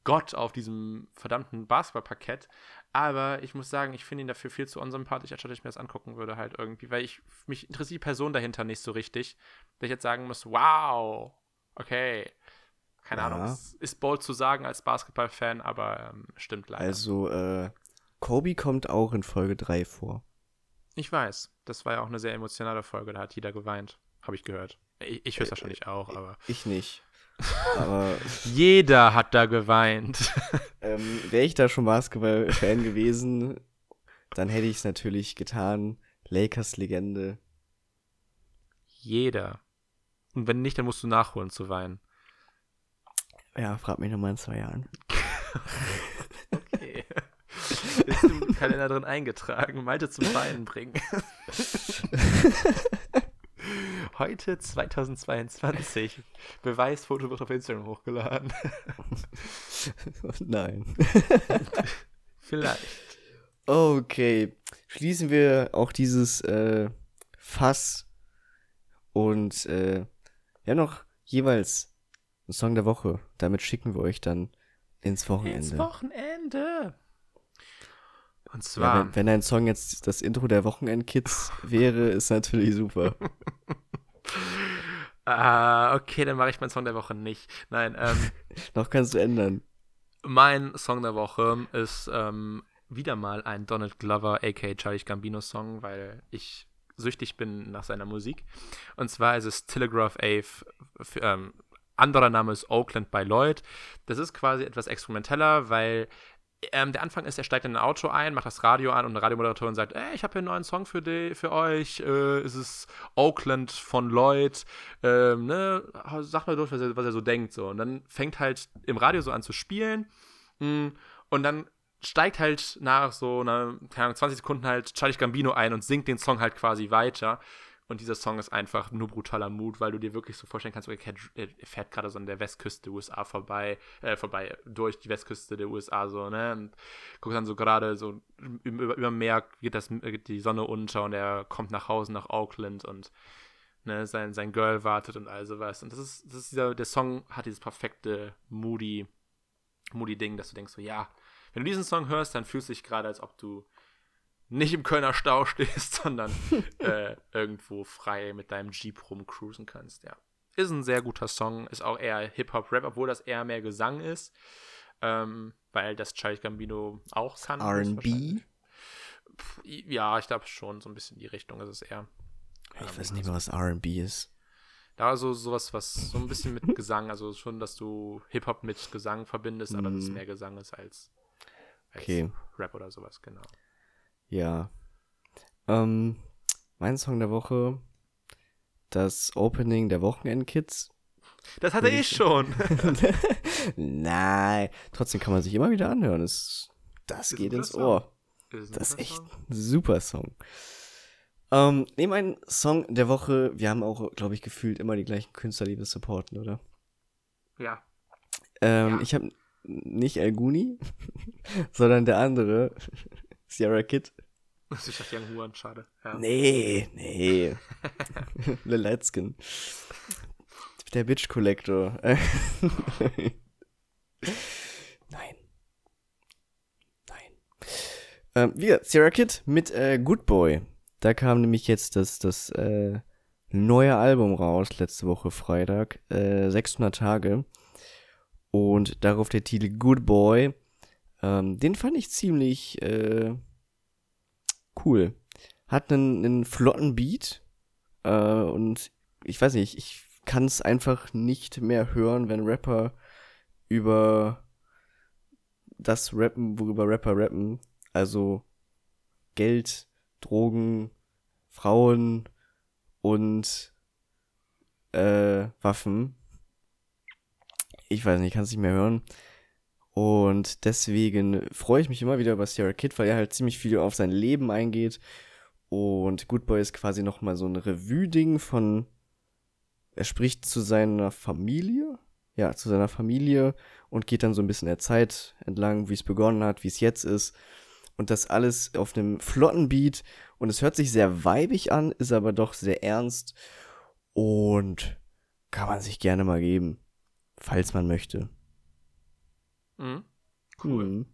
Gott auf diesem verdammten Basketballparkett. Aber ich muss sagen, ich finde ihn dafür viel zu unsympathisch, als ich mir das angucken würde, halt irgendwie, weil ich mich interessiert die Person dahinter nicht so richtig. Dass ich jetzt sagen muss, wow, okay. Keine ja. Ahnung, es ist bold zu sagen als Basketballfan, aber ähm, stimmt leider. Also, äh, Kobe kommt auch in Folge 3 vor. Ich weiß. Das war ja auch eine sehr emotionale Folge, da hat jeder geweint. Habe ich gehört. Ich, ich höre es äh, wahrscheinlich auch, aber. Ich nicht. Aber Jeder hat da geweint. ähm, Wäre ich da schon Basketball-Fan gewesen, dann hätte ich es natürlich getan. Lakers-Legende. Jeder. Und wenn nicht, dann musst du nachholen zu weinen. Ja, frag mich nochmal in zwei Jahren. okay. Ist im Kalender drin eingetragen. Malte zum Weinen bringen. [LAUGHS] Heute 2022. Beweisfoto wird auf Instagram hochgeladen. [LAUGHS] Nein. [LAUGHS] Vielleicht. Okay. Schließen wir auch dieses äh, Fass und äh, ja noch jeweils einen Song der Woche. Damit schicken wir euch dann ins Wochenende. Ins Wochenende. Und zwar. Ja, wenn, wenn ein Song jetzt das Intro der Wochenendkids wäre, ist natürlich super. [LAUGHS] [LAUGHS] Ah, okay, dann mache ich meinen Song der Woche nicht. Nein, ähm. [LAUGHS] Noch kannst du ändern. Mein Song der Woche ist ähm, wieder mal ein Donald Glover, aka Charlie Gambino Song, weil ich süchtig bin nach seiner Musik. Und zwar ist es Telegraph Ave, ähm, anderer Name ist Oakland by Lloyd. Das ist quasi etwas experimenteller, weil ähm, der Anfang ist, er steigt in ein Auto ein, macht das Radio an und eine Radiomoderatorin sagt, ey, ich habe hier einen neuen Song für, die, für euch, äh, es ist Oakland von Lloyd, ähm, ne, sag mal durch, was er, was er so denkt, so. Und dann fängt halt im Radio so an zu spielen mm, und dann steigt halt nach so einer, keine Ahnung, 20 Sekunden halt Charlie Gambino ein und singt den Song halt quasi weiter. Und dieser Song ist einfach nur brutaler Mut, weil du dir wirklich so vorstellen kannst, okay, er fährt gerade so an der Westküste der USA vorbei, äh, vorbei, durch die Westküste der USA so, ne? Und guckst dann so gerade so über, über Meer geht, das, geht die Sonne unter und er kommt nach Hause nach Auckland und ne, sein, sein Girl wartet und all sowas. Und das ist, das ist dieser, der Song hat dieses perfekte Moody, Moody-Ding, dass du denkst so, ja, wenn du diesen Song hörst, dann fühlst du dich gerade, als ob du nicht im Kölner Stau [LAUGHS] stehst, sondern äh, irgendwo frei mit deinem Jeep rumcruisen kannst, ja. Ist ein sehr guter Song, ist auch eher Hip-Hop-Rap, obwohl das eher mehr Gesang ist, ähm, weil das Charlie Gambino auch kann. R&B? Ja, ich glaube schon, so ein bisschen die Richtung ist es eher. Ich ähm, weiß nicht mehr, was R&B ist. Da so sowas, was so ein bisschen mit Gesang, also schon, dass du Hip-Hop mit Gesang verbindest, aber dass es mhm. mehr Gesang ist als, als okay. Rap oder sowas, genau. Ja. Ähm, mein Song der Woche, das Opening der Wochenendkids. Das hatte ich schon. [LAUGHS] Nein, trotzdem kann man sich immer wieder anhören. Das, das geht ins. Ohr. Ist das ist echt Song? ein super Song. Ähm, neben einen Song der Woche, wir haben auch, glaube ich, gefühlt immer die gleichen Künstler, die wir supporten, oder? Ja. Ähm, ja. Ich habe nicht El Guni, [LAUGHS] sondern der andere, [LAUGHS] Sierra Kid. Das ist Young Huan, schade. Ja. Nee, nee. [LAUGHS] Leletzkin. Der Bitch Collector. [LAUGHS] Nein. Nein. Ähm, wir, Sierra Kid mit äh, Good Boy. Da kam nämlich jetzt das, das äh, neue Album raus, letzte Woche Freitag. Äh, 600 Tage. Und darauf der Titel Good Boy. Ähm, den fand ich ziemlich äh, cool. Hat einen, einen flotten Beat äh, und ich weiß nicht, ich kann es einfach nicht mehr hören, wenn Rapper über das rappen, worüber Rapper rappen. Also Geld, Drogen, Frauen und äh, Waffen. Ich weiß nicht, ich kann es nicht mehr hören. Und deswegen freue ich mich immer wieder über Sierra Kid, weil er halt ziemlich viel auf sein Leben eingeht. Und Good Boy ist quasi nochmal so ein Revue-Ding von. Er spricht zu seiner Familie. Ja, zu seiner Familie und geht dann so ein bisschen der Zeit entlang, wie es begonnen hat, wie es jetzt ist. Und das alles auf einem flotten Beat. Und es hört sich sehr weibig an, ist aber doch sehr ernst. Und kann man sich gerne mal geben. Falls man möchte. Mhm. Cool. Mhm.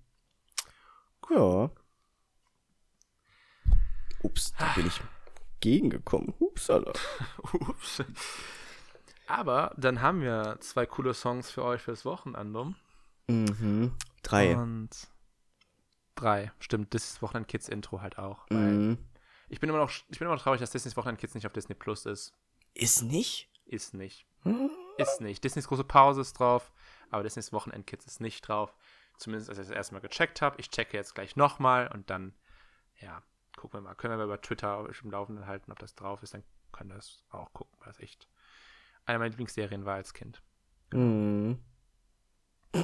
Ja. Ups, da bin ich gegengekommen. Upsala. [LAUGHS] Ups. Aber dann haben wir zwei coole Songs für euch fürs Wochenende. Mhm. Drei. Und drei. Stimmt, Disney's Wochenend Kids Intro halt auch. Mhm. ich, bin immer noch, ich bin immer noch traurig, dass Disney's Wochenend Kids nicht auf Disney Plus ist. Ist nicht? Ist nicht. Hm? Ist nicht. Disneys große Pause ist drauf, aber Disneys Wochenend Kids ist nicht drauf. Zumindest als ich das erste Mal gecheckt habe. Ich checke jetzt gleich nochmal und dann, ja, gucken wir mal. Können wir über Twitter im Laufenden halten, ob das drauf ist, dann können wir das auch gucken, weil es echt eine meiner Lieblingsserien war als Kind. Mhm. [LAUGHS]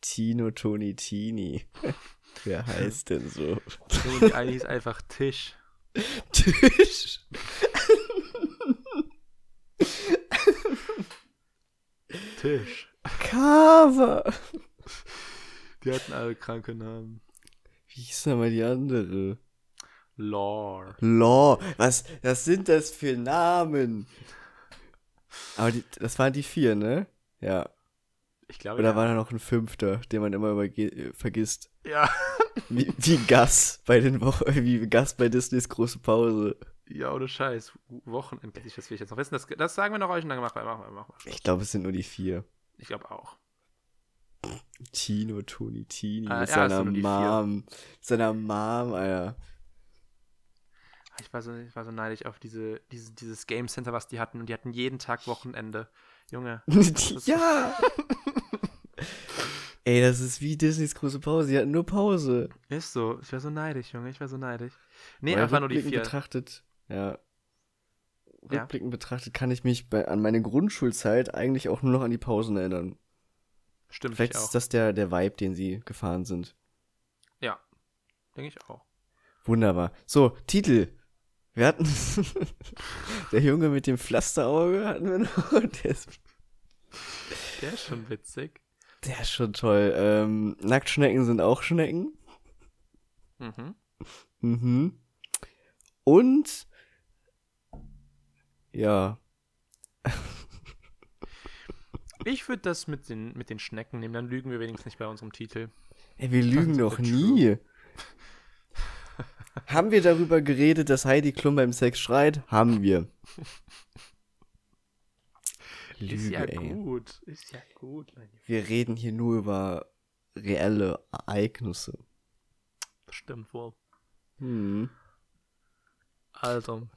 Tino Toni Tini. [LAUGHS] Wer heißt denn so? Die eine hieß einfach Tisch. Tisch. Tisch. Cover. Die hatten alle kranke Namen. Wie hieß denn mal die andere? Lore. Law. Was, was sind das für Namen? Aber die, das waren die vier, ne? Ja. Ich glaube, Oder ja. war da noch ein fünfter, den man immer überge- äh, vergisst? ja. [LAUGHS] Wie, wie Gas bei den Wo wie Gas bei Disneys große Pause. Ja, ohne Scheiß. Wochenend, das will ich jetzt noch wissen. Das, das sagen wir noch euch und dann machen wir, machen wir, machen wir. Ich glaube, es sind nur die vier. Ich glaube auch. Tino, Toni, Tini. Ah, mit ja, seiner vier. Mom. Seiner Mom, Alter. Ich war so, ich war so neidisch auf diese, diese, dieses Game Center, was die hatten. Und die hatten jeden Tag Wochenende. Junge. [LAUGHS] ja! [LAUGHS] Ey, das ist wie Disneys große Pause. Die hatten nur Pause. Ist so. Ich war so neidisch, Junge. Ich war so neidisch. Nee, einfach nur die vier. betrachtet, ja. Ja. Rückblickend betrachtet kann ich mich bei, an meine Grundschulzeit eigentlich auch nur noch an die Pausen erinnern. Stimmt, Vielleicht ist das der, der Vibe, den sie gefahren sind. Ja. Denke ich auch. Wunderbar. So, Titel. Wir hatten [LAUGHS] der Junge mit dem Pflasterauge hatten wir noch. [LAUGHS] Der ist, Der ist schon witzig. der ist schon toll. Ähm, Nacktschnecken sind auch Schnecken. Mhm. Mhm. Und ja, Ich würde das mit den, mit den Schnecken nehmen, dann lügen wir wenigstens nicht bei unserem Titel. ey, wir lügen doch true. nie. Haben wir darüber geredet, dass Heidi Klum beim Sex schreit? Haben wir. Lüge, [LAUGHS] ist ja ey. gut. Ist ja gut. Wir reden hier nur über reelle Ereignisse. Das stimmt wohl. Hm. Also.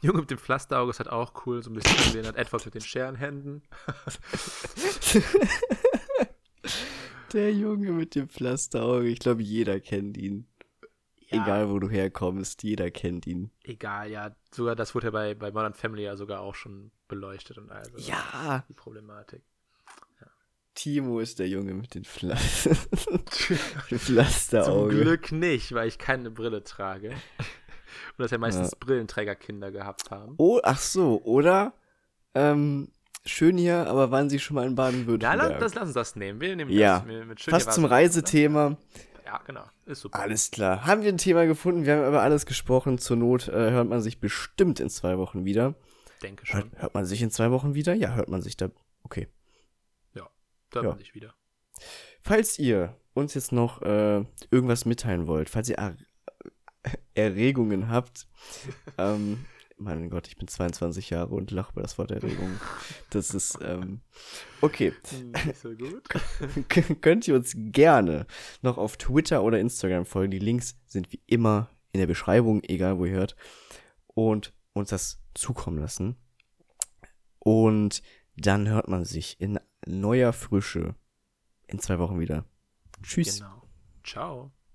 Junge mit dem Pflasterauge ist halt auch cool, so ein bisschen gesehen hat. Edward mit den Scherenhänden. [LAUGHS] Der Junge mit dem Pflasterauge. Ich glaube, jeder kennt ihn. Egal, wo du herkommst, jeder kennt ihn. Egal, ja. Sogar das wurde ja bei, bei Modern Family ja sogar auch schon beleuchtet und also Ja, die Problematik. Timo ist der Junge mit den [LAUGHS] [LAUGHS] Pflaster Zum Pflasterauge. Glück nicht, weil ich keine Brille trage. Und dass ja meistens Ja. Brillenträgerkinder gehabt haben. Oh, ach so, oder? Ähm, schön hier, aber waren Sie schon mal in Ja, Baden-Württemberg? lass, das, lass uns das nehmen. Wir nehmen Ja. das. Mit, mit schön Fast zum Reisethema. Ja, genau. Ist super. Alles klar. Haben wir ein Thema gefunden? Wir haben über alles gesprochen. Zur Not äh, hört man sich bestimmt in zwei Wochen wieder. Denke Hört, schon. hört man sich in zwei Wochen wieder? Ja, hört man sich da. Okay. Da ja. bin ich wieder. Falls ihr uns jetzt noch äh, irgendwas mitteilen wollt, falls ihr [LAUGHS] Erregungen habt, ähm, mein Gott, ich bin 22 Jahre und lache über das Wort Erregung. Das ist, ähm, okay. Hm. [LAUGHS] K- könnt ihr uns gerne noch auf Twitter oder Instagram folgen. Die Links sind wie immer in der Beschreibung, egal wo ihr hört. Und uns das zukommen lassen. Und dann hört man sich in neuer Frische in zwei Wochen wieder. Tschüss. Genau. Ciao.